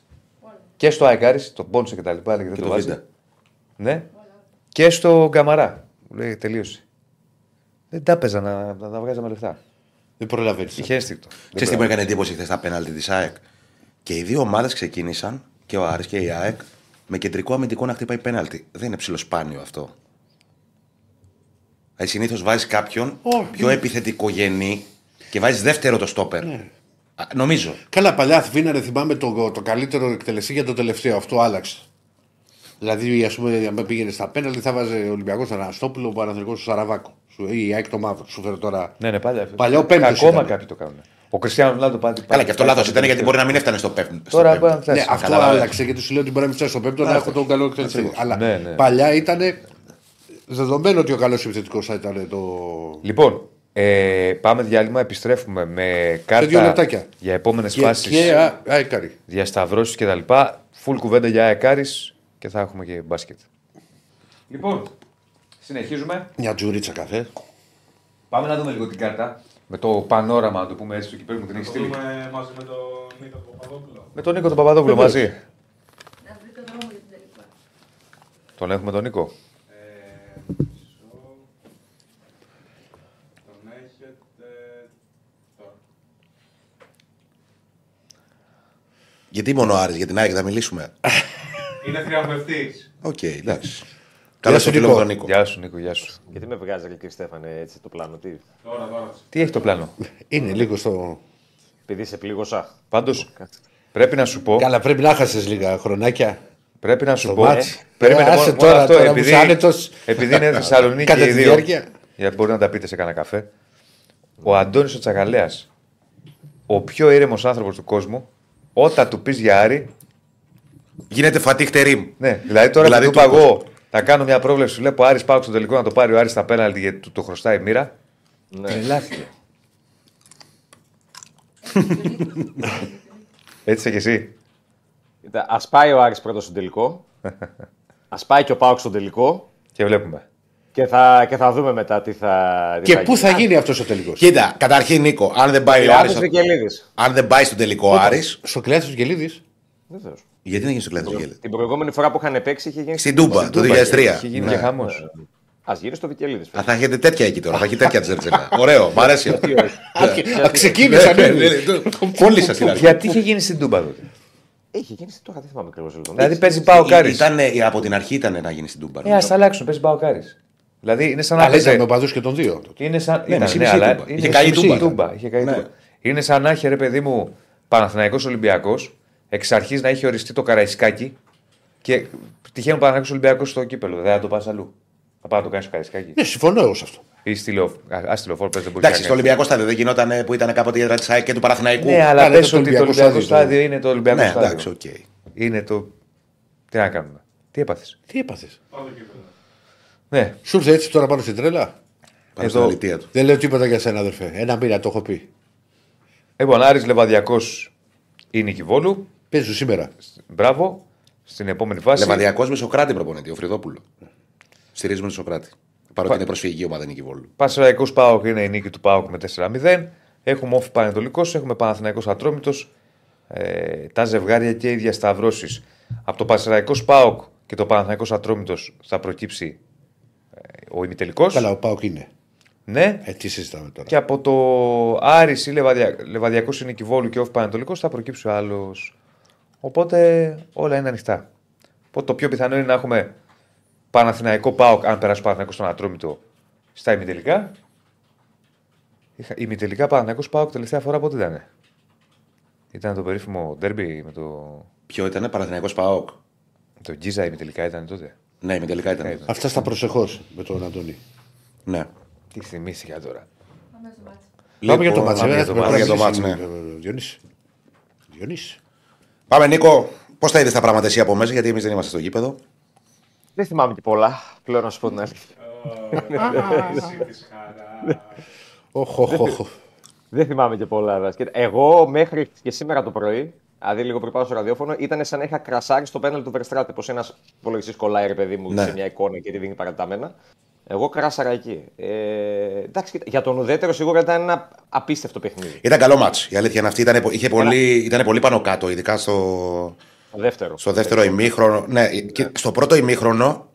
Και στο Αεκάρι, τον πόνσε και τα λοιπά, έλεγε, δεν Και το το βάζει. Βίντα. Ναι. Και στο Γκαμαρά. Που λέει τελείωσε. Δεν τα έπαιζα να, να τα βγάζαμε λεφτά. Δεν προλαβαίνεις. Είχε αίσθηκτο. Ξέρεις τι μου έκανε εντύπωση χθες τα πέναλτι της ΑΕΚ. Και οι δύο ομάδες ξεκίνησαν, και ο Άρης και η ΑΕΚ, με κεντρικό αμυντικό να χτυπάει πέναλτι. Δεν είναι ψηλοσπάνιο αυτό. Δηλαδή συνήθως βάζεις κάποιον πιο επιθετικογενή και βάζεις δεύτερο το στόπερ. Α, Νομίζω. Καλά, παλιά βίναρε, θυμάμαι το, το καλύτερο εκτελεστή για το τελευταίο. Αυτό άλλαξε. Δηλαδή, ας πούμε, αν πήγαινε στα πέναλτι, θα βάζε ο Ολυμπιακός στον Αναστόπουλο, ο Παναθρικό στο Σαραβάκο. Σου, ή η ΑΕΚ το μαύρο. Σου φέρω τώρα. Ναι, ναι, παλιά. Παλιό πέμπτος Ακόμα ήταν. κάποιοι το κάνουν. Ο Κριστιανό Ρονάλντο πάντα. Καλά, και αυτό λάθος ήταν γιατί μπορεί να μην έφτανε στο πέμπτο. στο Τώρα πέμπτο. μπορεί να φτάσει. Ναι, αυτό Καταλαβαίνω. άλλαξε γιατί σου λέω ότι μπορεί να μην φτάσει στο πέμπτο να έχω τον καλό εκτελεστή. Αλλά Ναι, ναι. παλιά ήταν δεδομένο ότι ο καλός επιθετικός θα ήταν το. Λοιπόν, ε, πάμε διάλειμμα, επιστρέφουμε με δύο κάρτα λεπτάκια. για επόμενες Και, φάσεις. και α, αεκάρι. διασταυρώσει κτλ. Φουλ κουβέντα για αεκάρι και θα έχουμε και μπάσκετ. Λοιπόν, συνεχίζουμε. Μια τζουρίτσα καφέ. Πάμε να δούμε λίγο την κάρτα. Με το πανόραμα, να το πούμε έτσι, του κυπέλου μου την έχει Το στείλει. δούμε μαζί με τον Νίκο Παπαδόπουλο. Με τον Νίκο τον Παπαδόπουλο μαζί. Να βρει το δρόμο για την τελικά. Τον έχουμε τον Νίκο. Ε, μισό. Τον έχετε τώρα. Γιατί μόνο ο Άρης, για την ΑΕΚ θα μιλήσουμε. Είναι θριαμβευτής. Οκ, εντάξει. Καλώ σου, το φίλο Νίκο. μου τον Νίκο. Γεια σου, Νίκο, γεια σου. Γιατί με βγάζει, κύριε Στέφανε, έτσι το πλάνο, τι; Τώρα, τώρα. Τι έχει το πλάνο; Είναι λίγο στο. Επειδή σε πλήγωσα. Πάντως, πρέπει να σου πω. Καλά, πρέπει να χάσεις λίγα χρονάκια. Πρέπει να σου Το πω. μάτς. Περίμενε Ε, μόνο, άσε μόνο τώρα, αυτό, τώρα που επειδή, είσαι άνετος. επειδή είναι Θεσσαλονίκη Κατά οι τη δύο. διάρκεια. Γιατί μπορεί να τα πείτε σε κανένα καφέ. Ο Αντώνης ο Τσακαλέας, ο πιο ήρεμος άνθρωπος του κόσμου, όταν του πεις για Άρη, Γίνεται φατίχ τερίμ. ναι, δηλαδή τώρα Δηλαδή που του είπα τούμπος. εγώ, θα κάνω μια πρόβλεψη, βλέπω Άρης πάω στο τελικό να το πάρει ο Άρης στα πέναλτι γιατί του το χρωστάει η μοίρα. Ναι. Τρελάθηκε. Έτσι είσαι και εσύ. Α πάει ο Άρης πρώτος στον τελικό. [LAUGHS] Α πάει και ο Πάουξ στον τελικό. Και βλέπουμε. Και θα, και θα δούμε μετά τι θα. τι Και πού θα γίνει. γίνει αυτός ο τελικός; Κοίτα, καταρχήν Νίκο, αν δεν πάει ο Κλεάνθης Άρης, Βικελίδης. αν δεν πάει στο τελικό Άρης, Στο κλειάδι του Γελίδη. Βεβαίως. γιατί δεν γίνει στο κλάδο Γέλη. Την προηγούμενη φορά που είχαν παίξει είχε γίνει Στην Τούμπα, το 2003. Είχε γίνει και χαμός. Α γύρει στο Βικελίδη. Α, θα έχετε τέτοια εκεί τώρα, θα έχει τέτοια τζέρτζελα. Ωραίο, μ' αρέσει. [LAUGHS] Ξεκίνησαν Ναι, ήδη. ναι, ναι. Όλοι σα είναι. Γιατί είχε γίνει στην Τούμπα τότε; Έχει γίνει τώρα, δεν θυμάμαι ακριβώς. Δηλαδή παίζει πάω Κάρης. Ήταν, ε, από την αρχή ήταν να γίνει στην Τούμπα. Ε, ας τα αλλάξουν, παίζει πάω Κάρης. Δηλαδή είναι σαν να Αλλά ήταν με παίζει. οπαδούς και των δύο. Είναι σαν. Ναι, ήταν, μισή- ναι, μισή αλλά Τούμπα. είναι Είχε καεί η μισή Τούμπα. Τούμπα, είχε καεί η Ναι. Τούμπα. Είναι σαν να έχει ρε παιδί μου Παναθηναϊκός Ολυμπιακός, εξ αρχής να έχει οριστεί το Καραϊσκάκι και τυχαίνει ο Παναθηναϊκός Ολυμπιακός στο κύπελο. Δεν θα το πας αλλού. Θα πάει να το κάνεις στο Καραϊσκάκι. Ναι, συμφωνώ εγώ σε αυτό. Ή στη λεω- α, στη λεωφόρο, πες, δεν μπορείς Εντάξει, στο Ολυμπιακό στάδιο δεν γινόταν ε, που ήταν κάποτε η έδρα της ΑΕΚ και του Παναθηναϊκού. Ναι, αλλά Άρα πες είναι το ότι το Ολυμπιακό Ολυμπιακό στάδιο. στάδιο είναι το Ολυμπιακό Ναι, στάδιο. εντάξει, οκ. Είναι το. Τι να κάνουμε. Τι έπαθες; Τι έπαθες; Πρώτο κύπελο. Ναι, Σου ήρθε έτσι τώρα πάνω στην τρέλα; Πάνω στην Εδώ- αλητία του. Δεν λέω τίποτα για σένα, αδερφέ. Ένα μήνα το έχω πει. λοιπόν, Άρης Λεβαδιακός είναι η Κιβόλου. Παίζουν σήμερα. Μπράβο. στην επόμενη φάση. Λεβαδιακός με Σοκράτη προπονητή, ο Φρυδόπουλο. Στηρίζουμε τον Σοκράτη. Παρότι είναι προσφυγική ομάδα νίκη Βόλου. Πασεραϊκός Πάοκ είναι η νίκη του Πάοκ με 4-0. Έχουμε όφη Πανετολικός, έχουμε Παναθηναϊκός Ατρόμητος. Ε, τα ζευγάρια και οι διασταυρώσεις. Από το Πασεραϊκός Πάοκ και το Παναθηναϊκός Ατρόμητος θα προκύψει ε, ο ημιτελικός. Καλά, ο Πάοκ είναι. Ναι. Ε, τι συζητάμε τώρα. Και από το Άρης ή Λεβαδια... Λεβαδιακός είναι Βόλου και όφη Πανετολικός θα προκύψει ο άλλος. Οπότε όλα είναι ανοιχτά. Οπότε το πιο πιθανό είναι να έχουμε Παναθηναϊκό Πάοκ, αν περάσει ο Παναθηναϊκός στον Ατρόμητο, στα ημιτελικά. Είχα- Ημιτελικά Παναθηναϊκός Πάοκ τελευταία φορά πότε ήταν. Ήταν το περίφημο ντέρμπι με το, Ποιο ήταν, Παναθηναϊκός Πάοκ; με το Γκίζα ημιτελικά ήταν τότε; Ναι, με τελικά ήταν. ήταν. Αυτά στα προσεχώς με τον Αντώνη. Ναι. Τι θυμήθηκα τώρα. Πάμε στο μάτσο. Πάμε για το Λοιπόν, μάτς. πάμε ε, για το πρέπει μάτς. να Για το μάτς, μιλήσει, ναι. ε, Διονύση. Διονύση. Πάμε, Νίκο. Πώς τα είδες τα πράγματα εσύ από μέσα, γιατί εμείς δεν είμαστε στο γήπεδο; Δεν θυμάμαι και πολλά, πλέον να σου πω την αλήθεια. Εσύ της χαρά. Οχ, οχ, οχ. Δεν θυμάμαι και πολλά. δας. Κοίτα, Εγώ μέχρι και σήμερα το πρωί, δηλαδή λίγο πριν πάω στο ραδιόφωνο, ήταν σαν να είχα κρασάρει στο πέναλ του Verstraete. Πώ ένας υπολογιστής κολλάει, ρε παιδί μου, Ναι. σε μια εικόνα και τη δίνει παραταμένα. Εγώ κράσαρα εκεί. Ε, εντάξει, κοίτα, για τον ουδέτερο σίγουρα ήταν ένα απίστευτο παιχνίδι. Ήταν καλό μάτς. Η αλήθεια είναι αυτή. Ήταν, είχε πολύ, ήταν πολύ πάνω κάτω, ειδικά στο, Το δεύτερο. στο δεύτερο ημίχρονο. Ναι, και στο πρώτο ημίχρονο.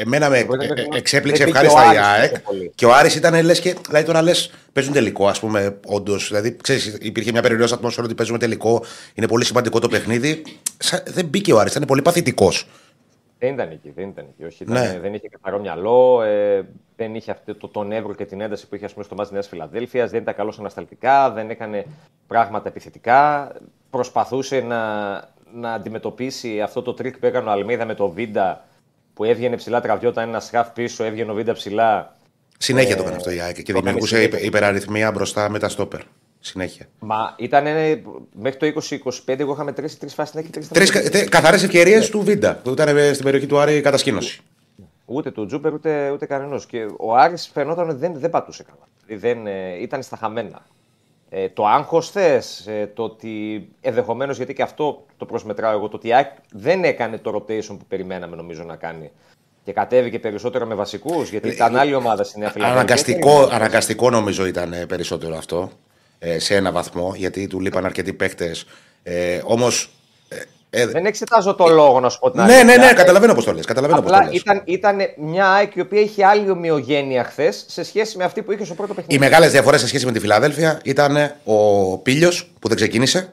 Εμένα με πρώτο ε, ημίχρονο ε, εξέπληξε δεν ευχάριστα πήγε ο η Άρης ΑΕΚ. τόσο πολύ. Και ο Άρης ήταν λες και. Δηλαδή τώρα λες, παίζουν τελικό, ας πούμε, όντως. Δηλαδή, ξέρεις, υπήρχε μια περιοριστική ατμόσφαιρα ότι παίζουμε τελικό. Είναι πολύ σημαντικό το παιχνίδι. Σα- δεν μπήκε ο Άρης, ήταν πολύ παθητικός. Δεν ήταν εκεί, δεν ήταν εκεί. Όχι, ήταν, Ναι. δεν είχε καθαρό μυαλό, ε, δεν είχε αυτό το, τον ειρμό και την ένταση που είχε ας πούμε, στο ματς Νέας Φιλαδέλφιας, δεν ήταν καλός ανασταλτικά, δεν έκανε πράγματα επιθετικά. Προσπαθούσε να, να αντιμετωπίσει αυτό το τρίκ που έκανε ο Αλμέιδα με το Βίντα που έβγαινε ψηλά, τραβιόταν ένα χαφ πίσω, έβγαινε ο Βίντα ψηλά. Συνέχεια Ε, το έκανε αυτό η ΑΕΚ και το έκανε δημιουργούσε συνέχεια. υπε- υπεραριθμία μπροστά με τα στόπερ. Συνέχεια. Μα ήταν μέχρι το 20-25, εγώ είχα μετρήσει τρεις φάσεις και τρεις Τρεις καθαρές ευκαιρίες του Βίντα που ήταν ε, στην περιοχή του Άρη κατασκήνωση. Ούτε του Τζούπερ ούτε, ούτε κανένας. Και ο Άρης φαινόταν ότι δεν, δεν πατούσε καλά. Δηλαδή δεν, ε, ήταν στα χαμένα. Ε, το άγχος θες, ε, το ότι ενδεχομένως, γιατί και αυτό το προσμετράω εγώ, το ότι η ΑΕΚ δεν έκανε το rotation που περιμέναμε νομίζω να κάνει. Και κατέβηκε περισσότερο με βασικούς, γιατί ήταν άλλη ομάδα στην Νέα Φιλανδία. Αναγκαστικό, αναγκαστικό νομίζω ήταν ε, περισσότερο αυτό ε, σε ένα βαθμό γιατί του λείπαν αρκετοί παίχτε. Ε, Όμως. Ε, Δεν εξετάζω το λόγο να σου πω την ναι, ναι, ναι, αλήθεια. καταλαβαίνω πώς το λες. Καταλαβαίνω πώς το Απλά λες. ήταν, ήταν μια ΑΕΚ η οποία είχε άλλη ομοιογένεια χθες σε σχέση με αυτή που είχε στο πρώτο παιχνίδι. Οι μεγάλες διαφορές σε σχέση με τη Φιλαδέλφια ήταν ο Πίλιο που δεν ξεκίνησε,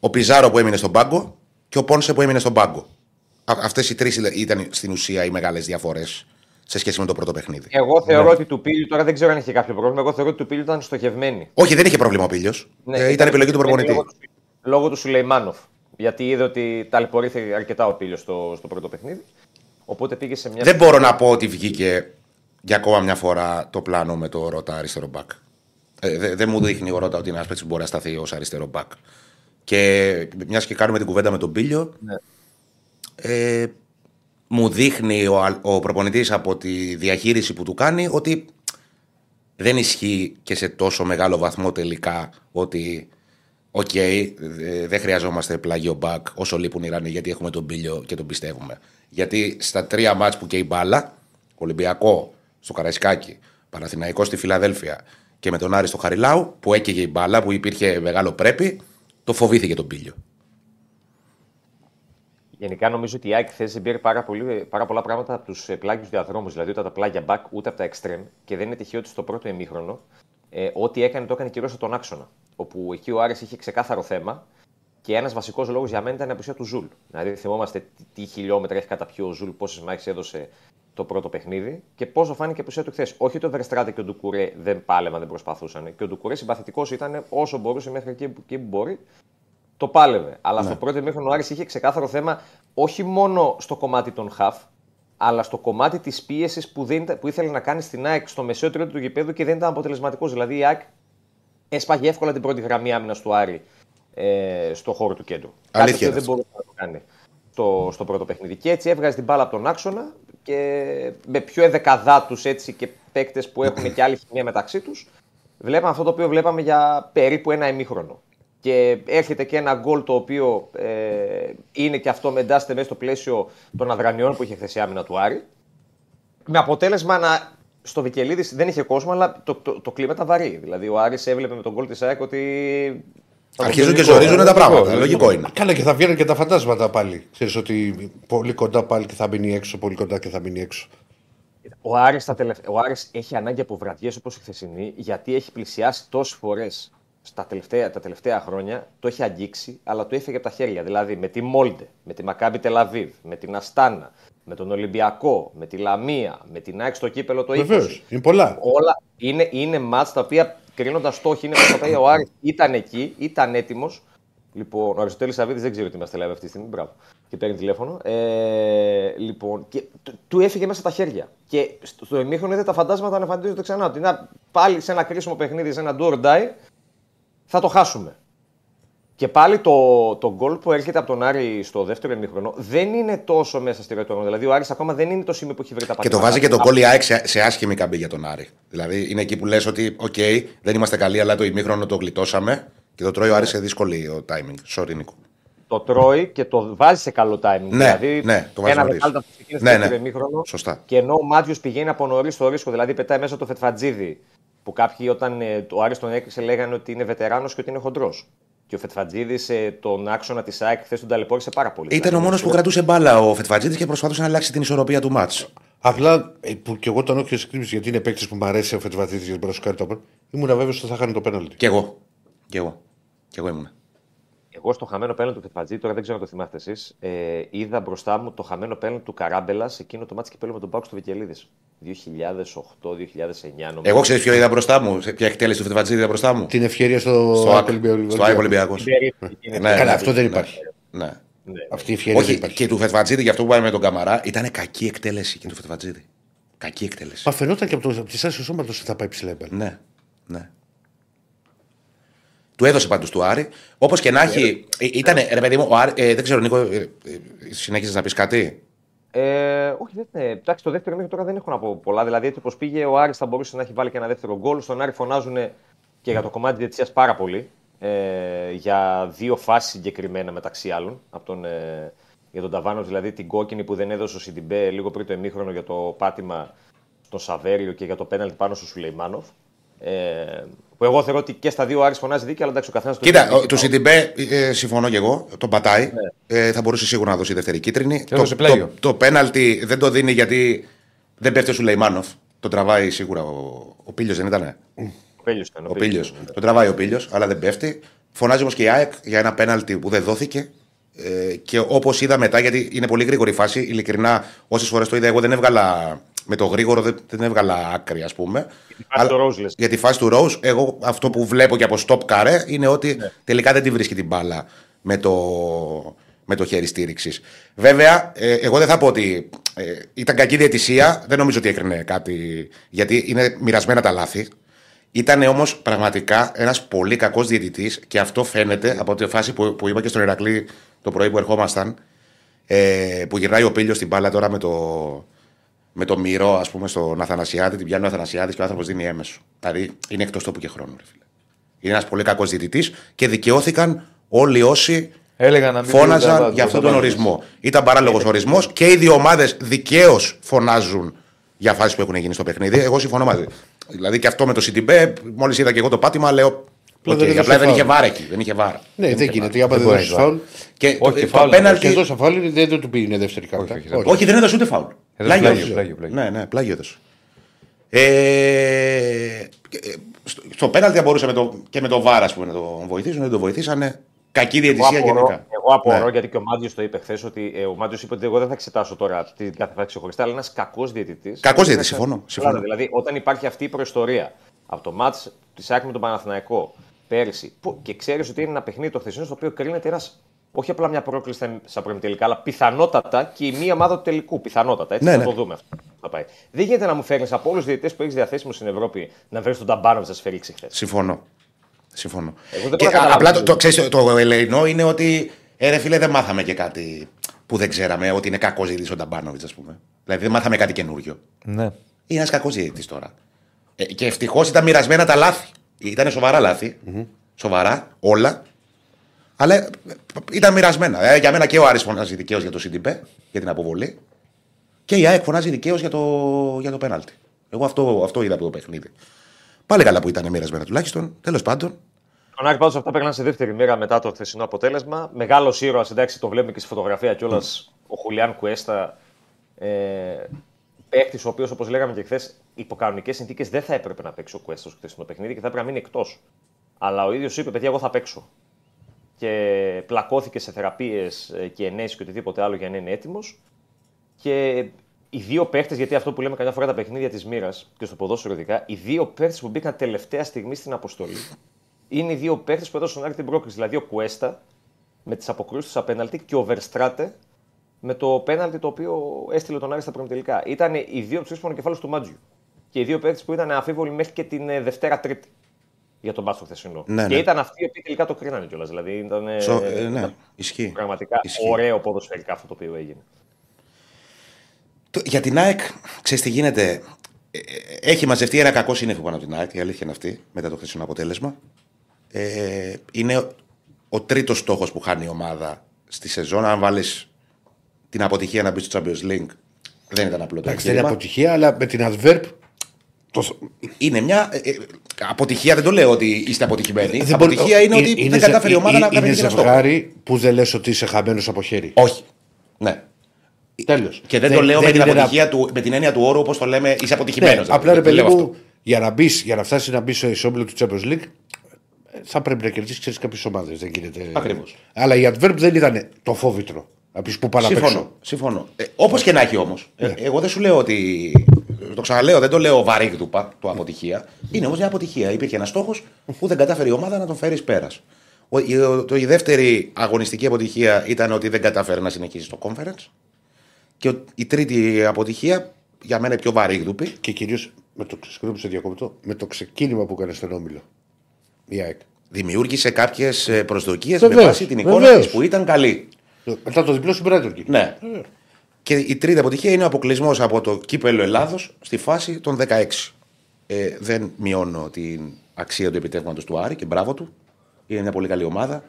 ο Πιζάρο που έμεινε στον πάγκο και ο Πόνσε που έμεινε στον πάγκο. Αυτές οι τρεις ήταν στην ουσία οι μεγάλες διαφορές σε σχέση με το πρώτο παιχνίδι. Εγώ θεωρώ ότι του Πίλιου, τώρα δεν ξέρω αν είχε κάποιο πρόβλημα, εγώ θεωρώ ότι του Πίλιου ήταν στοχευμένη. Όχι, δεν είχε πρόβλημα ο Πίλιο. Ναι, ε, ήταν επιλογή του προπονητή. Λόγω του, λόγω του Σουλεϊμάνοφ. Γιατί είδε ότι ταλαιπωρήθηκε αρκετά ο Πίλιο στο, στο πρώτο παιχνίδι. Οπότε πήγε σε μια. Δεν μπορώ να πω ότι βγήκε για ακόμα μια φορά το πλάνο με το Ρώτα αριστερό μπακ. Ε, δεν δεν μου δείχνει ο Ρώτα ότι είναι ένας παίκτης που μπορεί να σταθεί ως αριστερό μπακ. Και μιας και κάνουμε την κουβέντα με τον Πίλιο, Ναι. ε, μου δείχνει ο, αλ- ο προπονητής από τη διαχείριση που του κάνει ότι δεν ισχύει και σε τόσο μεγάλο βαθμό τελικά ότι Οκ, ε, δεν χρειαζόμαστε πλάγιο μπακ όσο λείπουν οι Ιρανοί γιατί έχουμε τον Πήλιο και τον πιστεύουμε. Γιατί στα τρία ματς που και η μπάλα, Ολυμπιακό στο Καραϊσκάκι, Παναθηναϊκό στη Φιλαδέλφια και με τον Άρη στο Χαριλάου, που έκαιγε η μπάλα, που υπήρχε μεγάλο πρέπει, το φοβήθηκε τον Πήλιο. Γενικά νομίζω ότι η ΑΕΚ χθες δεν πήρε πάρα, πολύ, πάρα πολλά πράγματα από τους πλάγιους διαδρόμους, δηλαδή ούτε από τα πλάγια μπακ ούτε από τα εξτρέμ. Και δεν είναι τυχαίο ότι στο πρώτο ημίχρονο ε, ό,τι έκανε το έκανε κυρίως από τον άξονα. Όπου εκεί ο Άρης είχε ξεκάθαρο θέμα και ένας βασικός λόγος για μένα ήταν η απουσία του Ζουλ. Δηλαδή θυμόμαστε τι, τι χιλιόμετρα έχει καταπιεί ο Ζουλ, πόσες μάχες έδωσε το πρώτο παιχνίδι και πόσο φάνηκε η απουσία του χθες. Όχι ότι ο Βερστράτε και ο Ντουκουρέ δεν πάλευαν, δεν προσπαθούσαν. Και ο Ντουκουρέ συμπαθητικός ήταν όσο μπορούσε μέχρι εκεί που, εκεί που μπορεί το πάλευε. Αλλά στο πρώτο ημίχρονο ο Άρης είχε ξεκάθαρο θέμα όχι μόνο στο κομμάτι των χαφ, αλλά στο κομμάτι της πίεσης που, δεν ήταν- που ήθελε να κάνει στην ΑΕΚ στο μεσαίο τρίτο του γηπέδου και δεν ήταν αποτελεσματικός. Δηλαδή η ΑΕΚ έσπαγε εύκολα την πρώτη γραμμή άμυνας του Άρη ε, στο χώρο του κέντρου. Αλήθεια Κάτι που είναι δεν μπορούσε να το κάνει στο, στο πρώτο παιχνίδι. Και έτσι έβγαζε την μπάλα από τον άξονα και με πιο εδεκαδάτους έτσι και παίκτες που έχουν και άλλη [CLEARS THROAT] χημία μεταξύ τους. Βλέπαμε αυτό το οποίο βλέπαμε για περίπου ένα ημίχρονο. Και έρχεται και ένα γκολ το οποίο ε, είναι και αυτό εντάσσεται μέσα στο πλαίσιο των αδρανιών που είχε χθες η άμυνα του Άρη. Με αποτέλεσμα να. Στο Βικελίδης δεν είχε κόσμο, αλλά το, το, το κλίμα ήταν βαρύ. Δηλαδή ο Άρης έβλεπε με τον γκολ της ΑΕΚ ότι. Αρχίζουν και ζορίζουν τα πράγματα. Λογικό είναι. Καλά και θα βγαίνουν και τα φαντάσματα πάλι. Ξέρεις ότι πολύ κοντά πάλι και θα μείνει έξω, πολύ κοντά και θα μείνει έξω. Ο Άρης, τα τελευ... ο Άρης έχει ανάγκη από βραδιές όπως η χθεσινή, γιατί έχει πλησιάσει τόσες φορές στα τελευταία, τα τελευταία χρόνια, το έχει αγγίξει, αλλά το έφεγε από τα χέρια. Δηλαδή με τη Μόλντε, με τη Μακάμπι Τελαβίβ, με την Αστάνα, με τον Ολυμπιακό, με τη Λαμία, με την ΑΕΚ στο κύπελο το 20. Βεβαίω. Είναι πολλά. Όλα είναι, είναι μάτς τα οποία κρίνοντας το όχι είναι μάτς τα οποία ο Άρης ήταν εκεί, ήταν έτοιμος. Λοιπόν, ο Αριστοτέλης Σαββίδη δεν ξέρει ότι είμαστε live αυτή τη στιγμή. Μπράβο. Και παίρνει τηλέφωνο. Ε, λοιπόν, και του- του έφυγε μέσα τα χέρια. Και στο στο ημίχρονο είδε τα φαντάσματα να εμφανίζονται ξανά. Ότι να, πάλι σε ένα κρίσιμο παιχνίδι, σε ένα do or die, θα το χάσουμε. Και πάλι το, το γκολ που έρχεται από τον Άρη στο δεύτερο ημίχρονο δεν είναι τόσο μέσα στη ροή του αγώνα. Δηλαδή ο Άρης ακόμα δεν είναι το σημείο που έχει βρει τα Και πατήματα. το βάζει και το γκολ η ΑΕΚ σε, σε άσχημη καμπή για τον Άρη. Δηλαδή είναι εκεί που λες ότι, οκ, δεν είμαστε καλοί, αλλά το ημίχρονο το γλιτώσαμε και το τρώει ο Άρης σε δύσκολη ο timing. Sorry, Νίκο. το τρώει και το βάζει σε καλό timing. Ναι, δηλαδή, ναι, το βάζει ένα νωρίς. δεκάλεπτο που ξεκίνησε Ναι, το ναι. δεύτερο ημίχρονο. Σωστά. Και ενώ ο Μάτζιο πηγαίνει από νωρίς στο ρίσκο, δηλαδή πετάει μέσα το Φετφατζίδη, που κάποιοι όταν ε, ο Άρης τον έκλεισε λέγανε ότι είναι βετεράνος και ότι είναι χοντρός. Και ο Φετφατζίδης τον άξονα της ΑΕΚ χθες τον ταλαιπώρησε πάρα πολύ. Ήταν Δηλαδή, ο μόνος που κρατούσε μπάλα ο Φετφατζίδης και προσπαθούσε να αλλάξει την ισορροπία του μάτς. Απλά ε, που και εγώ τον έχω εκτίμηση γιατί είναι παίκτης που μου αρέσει ο Φετβατίδη για την προσοκάρει το απέναντι. Ήμουν βέβαιος ότι θα χάνει το πέναλτι. Κι εγώ. Κι εγώ. Κι εγώ ήμουν. Εγώ στο χαμένο πέναλτι του Φετφατζίδη, τώρα δεν ξέρω αν το θυμάστε εσείς, ε, είδα μπροστά μου το χαμένο πέναλτι του Καράμπελας σε εκείνο το μάτι κυπέλο με τον Πάουκ στο Βικελίδης. 2008-2009 νομίζω. Εγώ ξέρει ποιο είδα μπροστά μου, σε ποια εκτέλεση του Φετφατζίδη είδα μπροστά μου. Την ευκαιρία στο Στο ΑΕΚ ΑΕΚ Ολυμπιακός. στο ΑΕΚ Ολυμπιακός. Είναι- Ναι, Καλά, ναι, αυτό δεν ναι, υπάρχει. Ναι. Αυτή η ευκαιρία δεν Όχι, υπάρχει. και του Φετφατζίδη, για αυτό που είπαμε με τον Καμαρά, ήταν κακή εκτέλεση και του Φετφατζίδη. Κακή εκτέλεση. Μα φαινόταν και από, το, από τη στάση του σώματος ότι θα πάει ψηλά η μπάλα. Ναι, ναι. Του έδωσε πάντως του Άρη. Όπως και να έχει. Ήταν, ρε παιδί μου, ο Άρη, ε, δεν ξέρω, Νίκο, ε, ε, συνέχισες να πεις κάτι; Ε, όχι, δεν είναι. Εντάξει, το δεύτερο μέχρι τώρα δεν έχω να πω πολλά. Δηλαδή, έτσι όπως πήγε, ο Άρης θα μπορούσε να έχει βάλει και ένα δεύτερο γκολ. Στον Άρη φωνάζουν και για το κομμάτι της διετησία πάρα πολύ. Ε, για δύο φάσεις συγκεκριμένα μεταξύ άλλων. Από τον, ε, για τον Ταβάνος, δηλαδή την κόκκινη που δεν έδωσε ο Σιντιμπέ λίγο πριν το ημίχρονο για το πάτημα στον Σαβέριο και για το πέναλτι πάνω στο Σουλεϊμάνοφ. Ε, που εγώ θεωρώ ότι και στα δύο ο Άρης φωνάζει δίκαια, αλλά εντάξει, ο καθένας Κοίτα, ο- του Σιντιμπέ, ε, συμφωνώ και εγώ, τον πατάει. Ναι. Ε, θα μπορούσε σίγουρα να δώσει δεύτερη κίτρινη. Το, έδωσε πλάγιο. το, το πέναλτι δεν το δίνει γιατί δεν πέφτει ο Σουλεϊμάνοφ. Τον τραβάει σίγουρα ο, ο Πήλιος, δεν ήταν. Ο Πήλιος ήταν, Ο Πήλιος. Τον τραβάει ο Πήλιος, αλλά δεν πέφτει. Φωνάζει όμως και η ΑΕΚ για ένα πέναλτι που δεν δόθηκε. Ε, και όπως είδα μετά, γιατί είναι πολύ γρήγορη η φάση, ειλικρινά, όσες φορές το είδα, εγώ δεν έβγαλα με το γρήγορο, δεν, δεν έβγαλα άκρη, ας πούμε. Φάση του Rose, λες. Για τη φάση του Rose, εγώ αυτό που βλέπω και από stop καρέ είναι ότι Ναι. τελικά δεν τη βρίσκει την μπάλα με το, με το χέρι στήριξης. Βέβαια, ε, εγώ δεν θα πω ότι ε, ήταν κακή διαιτησία, δεν νομίζω ότι έκρινε κάτι, γιατί είναι μοιρασμένα τα λάθη. Ήταν όμως πραγματικά ένας πολύ κακός διαιτητής και αυτό φαίνεται από τη φάση που, που είπα και στον Ηρακλή το πρωί που ερχόμασταν. Ε, που γυρνάει ο Πίλιο στην μπάλα τώρα με το, με το μυρό, ας πούμε, στον Αθανασιάδη, την πιάνει ο Αθανασιάδη και ο άνθρωπος δίνει έμεσο. Δηλαδή είναι εκτός τόπου και χρόνου, ρε φίλε. Είναι ένας πολύ κακός διαιτητής και δικαιώθηκαν όλοι όσοι Έλεγα να μην δίνουν τα φώναζαν βάζουν, για αυτόν τα τον βάζουν. ορισμό. Ήταν παράλογος ορισμός και οι δύο ομάδες δικαίως φωνάζουν για φάσεις που έχουν γίνει στο παιχνίδι. Εγώ συμφωνώ μαζί. Δηλαδή και αυτό με το Σιντιμπέ, μόλις είδα και εγώ το πάτημα, λέω. Απλά οκ, δεν έδωσε απλά δεν φάουλ. είχε VAR εκεί. Δεν είχε VAR. Ναι, δεν γίνεται. Άμα δεν μπορεί δώσει να φάουλ. Και Όχι, το, το φάουλ, πέναλτι- Και εδώ στα φάουλ δεν δεν του πήγαινε δεύτερη κάρτα. όχι, δεν- Όχι. Όχι, δεν έδωσε ούτε φάουλ. Έδωσε πλάγιο, έδωσε. πλάγιο, πλάγιο. Ναι, ναι, πλάγιο έδωσε. Ε, και, ε, στο, στο πέναλτι θα μπορούσε με το, και με το VAR πούμε, να τον βοηθήσουν, δεν τον βοηθήσανε. Κακή Εγώ διαιτησία απορώ, γενικά. εγώ απορώ Ναι. γιατί και ο Μάνταλος το είπε χθες ότι ε, ο Μάνταλος είπε ότι εγώ δεν θα εξετάσω τώρα την κάθε φάση ξεχωριστά, αλλά ένας κακός διαιτητής. Κακός διαιτητής, συμφωνώ, συμφωνώ. Δηλαδή, όταν υπάρχει αυτή η προϊστορία από το μάτς τη Άκη με τον Παναθηναϊκό πέρυσι, που, και ξέρεις ότι είναι ένα παιχνίδι το χθεσινό στο οποίο κρίνεται ένας. Όχι απλά μια πρόκληση στα- στα προημιτελικά, αλλά πιθανότατα και η μία ομάδα του τελικού. Πιθανότατα. Έτσι Ναι, θα ναι. το δούμε αυτό. που Θα πάει. Δεν γίνεται να μου φέρνεις από όλους τους διαιτητές που έχεις διαθέσιμου στην Ευρώπη να βρεις τον Ταμπάνοβιτ να σφυρίξει χθες. Συμφωνώ. Συμφωνώ. Εγώ δεν Και, μπορώ να α, καταλάβω απλά το, τι το, ξέρεις, το, το ελεηνό είναι ότι ε, ρε φίλε, δεν μάθαμε και κάτι που δεν ξέραμε ότι είναι κακός διαιτητής ο Νταμπάνοβιτ, ας πούμε. Δηλαδή δεν μάθαμε κάτι καινούριο. Ναι. Είναι ένας κακός διαιτητής τώρα. Ε, και ευτυχώς ήταν μοιρασμένα τα λάθη. Ήταν σοβαρά λάθη. Σοβαρά, όλα. Αλλά ε, ήταν μοιρασμένα. Ε, για μένα και ο Άρης φωνάζει δικαίως για το CDP, για την αποβολή. Και η ΑΕΚ φωνάζει δικαίως για το, για το πέναλτι. Εγώ αυτό, αυτό είδα από το παιχνίδι. Πάλι καλά που ήταν μοιρασμένα τουλάχιστον. Τέλος πάντων, Τον Άρη πάντω αυτά πήγαν σε δεύτερη μοίρα μετά το χθεσινό αποτέλεσμα. Μεγάλος ήρωας, εντάξει, το βλέπουμε και στη φωτογραφία κιόλας ο Χουλιάν Κουέστα. Ε, Παίχτης, ο οποίος, όπως λέγαμε και χθες, υπό κανονικές συνθήκες δεν θα έπρεπε να παίξει ο Κουέστα στο χθεσινό παιχνίδι και θα έπρεπε να μείνει εκτός. Αλλά ο ίδιος είπε: Παιδιά, εγώ θα παίξω. Και πλακώθηκε σε θεραπείες και ενέσεις και οτιδήποτε άλλο για να είναι έτοιμος. Και οι δύο παίχτες, γιατί αυτό που λέμε καμιά φορά τα παιχνίδια της μοίρας και στο ποδόσφαιρο ειδικά, οι δύο παίχτες που μπήκαν τελευταία στιγμή στην αποστολή είναι οι δύο παίχτες που έδωσαν άκρη την πρόκληση. Δηλαδή ο Κουέστα με τις αποκρούσεις του στα πέναλτι και ο Βερστράτε με το πέναλτι το οποίο έστειλε τον Άρη στα προημιτελικά. Ήταν οι δύο ψήφου μονοκεφάλου του Μάτζιου. Και οι δύο παίχτες που ήταν αφίβολοι μέχρι και την ε, Δευτέρα Τρίτη για τον μπάσκετ χθεσινό. Ναι, και ναι. ήταν αυτοί οι οποίοι τελικά το κρίνανε κιόλας. Δηλαδή ήταν ε, Σο- ε, ναι, ήταν ισχύει. πραγματικά Ισχύει. ωραίο ποδοσφαιρικά αυτό το οποίο έγινε. Το- Για την ΑΕΚ, ξέρεις τι γίνεται; Ε, ε, Έχει μαζευτεί ένα κακό σύννεφο πάνω από την ΑΕΚ, η αλήθεια είναι αυτή, μετά το χθεσινό αποτέλεσμα. Ε, είναι ο, ο τρίτος στόχος που χάνει η ομάδα στη σεζόν. Αν βάλεις την αποτυχία να μπει στο Champions League, δεν ήταν απλό το Εντάξει, δεν είναι εγχείρημα. αποτυχία, αλλά με την adverb. Το... Είναι μια ε, ε, αποτυχία, δεν το λέω ότι είστε αποτυχημένοι. δεν μπορεί- αποτυχία είναι ε, ότι δεν ζε- κατάφερε η ομάδα ε, να Είναι καταφέρει ένα στόχο. ζευγάρι που δεν λες ότι είσαι χαμένος από χέρι. Όχι. Ναι. Τέλος. Και δεν, το λέω με την αποτυχία του, με την έννοια του όρου όπως το λέμε, είσαι αποτυχημένος. Ναι, απλά ρε παιδί μου, για να, μπεις, για να φτάσεις να μπεις στο ισόμπλο του Champions League, ε, θα πρέπει να κερδίσεις ξέρεις κάποιες ομάδες. Δεν γίνεται. Ακριβώς. Αλλά η adverb δεν ήταν το φόβητρο. Να πεις που πάω να παίξω. Συμφωνώ. συμφωνώ. Ε, Όπως και να έχει όμως. εγώ δεν σου λέω ότι. Το ξαναλέω, δεν το λέω βαρύγδουπα το αποτυχία. Είναι όμως μια αποτυχία. Υπήρχε ένας στόχος που δεν κατάφερε η ομάδα να τον φέρει πέρας. Η, ο- το- η δεύτερη αγωνιστική αποτυχία ήταν ότι δεν κατάφερε να συνεχίσει το conference. Και ο- η τρίτη αποτυχία, για μένα πιο βαρύγδουπη, Και κυρίως με το συγγνώμη σε διακόπτω, με το ξεκίνημα που έκανε στον Όμιλο. Η ΑΕΚ. δημιούργησε κάποιες προσδοκίες με Βεβαίως, βάση την εικόνα βεβαίως. της που ήταν καλή. Μετά το διπλό στην Brighton. κύριε. Ναι. Και η τρίτη αποτυχία είναι ο αποκλεισμός από το κύπελο Ελλάδος στη φάση των 16. Ε, δεν μειώνω την αξία του επιτεύγματος του Άρη και μπράβο του. Είναι μια πολύ καλή ομάδα.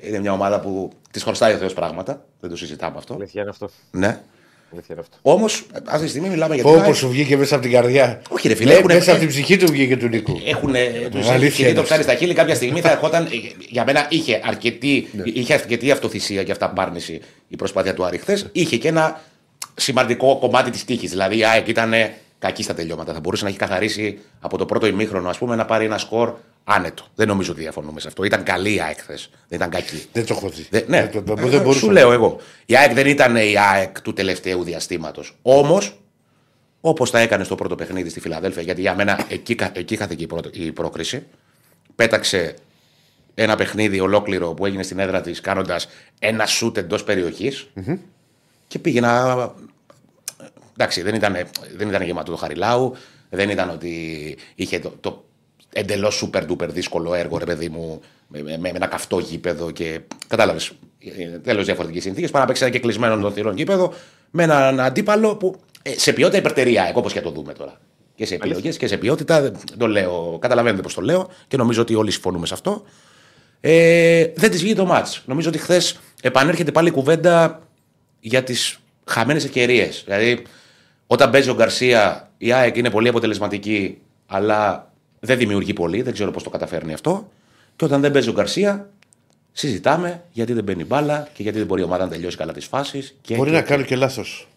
Είναι μια ομάδα που της χρωστάει ο Θεός πράγματα. Δεν το συζητάμε αυτό. Αλήθεια είναι αυτό. Ναι. Αλήθεια είναι αυτό. Όμως, αυτή τη στιγμή μιλάμε για την Όπως ΑΕΚ. σου βγήκε μέσα από την καρδιά. Όχι, ρε φίλε, Ναι, έχουνε- μέσα από την ψυχή του βγήκε του Νίκου. Έχουν του Αλήθεια έχει είναι το αυτό. ψάρι στα χείλη. Κάποια στιγμή θα ερχόταν. ε, Για μένα είχε αρκετή, Ναι. είχε αρκετή αυτοθυσία και αυταπάρνηση η προσπάθεια του Άρη χθες. Είχε και ένα σημαντικό κομμάτι της τύχης. Δηλαδή η ΑΕΚ ήταν κακή στα τελειώματα. Θα μπορούσε να έχει καθαρίσει από το πρώτο ημίχρονο ας πούμε, να πάρει ένα σκορ άνετο. Δεν νομίζω ότι διαφωνούμε σε αυτό. Ήταν καλή η ΑΕΚ χθες. Δεν ήταν κακή. Δεν το έχω δει. Δεν- ναι, Δεν, δεν, Ε, δεν μπορούσα σου να- λέω εγώ. Η ΑΕΚ δεν ήταν η ΑΕΚ του τελευταίου διαστήματος. Όμως, όπως τα έκανε στο πρώτο παιχνίδι στη Φιλαδέλφια, γιατί για μένα εκεί, κα- εκεί χάθηκε η, πρώτη- η πρόκριση. Πέταξε ένα παιχνίδι ολόκληρο που έγινε στην έδρα της κάνοντας ένα σούτ εντός και πήγε να. Εντάξει, δεν ήταν, δεν ήταν γεμάτο το Χαριλάου, δεν ήταν ότι είχε το, το εντελώς super duper δύσκολο έργο, ρε παιδί μου, με, με- με ένα καυτό γήπεδο και. Κατάλαβες. Τέλος διαφορετικές συνθήκες. Πάρα να παίξει ένα και κλεισμένο των θηρών γήπεδο με έναν αντίπαλο που ε, σε ποιότητα υπερτερία, όπως και το δούμε τώρα. Και σε επιλογές και σε ποιότητα. δεν το λέω. Καταλαβαίνετε πώς το λέω και νομίζω ότι όλοι συμφωνούμε σε αυτό. Ε, δεν της βγήκε το μάτς. Νομίζω ότι χθες επανέρχεται πάλι η κουβέντα για τις χαμένες ευκαιρίες. Δηλαδή, όταν παίζει ο Γκαρσία, η ΑΕΚ είναι πολύ αποτελεσματική, αλλά δεν δημιουργεί πολύ. Δεν ξέρω πώς το καταφέρνει αυτό. Και όταν δεν παίζει ο Γκαρσία, συζητάμε γιατί δεν μπαίνει μπάλα και γιατί δεν μπορεί η ομάδα να τελειώσει καλά τις φάσεις. Μπορεί να κάνω και λάθος.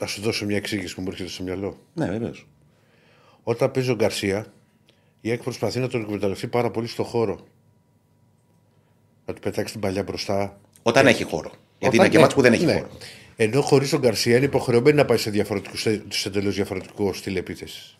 Να σου δώσω μια εξήγηση που μου έρχεται στο μυαλό. Ναι, βεβαίως. Όταν παίζει ο Γκαρσία, η ΑΕΚ προσπαθεί να τον εκμεταλλευτεί πάρα πολύ στο χώρο. Να του πετάξει την παλιά μπροστά. Όταν έχει χώρο. Γιατί Όταν- είναι και ναι, μάτς που δεν έχει ναι. χώρο. Ενώ χωρίς τον Γκαρσία είναι υποχρεωμένη να πάει σε, διαφορετικούς, σε εντελώς διαφορετικό στυλ επίθεσης.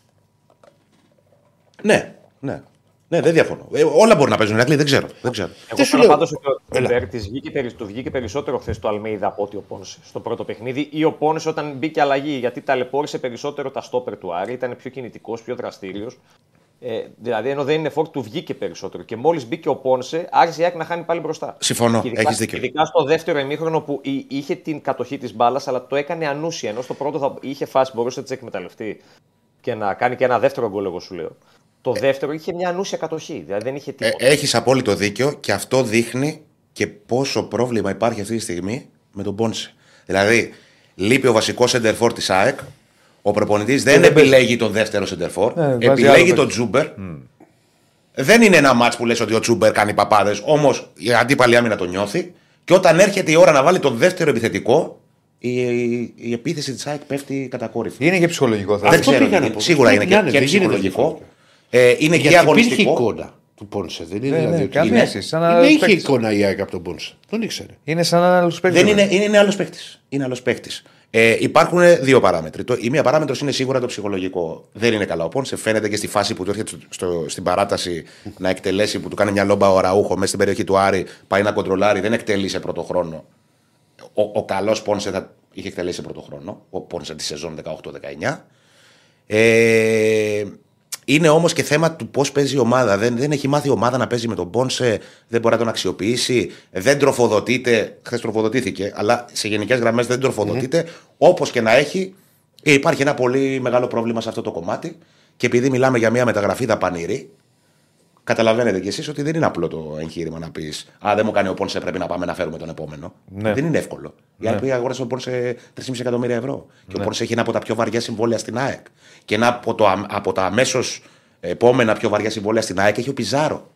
Ναι, ναι. Ναι, δεν διαφωνώ. Ε, όλα μπορεί να παίζουν. Ηρακλή, δεν ξέρω. Δεν ξέρω. Εγώ σου θέλω λέω. πάντως ότι ο Έλα. Μπέρ της βγήκε, περι- του βγήκε περισσότερο χθες το Αλμέιδα από ότι ο Πόνσε στο πρώτο παιχνίδι ή ο Πόνσε όταν μπήκε αλλαγή. Γιατί ταλαιπώρησε περισσότερο τα στόπερ του Άρη, ήταν πιο κινητικός, πιο δραστήριος. Ε, δηλαδή, ενώ δεν είναι φόρ, του βγήκε περισσότερο. Και μόλις μπήκε ο Πόνσε, άρχισε η ΑΕΚ να χάνει πάλι μπροστά. Συμφωνώ, Και ειδικά- έχεις δίκιο. Ειδικά στο δεύτερο ημίχρονο που εί- είχε την κατοχή της μπάλας, αλλά το έκανε ανούσια. Ενώ στο πρώτο θα είχε φάση, μπορούσε να τι εκμεταλλευτεί και να κάνει και ένα δεύτερο γκολ, εγώ σου λέω. Το δεύτερο είχε μια ανούσια κατοχή. Δηλαδή δεν είχε Ε, τίποτα. Έχεις απόλυτο δίκιο και αυτό δείχνει και πόσο πρόβλημα υπάρχει αυτή τη στιγμή με τον Πόνσε. Δηλαδή, λείπει ο βασικός σεντερφόρ της ΑΕΚ. Ο προπονητής δεν δεν επιλέγει τον δεύτερο σεντερφόρ. Ναι, βάζει επιλέγει άλλο τον Τζούμπερ. Δεν είναι ένα μάτς που λες ότι ο Τσούμπερ κάνει παπάδες. Όμως η αντίπαλη άμυνα το νιώθει. Και όταν έρχεται η ώρα να βάλει τον δεύτερο επιθετικό, η, η, η επίθεση της ΑΕΚ πέφτει κατακόρυφα. Είναι και ψυχολογικό θα Δεν Αυτό ξέρω. πήγα να είναι. πω. Σίγουρα Πρέπει είναι να και, είναι, και δεν γίνεται ψυχολογικό. Διαφορετικά. Ε, είναι και Γιατί υπήρχε αγωνιστικό. εικόνα του Πόνσε. Δεν είναι Ναι, δηλαδή ναι, ότι- καμία είναι- σχέση. Σαν Δεν άλλος είχε παίκτης. εικόνα η ΑΕΚ από τον Πόνσε. Τον ήξερε. Είναι σαν άλλος παίκτης. Δεν είναι, είναι άλλος παίκτης. Είναι άλλος παίκτης. Ε, υπάρχουν δύο παράμετροι. Το, η μία παράμετρος είναι σίγουρα το ψυχολογικό. Δεν είναι καλά ο Πόνσε. Φαίνεται και στη φάση που του έρχεται στο, στο- στην παράταση να εκτελέσει, που του κάνει μια λόμπα ο Ραούχο μέσα στην περιοχή του Άρη, πάει να κοντρολάρει, δεν εκτελεί σε πρώτο χρόνο. Ο, ο καλός Πόνσε θα είχε εκτελέσει σε πρώτο χρόνο. Ο Πόνσε τη σεζόν 18-19. Ε, είναι όμως και θέμα του πώς παίζει η ομάδα. Δεν, δεν έχει μάθει η ομάδα να παίζει με τον Πόνσε, δεν μπορεί να τον αξιοποιήσει, δεν τροφοδοτείται. Χθες τροφοδοτήθηκε, αλλά σε γενικές γραμμές δεν τροφοδοτείται. Όπως και να έχει, ε, υπάρχει ένα πολύ μεγάλο πρόβλημα σε αυτό το κομμάτι. Και επειδή μιλάμε για μια μεταγραφή δαπανηρή, καταλαβαίνετε κι εσείς ότι δεν είναι απλό το εγχείρημα να πεις Α, δεν μου κάνει ο Πόνσε, πρέπει να πάμε να φέρουμε τον επόμενο. Ναι. Δεν είναι εύκολο. Η ΑΕΚ πήγε αγόρασε τον Πόνσε 3,5 εκατομμύρια ευρώ. Και ο Πόνσε έχει ένα από τα πιο βαριά συμβόλαια στην ΑΕΚ. Και ένα από, το, αμ- από τα αμέσως επόμενα πιο βαριά συμβόλαια στην ΑΕΚ έχει ο Πιζάρο.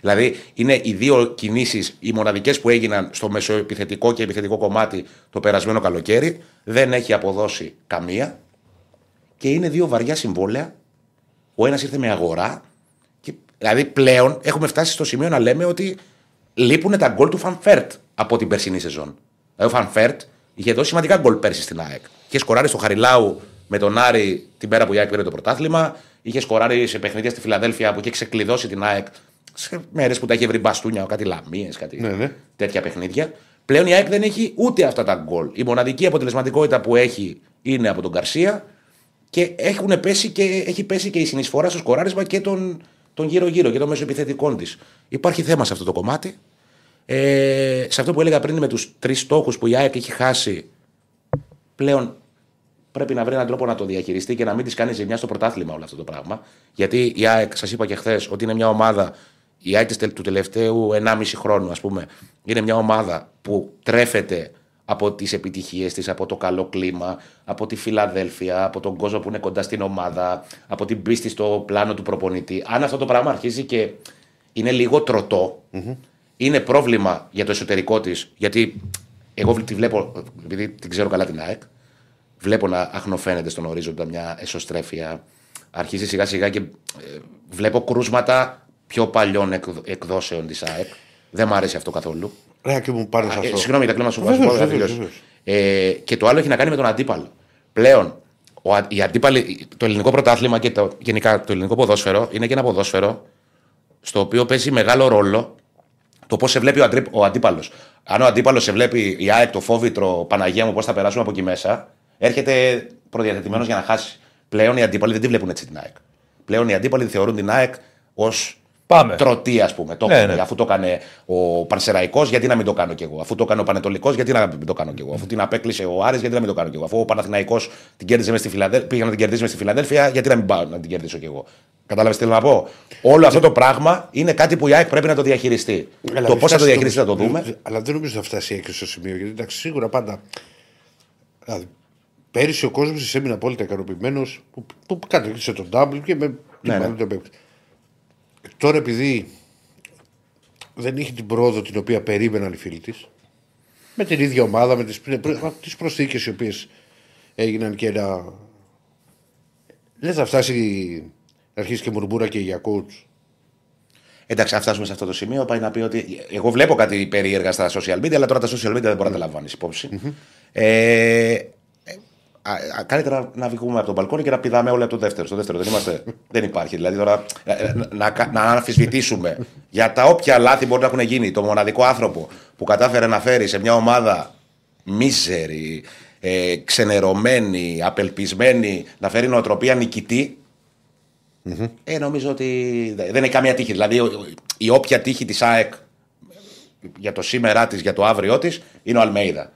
Δηλαδή είναι οι δύο κινήσεις, οι μοναδικές που έγιναν στο μεσοεπιθετικό και επιθετικό κομμάτι το περασμένο καλοκαίρι. Δεν έχει αποδώσει καμία. Και είναι δύο βαριά συμβόλαια. Ο ένας ήρθε με αγορά. Και, δηλαδή πλέον έχουμε φτάσει στο σημείο να λέμε ότι λείπουν τα γκολ του Φαν Βερτ από την περσινή σεζόν. Δηλαδή ο Φαν Βερτ είχε δώσει σημαντικά γκολ πέρσι στην ΑΕΚ. Είχε σκοράρει στο Χαριλάου με τον Άρη τη μέρα που η ΑΕΚ πήρε το πρωτάθλημα. Είχε σκοράρει σε παιχνίδια στη Φιλαδέλφια που είχε ξεκλειδώσει την ΑΕΚ σε μέρες που τα είχε βρει μπαστούνια, κάτι Λαμίες, κάτι Ναι, ναι. τέτοια παιχνίδια. Πλέον η ΑΕΚ δεν έχει ούτε αυτά τα γκολ. Η μοναδική αποτελεσματικότητα που έχει είναι από τον Καρσία και έχουν πέσει και, έχει πέσει και η συνεισφορά στο σκοράρισμα και των, των γύρω-γύρω και των μεσοεπιθετικών της. Υπάρχει θέμα σε αυτό το κομμάτι. Ε, σε αυτό που έλεγα πριν με τους τρεις στόχους που η ΑΕΚ έχει χάσει, πλέον πρέπει να βρει έναν τρόπο να το διαχειριστεί και να μην τη κάνει ζημιά στο πρωτάθλημα όλο αυτό το πράγμα. Γιατί η ΑΕΚ, σας είπα και χθες, ότι είναι μια ομάδα, η ΑΕΚ της- του τελευταίου 1,5 χρόνου, ας πούμε, είναι μια ομάδα που τρέφεται από τις επιτυχίες της, από το καλό κλίμα, από τη Φιλαδέλφια, από τον κόσμο που είναι κοντά στην ομάδα, από την πίστη στο πλάνο του προπονητή. Αν αυτό το πράγμα αρχίζει και είναι λίγο τροτό, είναι πρόβλημα για το εσωτερικό της, γιατί εγώ τη βλέπω, επειδή την ξέρω καλά την ΑΕΚ, βλέπω να αχνοφαίνεται στον ορίζοντα μια εσωστρέφεια. Αρχίζει σιγά σιγά και ε, βλέπω κρούσματα πιο παλιών εκδο- εκδόσεων της ΑΕΚ. Δεν μου αρέσει αυτό καθόλου. Ρε, και μου πάρει Ε, αυτό. συγγνώμη, τα κλίμα σου βάζω. Βεβαίως, πάω, θα βεβαίως, τελειώσω. βεβαίως. Ε, και το άλλο έχει να κάνει με τον αντίπαλο. Πλέον, ο, α- η αντίπαλη, το ελληνικό πρωτάθλημα και το, γενικά το ελληνικό ποδόσφαιρο είναι και ένα ποδόσφαιρο στο οποίο παίζει μεγάλο ρόλο το πώς σε βλέπει ο, αντρί, ο αντίπαλος. Αν ο αντίπαλος σε βλέπει η ΑΕΚ, το φόβητρο, Παναγία μου, πώς θα περάσουμε από εκεί μέσα, έρχεται προδιαθετημένος για να χάσει. Πλέον οι αντίπαλοι δεν τη βλέπουν έτσι την ΑΕΚ. Πλέον οι αντίπαλοι θεωρούν την ΑΕΚ ως Πάμε. τρωτή, ας πούμε. Το Ναι, έκανε. ναι. Αφού το έκανε ο Πανσεραϊκός, γιατί να μην το κάνω κι εγώ. Αφού το έκανε ο Πανετολικός, γιατί να μην το κάνω κι εγώ. Αφού την απέκλεισε ο Άρης, γιατί να μην το κάνω κι εγώ. Αφού ο Παναθηναϊκός την κέρδισε μες στη Φιλαδέλφια, πήγα να την κερδίσει μες στη Φιλαδέλφια, γιατί να μην πάω να την κερδίσω κι εγώ. Κατάλαβες τι θέλω να πω; Όλο αυτό το πράγμα είναι κάτι που η ΑΕΚ πρέπει να το διαχειριστεί. Αλλά το δεν πώς θα το φτάσει διαχειριστεί θα το νομίζω- δούμε. Αλλά δεν νομίζω θα φτάσει η έκρηξη στο σημείο. Γιατί εντάξει, σίγουρα πάντα. Δηλαδή, πέρυσι ο κόσμος τη έμεινε απόλυτα ικανοποιημένος που, που κατέκτησε τον double και με. Ναι, την ναι. Μάλλον τον παίκτη. Τώρα επειδή δεν είχε την πρόοδο την οποία περίμεναν οι φίλοι της, με την ίδια ομάδα, με τις τις προσθήκες οι οποίες έγιναν και ένα. Δεν θα φτάσει να αρχίσει και μουρμούρα και για coach. Εντάξει, αν φτάσουμε σε αυτό το σημείο, πάει να πει ότι. Εγώ βλέπω κάτι περίεργα στα social media, αλλά τώρα τα social media δεν μπορεί να τα λαμβάνει υπόψη. Ε, ε, α, α, καλύτερα να βγούμε από τον μπαλκόνι και να πηδάμε όλοι από το δεύτερο. Στο δεύτερο δεν είμαστε. δεν υπάρχει. Δηλαδή τώρα ε, ε, να, να, να αμφισβητήσουμε για τα όποια λάθη μπορεί να έχουν γίνει. Το μοναδικό άνθρωπο που κατάφερε να φέρει σε μια ομάδα μίζερη, ε, ξενερωμένη, απελπισμένη, να φέρει νοοτροπία νικητή, ε, νομίζω ότι δε- δεν είναι καμία τύχη. Δηλαδή, ο- ο- η όποια τύχη της ΑΕΚ για το σήμερα της, για το αύριο της, είναι ο Αλμέιδα.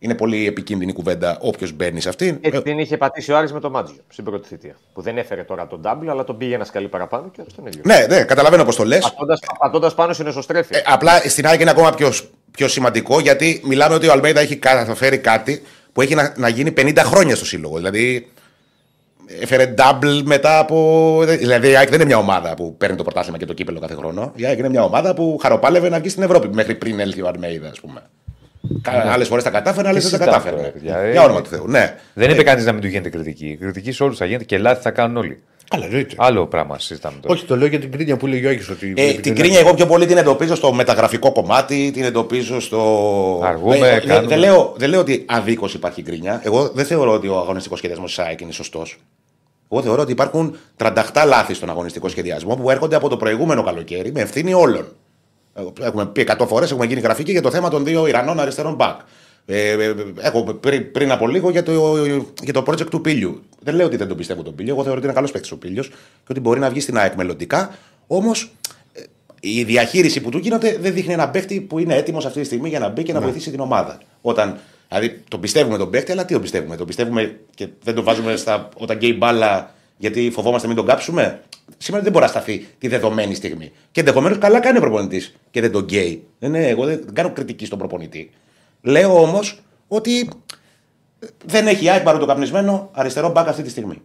Είναι πολύ επικίνδυνη κουβέντα όποιος μπαίνει σε αυτήν. Έτσι Ε, την είχε πατήσει ο Άρης με τον Μάτζιο στην πρώτη θητεία. Που δεν έφερε τώρα τον double, αλλά τον πήγε ένας σκαλί παραπάνω και στον ίδιο. ναι, ναι, καταλαβαίνω πώς το λες. Πατώντας, πατώντας πάνω στην εσωστρέφεια. Ε, απλά στην ΑΕΚ είναι ακόμα πιο, σ- πιο σημαντικό γιατί μιλάμε ότι ο Αλμέιδα έχει καταφέρει κάτι που έχει να, να γίνει 50 χρόνια στο σύλλογο. Δηλαδή έφερε double μετά από. Δηλαδή η ΑΕΚ δεν είναι μια ομάδα που παίρνει το πρωτάθλημα και το κύπελο κάθε χρόνο. Η ΑΕΚ είναι μια ομάδα που χαροπάλευε να βγει στην Ευρώπη μέχρι πριν έλθει ο Αλμέιδα, ας πούμε. Άλλες φορές τα κατάφερε, άλλες δεν τα συζητάμε κατάφερε. τώρα, παιδιά. Ε, Για όνομα του Θεού. Ναι. Δεν είπε κανείς να μην του γίνεται κριτική. Η κριτική σε όλους θα γίνεται και λάθη θα κάνουν όλοι. Καλά, εννοείται. Άλλο πράγμα συζητάμε τώρα. Όχι, το λέω για την κρίνια που λέει ο Γιώργης. Ότι Ε, την κρίνια εγώ πιο πολύ την εντοπίζω στο μεταγραφικό κομμάτι, την εντοπίζω στο. Αργούμε, δεν, δεν- κάνουμε. δεν λέω, δεν λέω ότι αδίκως υπάρχει κρίνια. Εγώ δεν θεωρώ ότι ο αγωνιστικός σχεδιασμός της ΑΕΚ είναι σωστός. Εγώ θεωρώ ότι υπάρχουν 38 λάθη στον αγωνιστικό σχεδιασμό που έρχονται από το προηγούμενο καλοκαίρι με ευθύνη όλων. Έχουμε πει 100 φορές, έχουμε γίνει γραφική για το θέμα των δύο Ιρανών αριστερών μπακ. Ε, ε, έχω πριν, πριν από λίγο για το, για το project του Πίλιου. Δεν λέω ότι δεν τον πιστεύω τον Πίλιο. Εγώ θεωρώ ότι είναι καλός παίκτης ο Πίλιο και ότι μπορεί να βγει στην ΑΕΚ μελλοντικά. Όμως η διαχείριση που του γίνεται δεν δείχνει ένα παίκτη που είναι έτοιμος αυτή τη στιγμή για να μπει και να βοηθήσει την ομάδα. Όταν, δηλαδή τον πιστεύουμε τον παίκτη, αλλά τι τον πιστεύουμε; Τον πιστεύουμε και δεν τον βάζουμε στα, όταν καίει η μπάλα γιατί φοβόμαστε μην τον κάψουμε; Σήμερα δεν μπορεί να σταθεί τη δεδομένη στιγμή. Και ενδεχομένως καλά κάνει ο προπονητής και δεν τον καίει. Δεν είναι, εγώ δεν κάνω κριτική στον προπονητή. Λέω όμως ότι δεν έχει η ΑΕΚ μπαρουτοκαπνισμένο αριστερό μπακ αυτή τη στιγμή.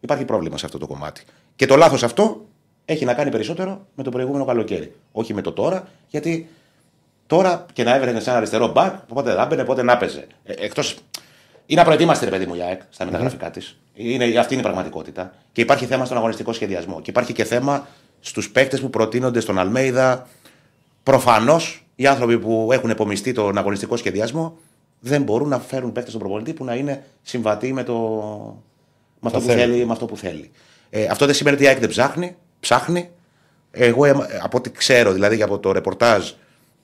Υπάρχει πρόβλημα σε αυτό το κομμάτι. Και το λάθος αυτό έχει να κάνει περισσότερο με το προηγούμενο καλοκαίρι. Όχι με το τώρα, γιατί τώρα και να έβρενε σε ένα αριστερό μπακ, πότε να μπαινε, πότε να παίζε. Ε, εκτός... Είναι απροετοίμαστη, ρε παιδί μου, η ΑΕΚ στα μεταγραφικά της. Είναι, αυτή είναι η πραγματικότητα. Και υπάρχει θέμα στον αγωνιστικό σχεδιασμό. Και υπάρχει και θέμα στους παίκτες που προτείνονται στον Αλμέιδα. Προφανώς οι άνθρωποι που έχουν επομιστεί τον αγωνιστικό σχεδιασμό δεν μπορούν να φέρουν παίκτες στον προπονητή που να είναι συμβατοί με, το... με, αυτό, που θέλει. θέλει, με αυτό που θέλει. Ε, αυτό δεν σημαίνει ότι η ΑΕΚ δεν ψάχνει. Ψάχνει. Εγώ, αίμα- από ό,τι ξέρω, δηλαδή από το ρεπορτάζ,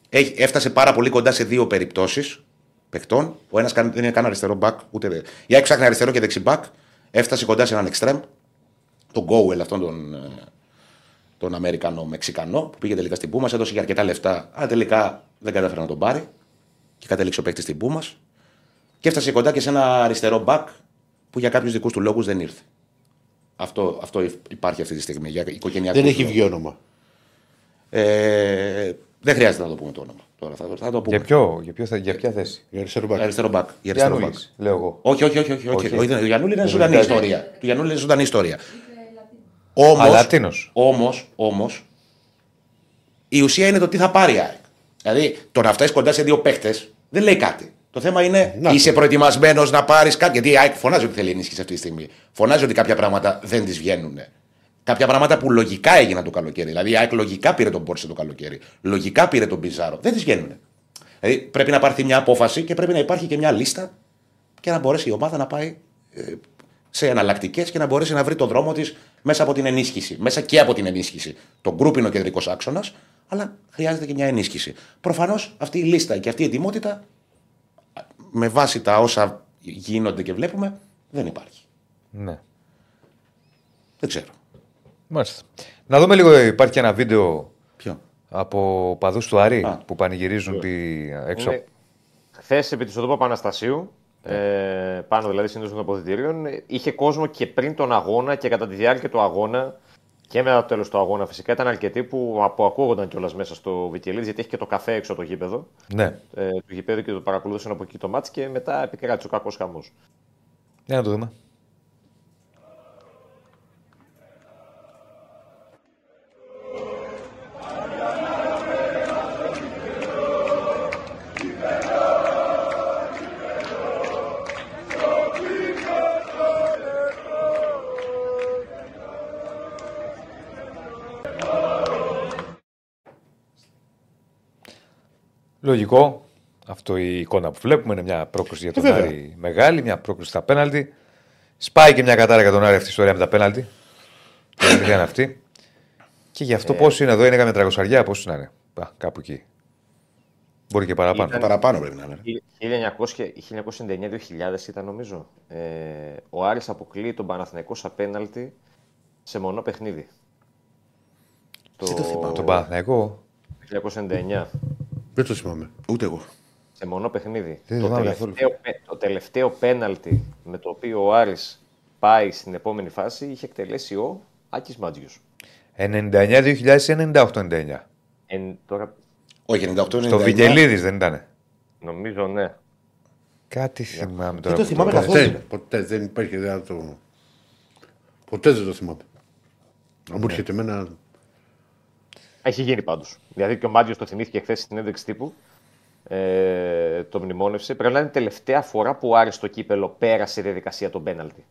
έχει, έφτασε πάρα πολύ κοντά σε δύο περιπτώσεις παιχτών. Ο ένας δεν είναι καν αριστερό μπακ, ούτε. δε- Η ΑΕΚ ψάχνει αριστερό και δεξί μπακ. Έφτασε κοντά σε έναν εξτρέμ, τον Γκόουελ, αυτόν τον, ε, τον Αμερικανό Μεξικανό, που πήγε τελικά στην Πούμα, έδωσε και αρκετά λεφτά, αλλά τελικά δεν κατάφερε να τον πάρει. Και κατέληξε ο παίκτης στην Πούμα. Και έφτασε κοντά και σε ένα αριστερό μπακ που για κάποιους δικούς του λόγους δεν ήρθε. Αυτό, αυτό υπάρχει αυτή τη στιγμή για οικογενειακούς Δεν έχει λόγους. βγει όνομα. Ε, δεν χρειάζεται να το πούμε το όνομα. Τώρα θα, θα το πούμε. Για, ποιο, για, ποιο, θα- για ποια θέση; Για αριστερό μπακ. Αριστερό μπακ. Για αριστερό μπακ. Γιάννουλης, λέω εγώ. Όχι, όχι, όχι. όχι, όχι. Όχι. όχι. δεν- Ο Γιαννούλη είναι ζωντανή Ζωντανή. ιστορία. Του Γιαννούλη είναι ζωντανή ιστορία. Α, Όμω, Λατίνος. όμως, όμως, η ουσία είναι το τι θα πάρει η ΑΕΚ. Δηλαδή, το να φτάσεις κοντά σε δύο παίχτε δεν λέει κάτι. Το θέμα είναι Να είσαι το. προετοιμασμένος να πάρεις κάτι. Γιατί η ΑΕΚ φωνάζει ότι θέλει ενίσχυση αυτή τη στιγμή. Φωνάζει ότι κάποια πράγματα δεν της βγαίνουν. Κάποια πράγματα που λογικά έγιναν το καλοκαίρι. Δηλαδή η ΑΕΚ λογικά πήρε τον Πόρσε το καλοκαίρι. Λογικά πήρε τον Πιζάρο. Δεν της βγαίνουν. Δηλαδή πρέπει να πάρθει μια απόφαση και πρέπει να υπάρχει και μια λίστα και να μπορέσει η ομάδα να πάει ε, σε εναλλακτικές και να μπορέσει να βρει το δρόμο της μέσα από την ενίσχυση. Μέσα και από την ενίσχυση. Το γκρουπ είναι ο κεντρικός άξονας, αλλά χρειάζεται και μια ενίσχυση. Προφανώς αυτή η λίστα και αυτή η ετοιμότητα, με βάση τα όσα γίνονται και βλέπουμε, δεν υπάρχει. Ναι. Δεν ξέρω. Μάλιστα. Να δούμε λίγο, υπάρχει και ένα βίντεο Ποιο; από παδούς του Άρη Α. που πανηγυρίζουν τη... έξω. Είναι χθες επί της οδού Παναστασίου, ε, πάνω δηλαδή συνήθως των αποδητηρίων, είχε κόσμο και πριν τον αγώνα και κατά τη διάρκεια του αγώνα και μετά το τέλος του αγώνα. Φυσικά ήταν αρκετοί που αποακούγονταν κιόλας μέσα στο Βικελίδη, γιατί έχει και το καφέ έξω από το γήπεδο Ναι. ε, του γηπέδου και το παρακολουθούσαν από εκεί το μάτς και μετά επικράτησε ο κακός χαμός. Για να το δούμε. Λογικό. Αυτό η εικόνα που βλέπουμε είναι μια πρόκληση για τον Ε, βέβαια. Άρη μεγάλη, μια πρόκληση στα πέναλτι. Σπάει και μια κατάρα για τον Άρη αυτή η ιστορία με τα πέναλτι. Η αλήθεια είναι αυτή. Και γι' Ε. αυτό πώς είναι εδώ, είναι καμιά τραγωσαριά, πώς να είναι. Α, κάπου εκεί. Μπορεί και παραπάνω. Ήταν- Παραπάνω πρέπει να είναι. 1999-2000 ήταν νομίζω. Ε, ο Άρης αποκλείει τον Παναθηναϊκός σε πέναλτι σε μονό παιχνίδι. Δεν το θυμάμαι. Τον Παναθηναϊκό. 1999. Δεν το θυμάμαι. Ούτε εγώ. σε μονό παιχνίδι. Δεν το, θυμάμαι τελευταίο, καθόλου. πε- το τελευταίο πέναλτι με το οποίο ο Άρης πάει στην επόμενη φάση είχε εκτελέσει ο Άκης Μάτζιος. 99-2000 ή 98-99. Εν, τώρα, Όχι, 98 Στο Βικελίδη δεν ήταν. Νομίζω ναι. Κάτι θυμάμαι Δεν τώρα. το που θυμάμαι είπες. καθόλου. Ποτέ, ποτέ δεν υπάρχει ιδέα να το. Ποτέ δεν το θυμάμαι. Αν μου έρχεται εμένα. Έχει γίνει πάντως. Δηλαδή και ο Μάτζιο το θυμήθηκε χθες στην συνέντευξη τύπου. Ε, το μνημόνευσε. Πρέπει να είναι η τελευταία φορά που ο Άρης στο κύπελο πέρασε η διαδικασία των πέναλτι.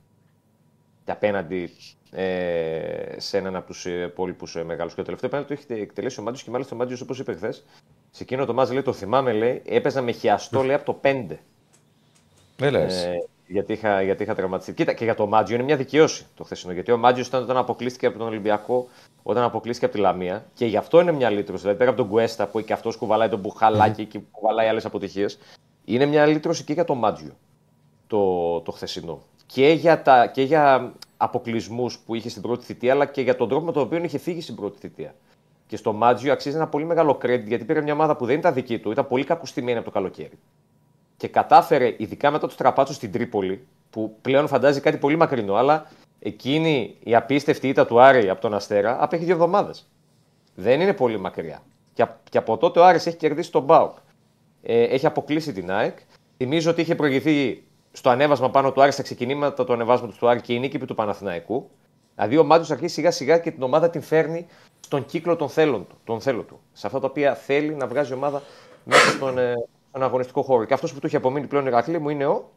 Και απέναντι ε, σε έναν από τους υπόλοιπους ε, μεγάλους. Και το τελευταίο πέναλτι το έχει εκτελέσει ο Μάτζιο και μάλιστα ο Μάτζιο, όπως είπε χθες, σε εκείνο το μάτζ λέει: Το θυμάμαι, λέει, έπαιζα με χιαστό λέει, από το 5. Δεν λες. Ε, γιατί, είχα, γιατί είχα τραυματιστεί. Κοίτα, και για το Μάτζιο είναι μια δικαίωση το χθεσινό. Γιατί ο Μάτζιος ήταν όταν αποκλείστηκε από τον Ολυμπιακό, όταν αποκλείστηκε από τη Λαμία. Και γι' αυτό είναι μια λύτρωση. Δηλαδή πέρα από τον Κουέστα που και αυτός κουβαλάει τον Μπουχαλάκη και κουβαλάει άλλες αποτυχίες. Είναι μια λύτρωση και για το Μάτζιο το, το χθεσινό. Και για, τα, και για αποκλεισμούς που είχε στην πρώτη θητεία, αλλά και για τον τρόπο με τον οποίο είχε φύγει στην πρώτη θητεία. Και στο Μάτζιο αξίζει ένα πολύ μεγάλο credit γιατί πήρε μια ομάδα που δεν ήταν δική του, ήταν πολύ κακουστημένη από το καλοκαίρι και κατάφερε, ειδικά μετά το τραπάτσο στην Τρίπολη, που πλέον φαντάζει κάτι πολύ μακρινό, αλλά εκείνη η απίστευτη ήττα του Άρη από τον Αστέρα απέχει δύο εβδομάδες. Δεν είναι πολύ μακριά. Και, α- και από τότε ο Άρης έχει κερδίσει τον Μπάουκ. Ε, έχει αποκλείσει την ΑΕΚ. Θυμίζω ότι είχε προηγηθεί στο ανέβασμα πάνω του Άρη, στα ξεκινήματα του ανεβάσματος του Άρη και η νίκη επί του Παναθηναϊκού. Δηλαδή ο Μάτζο αρχίζει σιγά σιγά και την ομάδα την φέρνει στον κύκλο των θέλων του. Των θέλων του. Σε αυτά τα οποία θέλει να βγάζει η ομάδα μέσα στον, ε, στον αγωνιστικό χώρο. Και αυτός που του έχει απομείνει πλέον η Ηρακλή μου είναι ο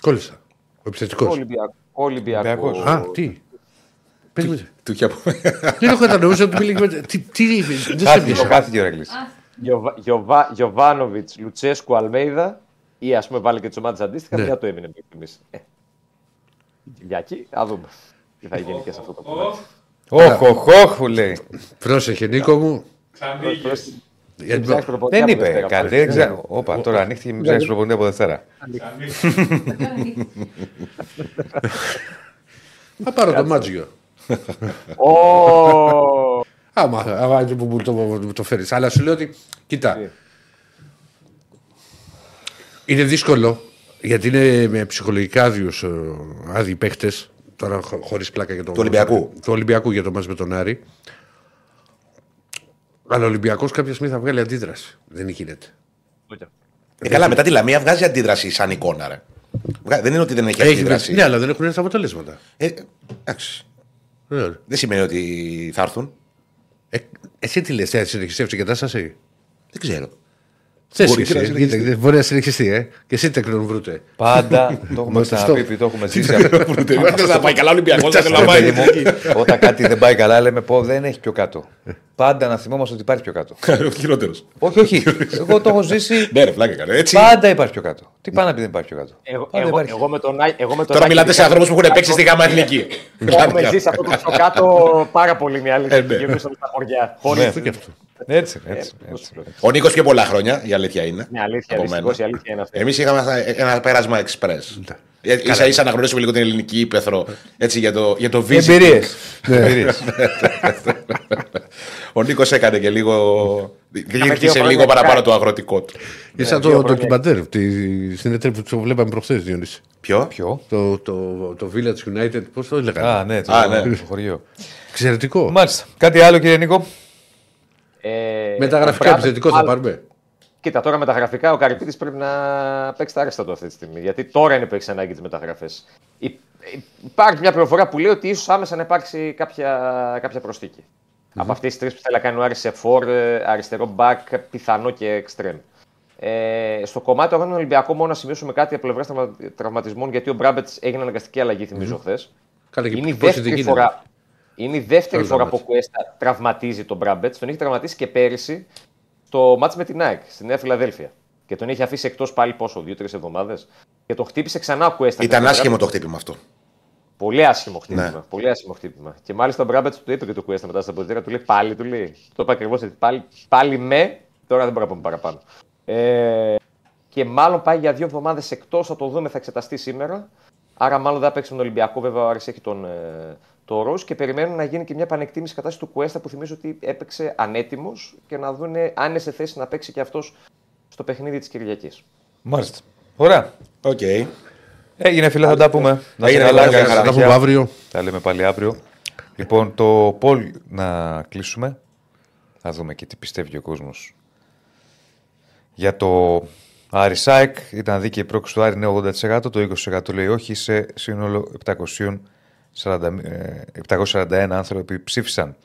Κόλλησα. Ο επιθετικός. Ολυμπιακός. Ολυμπιακός. Ολυμπιακός. Α, τι. Πες μου. Του είχε απο- Δεν έχω κατανοήσει ότι μιλήσει με. Τι, τι, δεν σε Χάθηκε, έπιασα. χάθηκε ο Ρεγκλής. Γιωβα- Γιωβα- Γιωβάνοβιτ, Λουτσέσκου, Αλμέιδα ή ας πούμε βάλει και τις ομάδες αντίστοιχα. Ναι. Ποια το έμεινε μέχρι στιγμή. Ε. Κυριακή, α δούμε. Τι θα γίνει και σε αυτό το κομμάτι. Όχ, όχ, όχ, που λέει. Πρόσεχε, Νίκο μου. Ξανήγες. Γιατί- Ψάχνεις προπονητή Δεν από είπε Δευτέρα κάτι. πάλι. Δεν ξέρω. Όπα, τώρα ανοίχτηκε μην ψάχνεις προπονητή από Δευτέρα. [LAUGHS] Θα πάρω το μάτζιο. Ω, [LAUGHS] Άμα, άμα που μου το, μου το φέρεις. Αλλά σου λέω ότι, κοίτα. Είναι δύσκολο γιατί είναι με ψυχολογικά άδειους άδειοι παίχτε. Τώρα χωρίς πλάκα για το. Του Ολυμπιακού. Του Ολυμπιακού για το μα με τον Άρη. Αλλά ο Ολυμπιακός κάποια στιγμή θα βγάλει αντίδραση. Δεν γίνεται. Ε, καλά, μετά τη Λαμία βγάζει αντίδραση σαν εικόνα, ρε. Βγα- Δεν είναι ότι δεν έχει Έχει, αντίδραση. ναι, αλλά δεν έχουν έρθει αποτελέσματα. Ε, εντάξει. Ε, Δεν σημαίνει ότι θα έρθουν. ε, εσύ τι λες, θα συνεχιστεί αυτή η κατάσταση; Δεν ξέρω. Θες Μπορεί εσύ, και να ε, συνεχιστεί. κοίτα, Μπορεί να συνεχιστεί, ε. Και εσύ τεκνόν βρούτε. Πάντα [LAUGHS] το έχουμε Μα ξαναπεί, αυτό. επειδή το έχουμε ζήσει. αυτό. Δεν θα πάει καλά ο Ολυμπιακό, δεν Ρε παιδί μου, [LAUGHS] Όταν κάτι δεν πάει καλά, λέμε πω δεν έχει πιο κάτω. Πάντα να θυμόμαστε ότι υπάρχει πιο κάτω. [LAUGHS] Ο χειρότερος. Όχι, όχι. Εγώ το έχω ζήσει. Ναι, ρε, φλάκα έκανε. Έτσι. Πάντα υπάρχει πιο κάτω. Τι πάει να πει δεν υπάρχει πιο κάτω. εγώ, Πάντα εγώ, υπάρχει. εγώ με τον Άκη- εγώ με τον Τώρα Άκη μιλάτε σε ειδικά- ανθρώπους που έχουν παίξει στη γάμα εθνική. Έχουμε ζήσει αυτό το στο κάτω πάρα πολύ μια αλήθεια. Ε, ναι. Γυρνούσαμε στα χωριά. Χωρίς- Ναι. Αυτό και αυτό. Έτσι, έτσι. έτσι. Ο Νίκος πιο πολλά χρόνια, η αλήθεια είναι. Ναι, αλήθεια. Από Δυστυχώς μένα. η αλήθεια είναι αυτή. Εμείς είχαμε ένα πέρασμα express. σα ίσα να γνωρίσουμε λίγο την ελληνική ύπεθρο έτσι, για το, για το visit. Εμπειρίες. Εμπειρίες. Ο Νίκος έκανε και λίγο. Διήρκησε δύο λίγο χρόνια παραπάνω κάτι. το αγροτικό του. Είναι σαν δύο το χρόνια. ντοκιμαντέρ. τη- Στην εταιρεία που το βλέπαμε προχθές, Διονύση. Ποιο; Ποιο; Το, το, το Village United, πώς το έλεγα. Α, ναι, το Α, ναι. το χωριό. Εξαιρετικό. Μάλιστα. Κάτι άλλο, κύριε Νίκο; Ε, Μεταγραφικά ο επιθετικό θα Μπράμπετ- πάρουμε. Κοίτα, τώρα μεταγραφικά ο Καρυπίδη πρέπει να παίξει τα άρεστα του αυτή τη στιγμή. Γιατί τώρα είναι που έχεις ανάγκη τις μεταγραφές. Υπάρχει μια πληροφορία που λέει ότι ίσως άμεσα να υπάρξει κάποια, κάποια προσθήκη. Από αυτές τις τρεις που θέλει να κάνει ο Άρης σε φορ, ε, αριστερό μπακ, πιθανό και εξτρέμ. Ε, στο κομμάτι του αγώνα Ολυμπιακό, μόνο να σημειώσουμε κάτι από πλευράς τραυμα- τραυματισμών, γιατί ο Μπράμπετς έγινε αναγκαστική αλλαγή, θυμίζω χθες. Καλά, και Είναι η πόσοι δεν δεύτερη γίνανε. φορά, είναι η δεύτερη Ποιος φορά που ο τραυματίζει; Κουέστα τραυματίζει τον Μπράμπετ. Τον είχε τραυματίσει και πέρυσι το μάτς με την ΑΕΚ στη Νέα Φιλαδέλφια. Και τον είχε αφήσει εκτός πάλι πόσο, δύο-τρεις εβδομάδες. Και τον χτύπησε ξανά ο Κουέστα. Ήταν Και άσχημο το χτύπημα αυτό. Πολύ άσχημο χτύπημα. Ναι. Πολύ άσχημο χτύπημα. Και μάλιστα ο Μπράμπετ του είπε και το Κουέστα μετά στα ποδητήρια, του λέει πάλι, του λέει. Το είπα ακριβώς ότι πάλι, πάλι με, τώρα δεν μπορώ να πούμε παραπάνω. Ε, και μάλλον πάει για δύο εβδομάδες εκτός, θα το δούμε, θα εξεταστεί σήμερα. Άρα, μάλλον δεν θα παίξει τον Ολυμπιακό. Βέβαια, ο Άρης έχει τον, ε, το και περιμένουν να γίνει και μια πανεκτίμηση κατάσταση του Κουέστα που θυμίζω ότι έπαιξε ανέτοιμος και να δουν αν είναι σε θέση να παίξει και αυτός στο παιχνίδι της Κυριακής. Μάλιστα. Ωραία. Okay. Έγινε φίλε, θα τα πούμε. Να Έγινε καλά, τα πούμε αύριο. Τα λέμε πάλι αύριο. Λοιπόν, το Πολ να κλείσουμε. Να δούμε και τι πιστεύει ο κόσμος. Για το Άρη Σάικ, ήταν δίκαιη η πρόκληση του Άρη, είναι 80%. Το 20% λέει όχι, σε σύνολο 700. 741 ε, άνθρωποι ψήφισαν.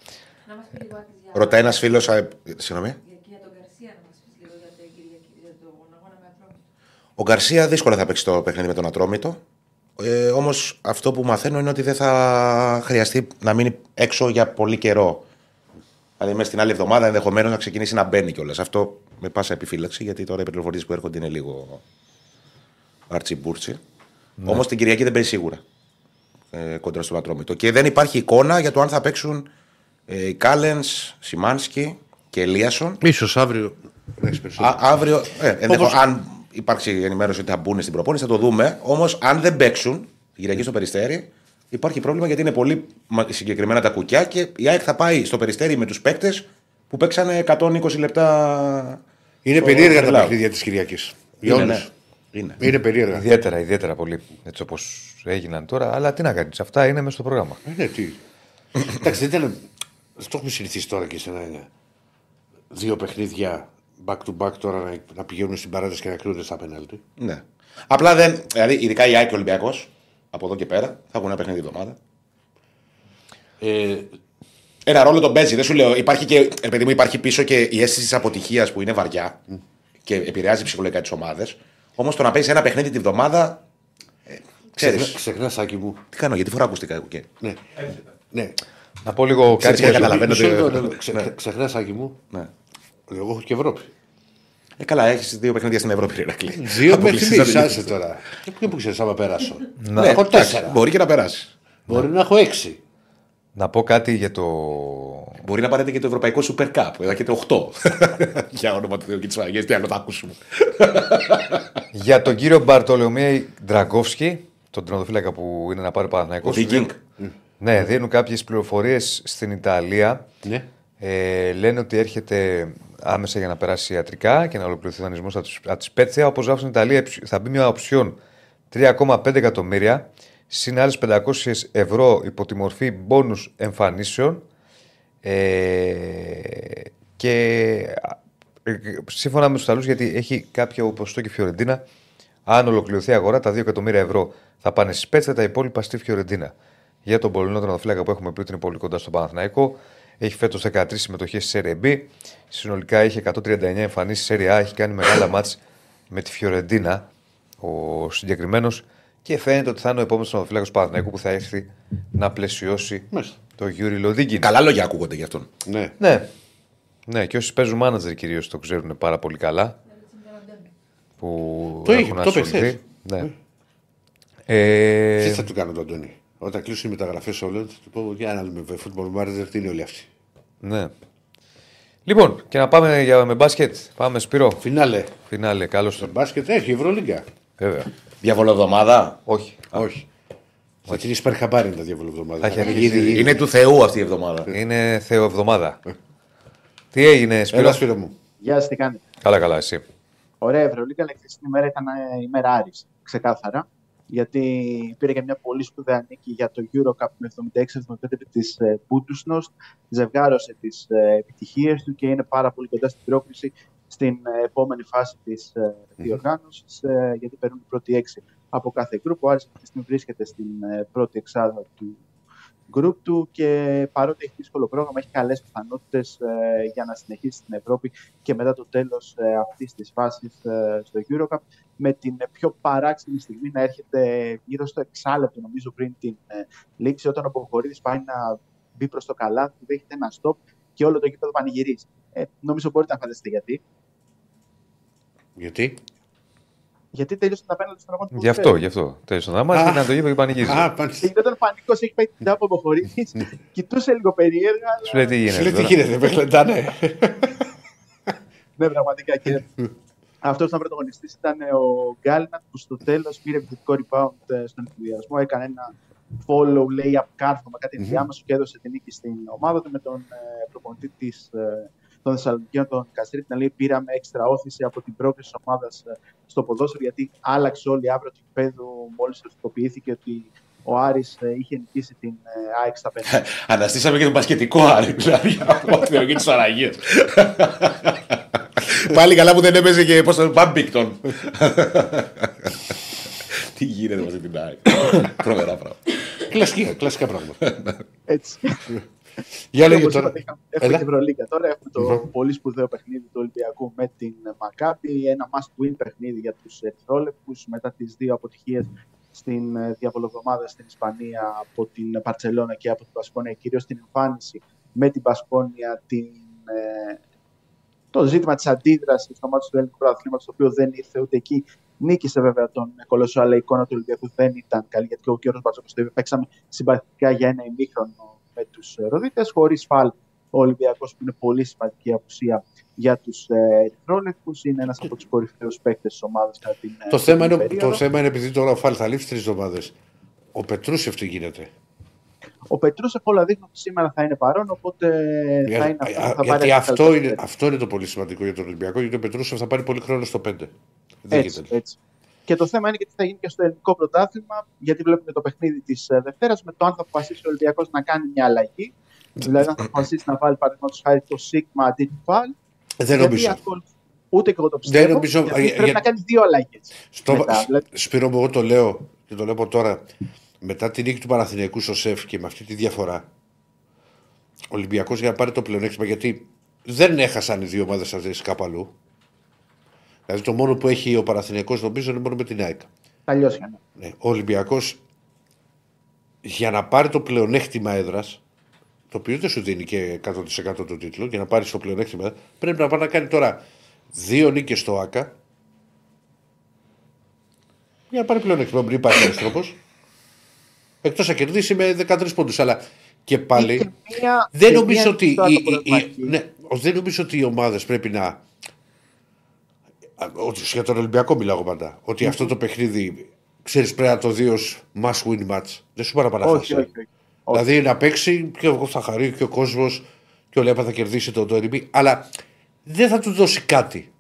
Ρωτάει ένας φίλος. Ε, συγγνώμη. Ο Γκαρσία δύσκολα θα παίξει το παιχνίδι με τον Ατρόμητο. Ε, Όμως αυτό που μαθαίνω είναι ότι δεν θα χρειαστεί να μείνει έξω για πολύ καιρό. Δηλαδή, μέσα στην άλλη εβδομάδα ενδεχομένως να ξεκινήσει να μπαίνει κιόλας. Αυτό με πάσα επιφύλαξη, γιατί τώρα οι πληροφορίες που έρχονται είναι λίγο αρτσιμπούρτσι. Ναι. Όμως την Κυριακή δεν παίζει σίγουρα ε, κόντρα στον Ατρόμητο. Και δεν υπάρχει εικόνα για το αν θα παίξουν ε, οι Κάλενς, Σιμάνσκι και Ελίασον. Ίσως αύριο. να έχεις περισσότερο. Α, αύριο, ε, ενδεχο- Όπως- αν υπάρξει ενημέρωση ότι θα μπουν στην προπόνηση, θα το δούμε. Όμως, αν δεν παίξουν την Κυριακή στο περιστέρι, υπάρχει πρόβλημα γιατί είναι πολύ μα- συγκεκριμένα τα κουκιά και η ΑΕΚ θα πάει στο περιστέρι με τους παίκτες που παίξανε 120 λεπτά. Είναι στο περίεργα τα Ελλάδο. παιχνίδια της Κυριακής. Για Είναι, όλους. ναι. Είναι. Είναι περίεργα. Ιδιαίτερα, ιδιαίτερα πολύ. Έτσι όπως έγιναν τώρα. Αλλά τι να κάνεις, αυτά είναι μέσα στο πρόγραμμα. Ε, Ναι, τι. Εντάξει, δεν ήταν. Το έχουμε συνηθίσει τώρα και σε ένα είναι. Δύο παιχνίδια back to back τώρα να, να πηγαίνουν στην παράταση και να κρίνονται στα πέναλτι. Ναι. Απλά δεν. Δηλαδή, ειδικά η ΑΕΚ και ο Ολυμπιακός από εδώ και πέρα θα έχουν ένα παιχνίδι εβδομάδα. Ε, Ένα ρόλο τον παίζει. Δεν σου λέω. Υπάρχει και, ε, παιδί μου, υπάρχει πίσω και η αίσθηση της αποτυχίας που είναι βαριά και επηρεάζει ψυχολογικά τις ομάδες. Όμως το να παίζεις ένα παιχνίδι τη βδομάδα. Ε, ξέρεις, Ξεχνά, Άκη μου. τι κάνω, γιατί φορά ακουστικά εγώ και. Ναι. ναι. Να πω λίγο κάτι. Ξέρεις και που- καταλαβαίνω Μισό ότι- λεπτό, ναι, ναι. Ναι. Ξε- Ξεχνάς, Άκη μου. Ναι. Εγώ έχω και Ευρώπη. Ε, καλά, έχεις δύο παιχνίδια στην Ευρώπη, ρε Ρακλή. Δύο μέχρι Αποκλειστικά στιγμή, δεν άσε τώρα. Και που ξέρεις, άμα περάσω. Ναι, έχω εντάξει, τέσσερα. Μπορεί και να περάσεις. Μπορεί να έχω έξι. Να πω κάτι για το. Μπορεί να πάρετε και το Ευρωπαϊκό Super Cup. Εδώ έχετε 8. [LAUGHS] Για όνομα του Θεού και της Παναγίας, τι άλλο θα ακούσουμε. για τον κύριο Μπαρτολομέη Ντραγκόφσκι, τον τερματοφύλακα που είναι να πάρει Ο Παναθηναϊκός. Viking. Ναι, δίνουν κάποιες πληροφορίες στην Ιταλία. Ναι. Ε, λένε ότι έρχεται άμεσα για να περάσει ιατρικά και να ολοκληρωθεί ο δανεισμός από τη Σπέτσια. Όπω γράφουν στην Ιταλία, θα μπει μια οψιόν 3,5 εκατομμύρια συν άλλες 500 ευρώ υπό τη μορφή μπόνους εμφανίσεων. Ε, και ε, σύμφωνα με τους Ιταλούς, γιατί έχει κάποιο ποσοστό και η Φιωρεντίνα, αν ολοκληρωθεί η αγορά, τα 2 εκατομμύρια ευρώ θα πάνε στη Σπέτσια, τα υπόλοιπα στη Φιωρεντίνα. Για τον Πολωνό τερματοφύλακα που έχουμε πει ότι είναι πολύ κοντά στο Παναθηναϊκό, έχει φέτος 13 συμμετοχές στη Serie B. Συνολικά έχει 139 εμφανίσεις στη Serie A. Έχει κάνει μεγάλα ματς με τη Φιωρεντίνα ο συγκεκριμένος και φαίνεται ότι θα είναι ο επόμενος τερματοφύλακας του Παναθηναϊκού που θα έρθει να πλαισιώσει Μάλιστα. το Γιούρι Λοντίγκιν. Καλά λόγια ακούγονται γι' αυτόν. Ναι. Ναι. Ναι, και όσοι παίζουν μάνατζερ κυρίως το ξέρουν πάρα πολύ καλά. Που Το είχε, έχουν το είπε ασχοληθεί. χθες. Ναι. Ε, Τι θα του κάνω τον Αντώνη; Όταν κλείσουν οι μεταγραφές όλων, θα του πω για να δούμε football manager τι είναι όλοι αυτοί. ναι. Λοιπόν, και να πάμε για, με μπάσκετ. Πάμε Σπύρο. Φινάλε. Φινάλε, καλώς το. Μπάσκετ έχει Ευρωλίγκα. Βέβαια. Διαβολοβδομάδα. Όχι. Όχι. Θα την εισπέρ χαμπάρι τα διαβολοβδομάδα. Θα έχει αρχίσει. Είναι του Θεού αυτή η εβδομάδα. Είναι Θεοεβδομάδα. Τι έγινε, Σπύρο; Έλα, Σπύρο μου. Γεια σας, τι κάνετε; Καλά, καλά, εσύ. Ωραία Ευρωλίγκα, αλλά η χθεσινή ημέρα ήταν ε, ημέρα Άρης, ξεκάθαρα. Γιατί πήρε και μια πολύ σπουδαία νίκη για το Eurocup με 76-75 της ε, Μπούντουσnost. Ζευγάρωσε τις ε, επιτυχίες του και είναι πάρα πολύ κοντά στην πρόκληση στην ε, επόμενη φάση της ε, διοργάνωσης, ε, γιατί παίρνουν την πρώτη έξι από κάθε γκρουπ. Ο Άρης αυτή τη στιγμή βρίσκεται στην ε, πρώτη εξάδα του γκρουπ του και παρότι έχει δύσκολο πρόγραμμα, έχει καλές πιθανότητες ε, για να συνεχίσει στην Ευρώπη και μετά το τέλος ε, αυτής της φάσης ε, στο Eurocup με την ε, πιο παράξενη στιγμή να έρχεται γύρω στο εξάλεπτο νομίζω πριν την ε, λήξη όταν ο Μποχορίδης πάει να μπει προς το καλάθι, του δέχεται ένα stop και όλο το γήπεδο πανηγυρίζει. Ε, νομίζω μπορείτε να φανταστείτε γιατί. Γιατί; Γιατί τέλειωσε τα πέναλτι στον αγώνα του Γι' αυτό, γι' αυτό. Τέλειωσε να μάθει, Α. ήταν το γήπεδο και πανηγύριζε. Α, πάνε. Και ήταν πανικός, έχει πάει την τάπο ο Μποχορίδης, κοιτούσε λίγο περίεργα. αλλά- Σου λέει τι Σου λέει γίνεται. τι τώρα. γίνεται, με χλεντάνε. Ναι, πραγματικά. Και αυτός ήταν πρωταγωνιστής ήταν ο Γκάλινατ που στο τέλος πήρε επιθετικό rebound ε, στον ενθουσιασμό. Έκανε ένα follow layup κάρφωμα, κάτι ενδιάμεσο και έδωσε την νίκη στην ομάδα του με τον ε, προπονητή της, ε, των Θεσσαλονικίων, τον Καστρί. Την αλήθεια, πήραμε έξτρα όθηση από την πρόκληση της ομάδας στο ποδόσφαιρο, γιατί άλλαξε όλη η άβρα του γηπέδου μόλις οριστικοποιήθηκε ότι ο Άρης ε, είχε νικήσει την ε, ΑΕΚ στα πέντε. [LAUGHS] Αναστήσαμε και τον πασχετικό Άρη, δηλαδή, [LAUGHS] από την ερωγή της Αραγίας. [LAUGHS] Πάλι καλά που δεν έπαιζε και πώς το Μπάμπικτον. Τι γίνεται μαζί την ΑΕΚ. Τρομερά πράγματα. Κλασικά, κλασικά πράγματα. Έτσι. Για λέγε Όπως τώρα. είπατε, είχαμε- Έχουμε Έλα. την Ευρωλίγκα τώρα. Έχουμε το πολύ σπουδαίο παιχνίδι του Ολυμπιακού με την Μακάπη. Ένα must win παιχνίδι για τους Ερυθρόλεπτου μετά τις δύο αποτυχίες στην ε, διαβολοβδομάδα στην Ισπανία από την Παρσελώνα και από την Πασκόνια. Κυρίως την εμφάνιση με την Πασκόνια, την, ε, το ζήτημα της αντίδρασης στο μάτι του ελληνικού πρωταθλήματος, το οποίο δεν ήρθε ούτε εκεί. Νίκησε βέβαια τον Κολοσσό, αλλά η εικόνα του Ολυμπιακού δεν ήταν καλή, γιατί και ο Γιώργο Μπατζόκο το είπε. Παίξαμε συμπαθητικά για ένα ημίχρονο με τους Ροδίτες, χωρίς φαλ. Ο Ολυμπιακός, που είναι πολύ σημαντική απουσία για τους Ερυθρόλεπτους, είναι ένας από τους κορυφαίους παίκτες της ομάδας κατά την ε, Το θέμα, την είναι, περίοδο. το θέμα είναι επειδή τώρα ο Φάλ θα λείψει τρεις εβδομάδες. Ο Πετρούσεφ τι γίνεται; Ο Πετρούσεφ όλα δείχνουν ότι σήμερα θα είναι παρόν, οπότε θα Για- είναι αυτό που α- θα πάρει γιατί ένα αυτό καλύτερο είναι, τέρμα. αυτό είναι το πολύ σημαντικό για τον Ολυμπιακό. Γιατί ο Πετρούσεφ θα πάρει πολύ χρόνο στο 5. Δεν Έτσι, γίνεται. έτσι. Και το θέμα είναι και τι θα γίνει και στο ελληνικό πρωτάθλημα, γιατί βλέπουμε το παιχνίδι της Δευτέρας με το αν θα αποφασίσει ο Ολυμπιακός να κάνει μια αλλαγή. δηλαδή, αν θα αποφασίσει να βάλει παραδείγματος χάρη το Σίγμα αντί του Φαλ. Δεν γιατί νομίζω. ακολου- Ούτε και εγώ το πιστεύω. νομίζω- γιατί για- πρέπει για- να κάνει δύο αλλαγές. Στο, μετά, δηλαδή- Σπύρο μου, εγώ το λέω και το λέω από τώρα. Μετά την νίκη του Παναθηναϊκού στο ΣΕΦ και με αυτή τη διαφορά, ο Ολυμπιακός για να πάρει το πλεονέκτημα, γιατί δεν έχασαν οι δύο ομάδες αυτές κάπου αλλού. Δηλαδή το μόνο που έχει ο Παναθηναϊκός νομίζω είναι μόνο με την ΑΕΚ. Τα λιώσια. ναι. Ναι, ο Ολυμπιακός για να πάρει το πλεονέκτημα έδρας, το οποίο δεν σου δίνει και 100% τον τίτλο, για να πάρεις το πλεονέκτημα έδρας, πρέπει να πάει να κάνει τώρα δύο νίκες στο ΑΚΑ. Για να πάρει πλεονέκτημα. Μην υπάρχει άλλο τρόπος. Εκτός να κερδίσει με 13 πόντους. Αλλά και πάλι. Ή και μία- Δεν και νομίζω, μία ότι νύχτα οι, το οι- οι- πρωταθληματική. ναι, δεν νομίζω ότι οι ομάδες πρέπει να. Α, Ότι για τον Ολυμπιακό μιλάω πάντα. Ότι αυτό το παιχνίδι ξέρεις πρέπει να το δει ως must win match. Δεν σου Όχι, παραπαρafάσει. όχι, όχι. Δηλαδή να παίξει και εγώ θα χαρεί και ο κόσμος και ο Λέπα θα κερδίσει το τόριμι. Αλλά δεν θα του δώσει κάτι.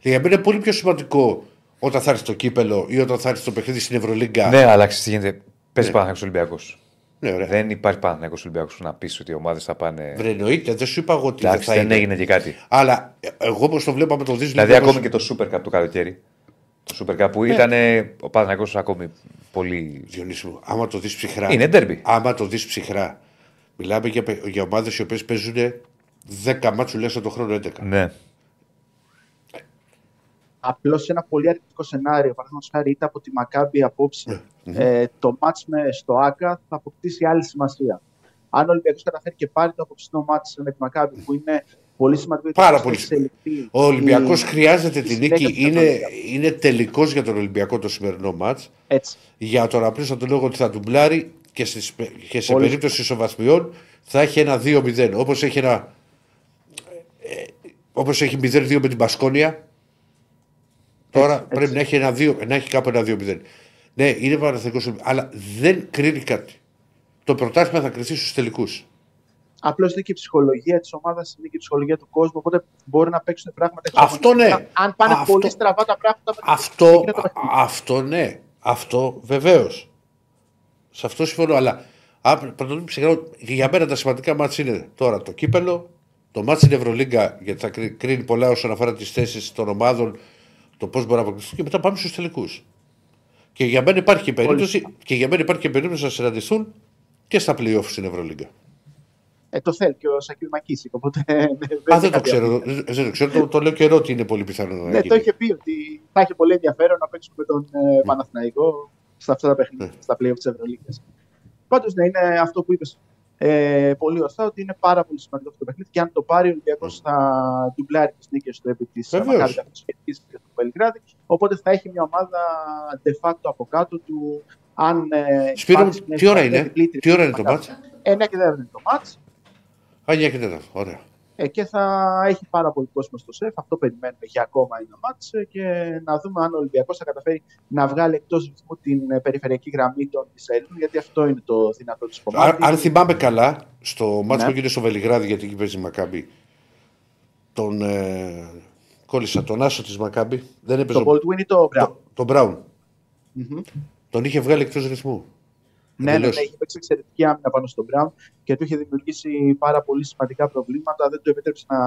Για μένα είναι πολύ πιο σημαντικό όταν θα έρθει το κύπελο ή όταν θα έρθει το παιχνίδι στην Ευρωλίγκα. Ναι, αλλά ξέρεις τι γίνεται. Παίζει ναι. Παναθηναϊκός Ολυμπιακός. Ναι, ωραία. Δεν υπάρχει Παναθηναϊκός Ολυμπιακός να πεις ότι οι ομάδες θα πάνε. Βρε, εννοείται, δεν σου είπα εγώ ότι Εντάξει, δεν θα δεν είναι. έγινε και κάτι. Αλλά ε, εγώ όπως το βλέπαμε το δει Δηλαδή, ακόμη και το Super Cup το καλοκαίρι. Το Super Cup Ναι. που ήταν ο Παναθηναϊκός ακόμη πολύ. Διονύση μου, άμα το δεις ψυχρά. Είναι ντέρμπι. Άμα το δεις ψυχρά. Μιλάμε για, παι- για ομάδες οι οποίες παίζουν 10 μάτσου τουλάχιστον το χρόνο 11. Ναι. Απλώς σε ένα πολύ αρνητικό σενάριο, παραδείγματος χάρη είτε από τη Μακάμπη απόψε, ε, το μάτς με στο ΑΚΑ θα αποκτήσει άλλη σημασία. Αν ο Ολυμπιακός καταφέρει και πάρει το απόψινό μάτς με τη Μακάμπη, που είναι πολύ σημαντικό γιατί Πάρα θα πολύ εξελιχθεί Ο Ολυμπιακός η- χρειάζεται η τη συνέχεια νίκη. της Είναι, Ευρωλίγκα. είναι τελικός για τον Ολυμπιακό το σημερινό μάτ. Έτσι. Για τον απλό θα του λέω ότι θα ντουμπλάρει και, στις, και σε Πολύ περίπτωση ισοβαθμιών θα έχει ένα 2-0. Όπως έχει ένα. Ε, όπως έχει 0-2 με την Πασκόνια. Τώρα Έτσι, πρέπει έτσι. να έχει, ένα 2, να έχει κάπου ένα 2-0. Ναι, είναι παραθετικό, αλλά δεν κρίνει κάτι. Το πρωτάθλημα θα κρυθεί στους τελικούς. Απλώς είναι και η ψυχολογία της ομάδας, είναι και η ψυχολογία του κόσμου. Οπότε μπορεί να παίξουν πράγματα Αυτό εξωγονικά. ναι. Αν πάνε Αυτό- πολύ στραβά τα πράγματα, Αυτό, γίνεται το παιχνίδι. αυτό ναι. Αυτό βεβαίως. Σε αυτό συμφωνώ. Αλλά α, πρέπει να το δούμε ψυχρά, και για μένα τα σημαντικά μάτια είναι τώρα το κύπελο, το μάτι στην Ευρωλίγκα, γιατί θα κρι- κρίνει πολλά όσον αφορά τις θέσεις των ομάδων, το πώς μπορεί να αποκτηθεί και μετά πάμε στους τελικούς. Και για μένα υπάρχει και περίπτωση, και για μένα υπάρχει και περίπτωση να συναντηθούν και στα playoff στην Ευρωλίγκα. Ε, το θέλει και ο Σακίλ Μακίσικ. Οπότε [LAUGHS] Α, είναι δεν το κάτι ξέρω. άλλο. Δεν δεν το ξέρω. Το, το λέω καιρό ότι είναι πολύ πιθανό να Ναι, γίνει. το είχε πει ότι θα έχει πολύ ενδιαφέρον να παίξουμε με τον Ναι. ε, Παναθηναϊκό στα αυτά τα παιχνίδια, στα πλοία της Ευρωλίγα. Πάντως, ναι, είναι αυτό που είπες ε, πολύ ορθά, ότι είναι πάρα πολύ σημαντικό αυτό το παιχνίδι και αν το πάρει ο Ολυμπιακός θα ντουμπλάρει τις νίκες του επί της Βεβαίως. Μακάρι καθώ σχετίζει και στο Βελιγράδι. Οπότε θα έχει μια ομάδα de facto από κάτω του. Αν, ε, Σπύρο, υπάρξει μια τι ώρα ισοπαλία είναι, διπλή, τι ώρα είναι το τριπλή, μάτς; 9 και 4 είναι το μάτς. Α, 9 και 4. Ωραία. Ε, και θα έχει πάρα πολύ κόσμο στο σεφ. Αυτό περιμένουμε για ακόμα ένα μάτς ε, και να δούμε αν ο Ολυμπιακός θα καταφέρει να βγάλει εκτός ρυθμού την ε, περιφερειακή γραμμή των Ισραηλινών, γιατί αυτό είναι το δυνατό της Α- κομμάτι. αν θυμάμαι καλά, στο μάτσο Ναι. που έγινε στο Βελιγράδι, γιατί εκεί παίζει η Μακάμπη, τον ε, κόλλησα τον Άσο της Μακάμπη. Δεν έπαιζε. Το ο- Baldwin ή το Brown; το- τον Μπράουν. Μμμ. Τον είχε βγάλει εκτός ρυθμού. Ναι, ναι, ναι, Εντελώς. είχε παίξει εξαιρετική άμυνα πάνω στον Μπράουν και του είχε δημιουργήσει πάρα πολύ σημαντικά προβλήματα. Δεν του επέτρεψε να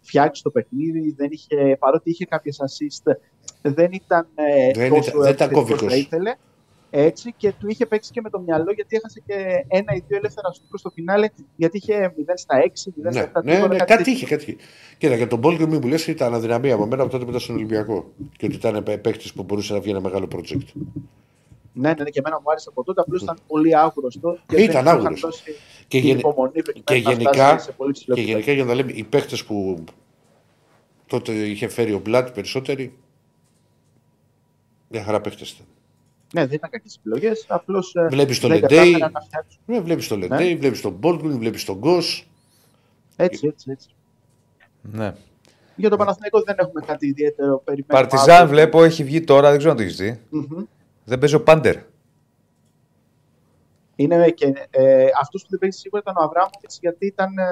φτιάξει το παιχνίδι. Δεν είχε, παρότι είχε κάποιες assist, δεν ήταν ε, Δεν τόσο ήταν- δεν ήταν επιθετικός κόβικος. θα ήθελε. Έτσι και του είχε παίξει και με το μυαλό γιατί έχασε και ένα ή δύο ελεύθερα σου στο φινάλε γιατί είχε 0 στα 6, 0 στα Ναι, 7. ναι, τίποτα, ναι, κάτι κάτι τέτοιο. είχε, κάτι είχε. Κοίτα, για τον Μπόλγκ μην μου λες ήταν αδυναμία από μένα από τότε που ήταν στον Ολυμπιακό. Και ότι ήταν παίκτης που μπορούσε να βγει ένα μεγάλο project. Ναι, ναι, ναι, και εμένα μου άρεσε από τότε. Απλώς ήταν πολύ άγνωστο. και Ήταν δεν του είχαν άγνωστο. δώσει Και, την γεν- υπομονή και προκειμένου να γενικά, φτάσει σε πολύ ψηλό και επίπεδο. γενικά για να λέμε, οι παίχτε που τότε είχε φέρει ο Μπλατ περισσότεροι. Μια χαρά παίχτε ήταν. Ναι, δεν ήταν κακές επιλογές. Απλώς. Βλέπεις το δεν Λεντέι. κατάφεραν να φτιάξουν. Ναι, βλέπεις τον Λεντέι, βλέπεις τον Μπόλγκουν, βλέπεις τον Γκο. Έτσι, έτσι, έτσι. Ναι. Για τον Παναθηναϊκό δεν έχουμε κάτι ιδιαίτερο. Περιμένουμε Παρτιζάν αύριο. βλέπω έχει βγει τώρα, δεν ξέρω αν το έχεις δει. Μμμ. Δεν παίζει ο Πάντερ. Είναι και ε, αυτός που δεν παίζει σίγουρα ήταν ο Αβράμοβιτς γιατί ήταν. Ε,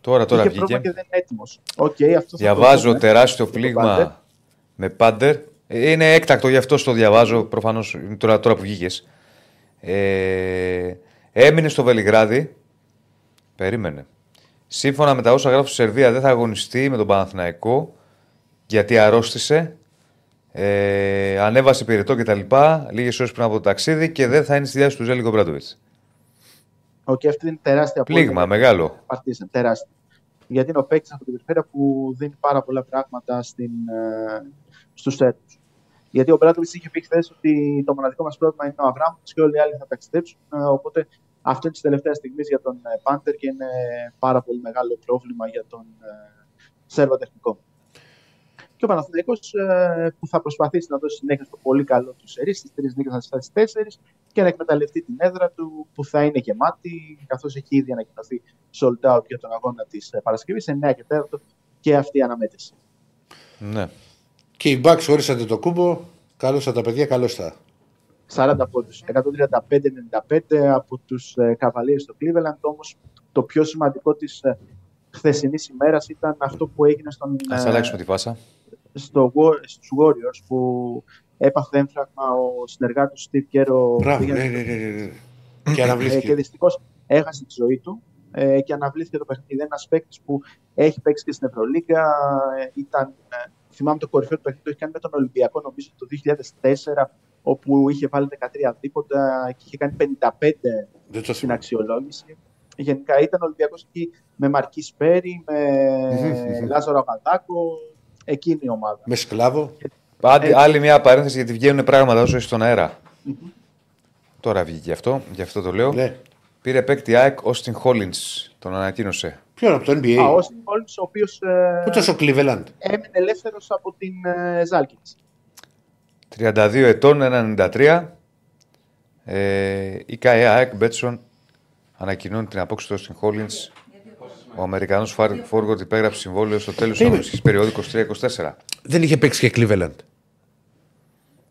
Τώρα, τώρα είχε βγήκε. πρόβλημα και δεν είναι έτοιμος. Okay, αυτό θα Διαβάζω το δούμε. τεράστιο Για τον Πάντερ. πλήγμα με Πάντερ. Ε, Είναι έκτακτο, γι' αυτό το διαβάζω προφανώς τώρα, τώρα που βγήκες. Ε, έμεινε στο Βελιγράδι. Περίμενε. Σύμφωνα με τα όσα γράφω στη Σερβία, δεν θα αγωνιστεί με τον Παναθηναϊκό γιατί αρρώστησε. Ε, ανέβασε πυρετό κτλ. Λίγες ώρες πριν από το ταξίδι και δεν θα είναι στη διάθεση του Ζέλικο Μπράντοβιτ. Okay, αυτή είναι τεράστια Πλήγμα, μεγάλο. Παρτίζαν, τεράστια. Γιατί είναι ο παίκτης από την περιφέρεια που δίνει πάρα πολλά πράγματα στην, ε, στους Σέρβου. Γιατί ο Μπράτοβιτ είχε πει χθες ότι το μοναδικό μας πρόβλημα είναι ο Αβράμοβιτς και όλοι οι άλλοι θα ταξιδέψουν. Ε, οπότε αυτό είναι της τελευταίας στιγμής για τον ε, Πάντερ και είναι πάρα πολύ μεγάλο πρόβλημα για τον ε, Σέρβο τεχνικό. Και ο Παναθηναϊκός ε, που θα προσπαθήσει να δώσει συνέχεια στο πολύ καλό του σερί, στις τρεις νίκες να φτάσει στι τέσσερις και να εκμεταλλευτεί την έδρα του που θα είναι γεμάτη, καθώς έχει ήδη ανακοινωθεί sold out για τον αγώνα της Παρασκευής, 9 και 4 και αυτή η αναμέτρηση. Ναι. Και οι Bucks χωρίσατε το κούμπο. Καλώς τα παιδιά, καλώς τα. 40 πόντους, 135-95 από τους ε, Cavaliers στο Cleveland, όμως το πιο σημαντικό της ε, χθεσινής ημέρας ήταν αυτό που έγινε στον, Α ε, αλλάξουμε τη φάσα. στο, Wa- στους Warriors που έπαθε έμφραγμα ο συνεργάτης του Steve Kerr ο Μπράβο, πήγαινε ναι, ναι, ναι, ναι. Και Ε, και αναβλήθηκε. δυστυχώς έχασε τη ζωή του ε, και αναβλήθηκε το παιχνίδι. Είναι ένας παίκτης που έχει παίξει και στην Ευρωλίγκα. Ε, ήταν, ε, θυμάμαι το κορυφαίο του παιχνίδι το έχει κάνει με τον Ολυμπιακό, νομίζω το 2004, όπου είχε βάλει 13 δίποτα και είχε κάνει 55 Δεν το στην θυμάμαι. αξιολόγηση. Γενικά ήταν ο Ολυμπιακός εκεί με Μαρκής Σπέρι, με [LAUGHS] Λάζαρο Αγαδάκο. Εκείνη η ομάδα. Με σκλάβο. Άντε, Έτσι. άλλη μια παρένθεση γιατί βγαίνουν πράγματα όσο είσαι στον αέρα. Τώρα βγήκε αυτό, γι' αυτό το λέω. Ναι. Πήρε παίκτη ΑΕΚ Austin Hollins, τον ανακοίνωσε. Ποιον από το NBA. Α, ο Όστιν Χόλμς, ο οποίος Πού ήταν στο Cleveland. έμεινε ελεύθερος από την ε, Ζάλκινς. 32 ετών, 1,93. Ε, η ΚΑΕ ΑΕΚ Μπέτσον ανακοινώνει την απόξη του Austin Hollins. Ο Αμερικανός Φόργκοτ υπέγραψε συμβόλαιο στο τέλος της Είναι. αγωνιστική περίοδου 23-24. Δεν είχε παίξει και Cleveland.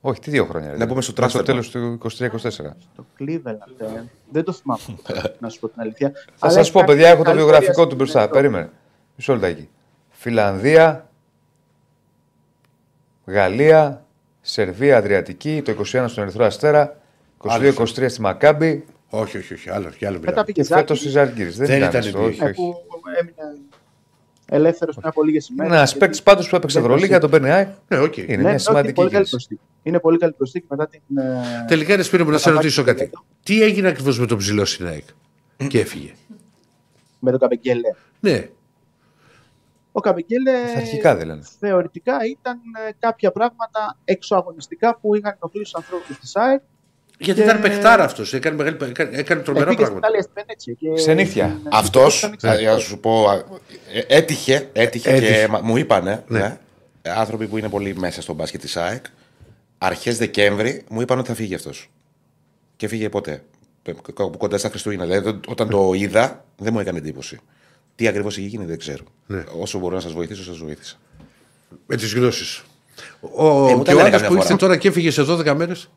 Όχι, τι δύο χρόνια. Να πούμε στο Μέχρι transfer το τέλος του 23-24. Το Cleveland. ε, δεν το θυμάμαι, [LAUGHS] να σου πω την αλήθεια. Θα Αλλά σας έχει πω, κάνει παιδιά, έχω το καλή βιογραφικό πορεία του μπροστά. στην Περίμενε. Μισό λεπτάκι. Φιλανδία, Γαλλία, Σερβία, Αδριατική, το 21 στον Ερυθρό Αστέρα, 22-23 στη Μακάμπη Όχι, όχι, όχι. Άλλο, και άλλο Μετά μιλάμε. πήγε και φέτος Ζάλγκη, στη Ζαλγκύρη. Δεν, Δεν ήταν, ήταν στο, NBA. όχι, ε, όχι. που έμεινε ελεύθερος πριν από λίγες ημέρε. Είναι ένας παίκτης πάντως που έπαιξε Ευρωλίγα, τον παίρνει ΑΕΚ. Ναι, οκ. Είναι Ναι, μια είναι σημαντική πολύ καλή κίνηση. προσθήκη. Είναι πολύ καλή προσθήκη μετά την. ε, Τελικά, ρε Σπύρο μου, να σε Θα πάει ρωτήσω στο κάτι. Λέτο. Τι έγινε ακριβώς με τον ψηλό Σινάικ και έφυγε; με τον Καμπεγγέλε. Ναι, Ο Καμπεγγέλε Στα αρχικά δεν λένε. θεωρητικά ήταν ε, κάποια πράγματα εξωαγωνιστικά που είχαν ενοχλήσει τους ανθρώπους της ΣΑΕΚ. Γιατί Και- ήταν παιχτάρα αυτός. Έκανε, μεγάλη- έκανε, έκανε τρομερά Πήγε στην πράγματα. Ιταλία στην Βενέτσια. και- Ξενύχια. την- Αυτός, ήταν εξαιρετικός. για να σου πω, α, ε, έτυχε, έτυχε, Έτυχε. και μα- μου είπανε, Ναι. ναι, άνθρωποι που είναι πολύ μέσα στο μπάσκετ της ΑΕΚ, αρχές Δεκέμβρη μου είπαν ότι θα φύγει αυτός. Και φύγε ποτέ. Ε, κάπου Κοντά στα Χριστούγεννα. Δηλαδή, όταν το είδα, δεν μου έκανε εντύπωση. Τι ακριβώς είχε γίνει δεν ξέρω. Ναι. Όσο μπορώ να σας βοηθήσω, σας βοήθησα. Με τις γνώσεις. Ο, Ε, μου και τα ο λένε άλλο καμιά που ήρθε φορά. τώρα και έφυγε σε 12 μέρες.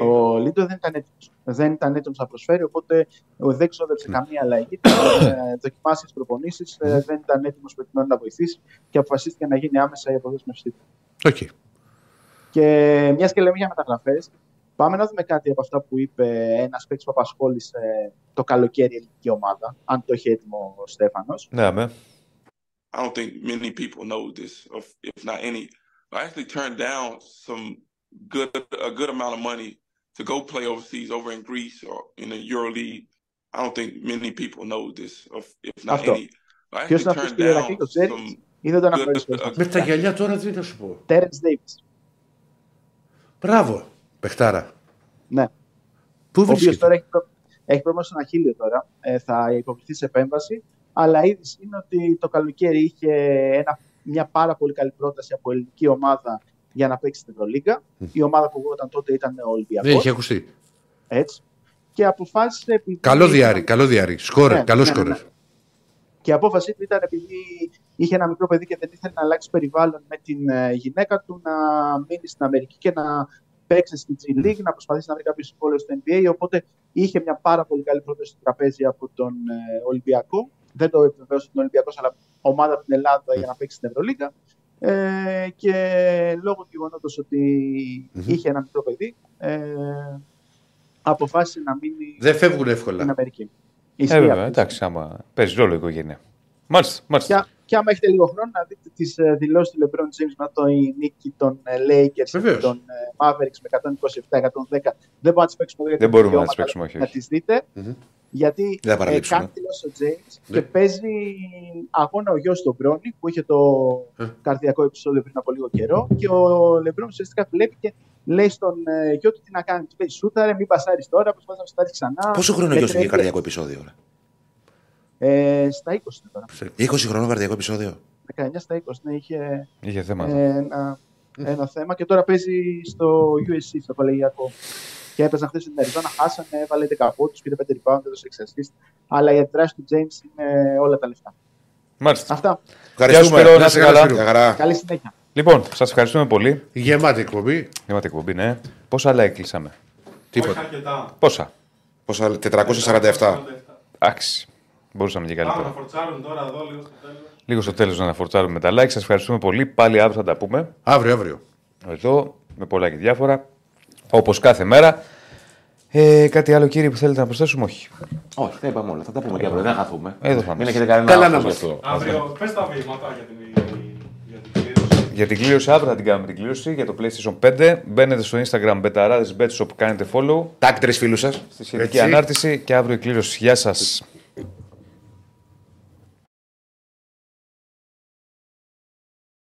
Ο Λίντο δεν ήταν έτοιμος. Δεν ήταν έτοιμος να προσφέρει, οπότε δεν ξόδεψε καμία αλλαγή. ε, Δοκιμάστηκε στις προπονήσεις, δεν ήταν έτοιμος προκειμένου να βοηθήσει και αποφασίστηκε να γίνει άμεσα η αποδέσμευσή του. Οκ. Και μιας και λέμε για μεταγραφές, Πάμε να δούμε κάτι από αυτά που είπε ένας παίκτης που απασχόλησε το καλοκαίρι η ελληνική ομάδα, αν το έχει έτοιμο ο Στέφανος. Ναι, αμέ. I don't think many people know this, or if not any. I actually turned down some good a good amount of money to go play overseas over in Greece or in the EuroLeague. I don't think many people know this, or if not Αυτό. any. I Ποιος actually είναι αυτό turned που Ηρακλή, down το ξέρεις; some ή δεν τον good αναγνωρίζει. Με τα γυαλιά τώρα τι να σου πω. Τέρενς Ντέιβις. Μπράβο, παιχτάρα. Ναι. Πού Ο οποίος βρίσκεται; τώρα έχει, προ... έχει πρόβλημα στον Αχίλιο τώρα. Ε, θα υποβληθεί σε επέμβαση. Αλλά η είδηση είναι ότι το καλοκαίρι είχε ένα, μια πάρα πολύ καλή πρόταση από ελληνική ομάδα για να παίξει στην Ευρωλίγκα. Η ομάδα που όταν τότε ήταν ο Ολυμπιακός. Δεν είχε ακουστεί. Έτσι. Και αποφάσισε. Επειδή... Καλό διάρρη, καλό διάρρη. Σκόρε, Ναι, καλός ναι, ναι, σκόρε. ναι. Και η απόφαση του ήταν επειδή είχε ένα μικρό παιδί και δεν ήθελε να αλλάξει περιβάλλον με την ε, γυναίκα του να μείνει στην Αμερική και να παίξει στην G League, να προσπαθήσει να βρει κάποιο συμβόλαιο στο NBA. Οπότε είχε μια πάρα πολύ καλή πρόταση στο τραπέζι από τον ε, Ολυμπιακό. Δεν το επιβεβαίωσε τον Ολυμπιακό, αλλά ομάδα από την Ελλάδα για να παίξει στην Ευρωλίγα. Ε, και λόγω του γεγονότος ότι είχε ένα μικρό παιδί, ε, αποφάσισε να μείνει Δεν φεύγουν στην εύκολα. Αμερική. Ε, Ισχύει βέβαια, αυτό. εντάξει, άμα παίζει ρόλο η οικογένεια. Μάλιστα, μάλιστα. Και, και άμα έχετε λίγο χρόνο να δείτε τις δηλώσεις του LeBron James μετά το η νίκη των ε, Lakers και Βεβαίως. των ε, Mavericks με 127-110. Δεν μπορούμε να τις παίξουμε εδώ γιατί Δεν μπορούμε είναι να τις δικαιώματα, παίξουμε, όχι, Να όχι. τις δείτε. Γιατί Δεν θα ε, παραλείψουμε. κάνει δηλώσει ο James Ναι. και παίζει αγώνα ο γιος του Μπρόνι που είχε το Ε. καρδιακό επεισόδιο πριν από λίγο καιρό. Και ο LeBron ουσιαστικά βλέπει και λέει στον ε, γιο του τι να κάνει. Του λέει σούταρε, μην πασάρεις τώρα, προσπάθησε να σουτάρεις ξανά. Πόσο χρόνο Και γιος του είχε τρέχει. καρδιακό επεισόδιο, ρε; Ε, στα 20 είναι τώρα. 20 χρόνο καρδιακό επεισόδιο. 19 στα 20 ναι, είχε Είχε θέματα. ε, ένα, ένα θέμα και τώρα παίζει στο USC, στο κολεγιακό. Και έπαιζαν χθες στην Αριζόνα, χάσανε, έβαλε 10 πόντου, πήρε 5 rebound, έδωσε 6 assist. Αλλά η αντιδράση του James είναι όλα τα λεφτά. Μάλιστα. Αυτά. Ευχαριστούμε. Σπύρο, να Να είσαι είσαι καλά. καλά. χαρά. Καλή συνέχεια. Λοιπόν, σας ευχαριστούμε πολύ. Γεμάτη εκπομπή. Είμαστε εκπομπή, ναι. Πόσα like κλείσαμε; Όχι αρκετά. Πόσα; Πόσα, 447. Εντάξει. Μπορούσαμε και Πάμε να καλύτερα. φορτσάρουν τώρα εδώ λίγο στο τέλος. Λίγο στο τέλος να αναφορτάρουμε με τα like. Σας ευχαριστούμε πολύ. Πάλι αύριο θα τα πούμε. Αύριο, αύριο. Εδώ με πολλά και διάφορα. Όπως κάθε μέρα. Ε, κάτι άλλο κύριε που θέλετε να προσθέσουμε, όχι. Όχι, τα είπαμε όλα. Θα τα πούμε και αύριο. Δεν θα χαθούμε. Εδώ θα Μην είμαστε. έχετε κανένα Καλά να άγχος γι' είμαστε. αυτό. Αύριο, πες τα βήματα για την, για την κλήρωση. Για την κλήρωση αύριο θα την κάνουμε την κλήρωση για το PlayStation 5. Μπαίνετε στο Instagram Μπεταράδες Betshop, κάνετε follow. Τάκ τρεις φίλους σας. Στη σχετική ανάρτηση και αύριο η κλήρωση. Γεια σας.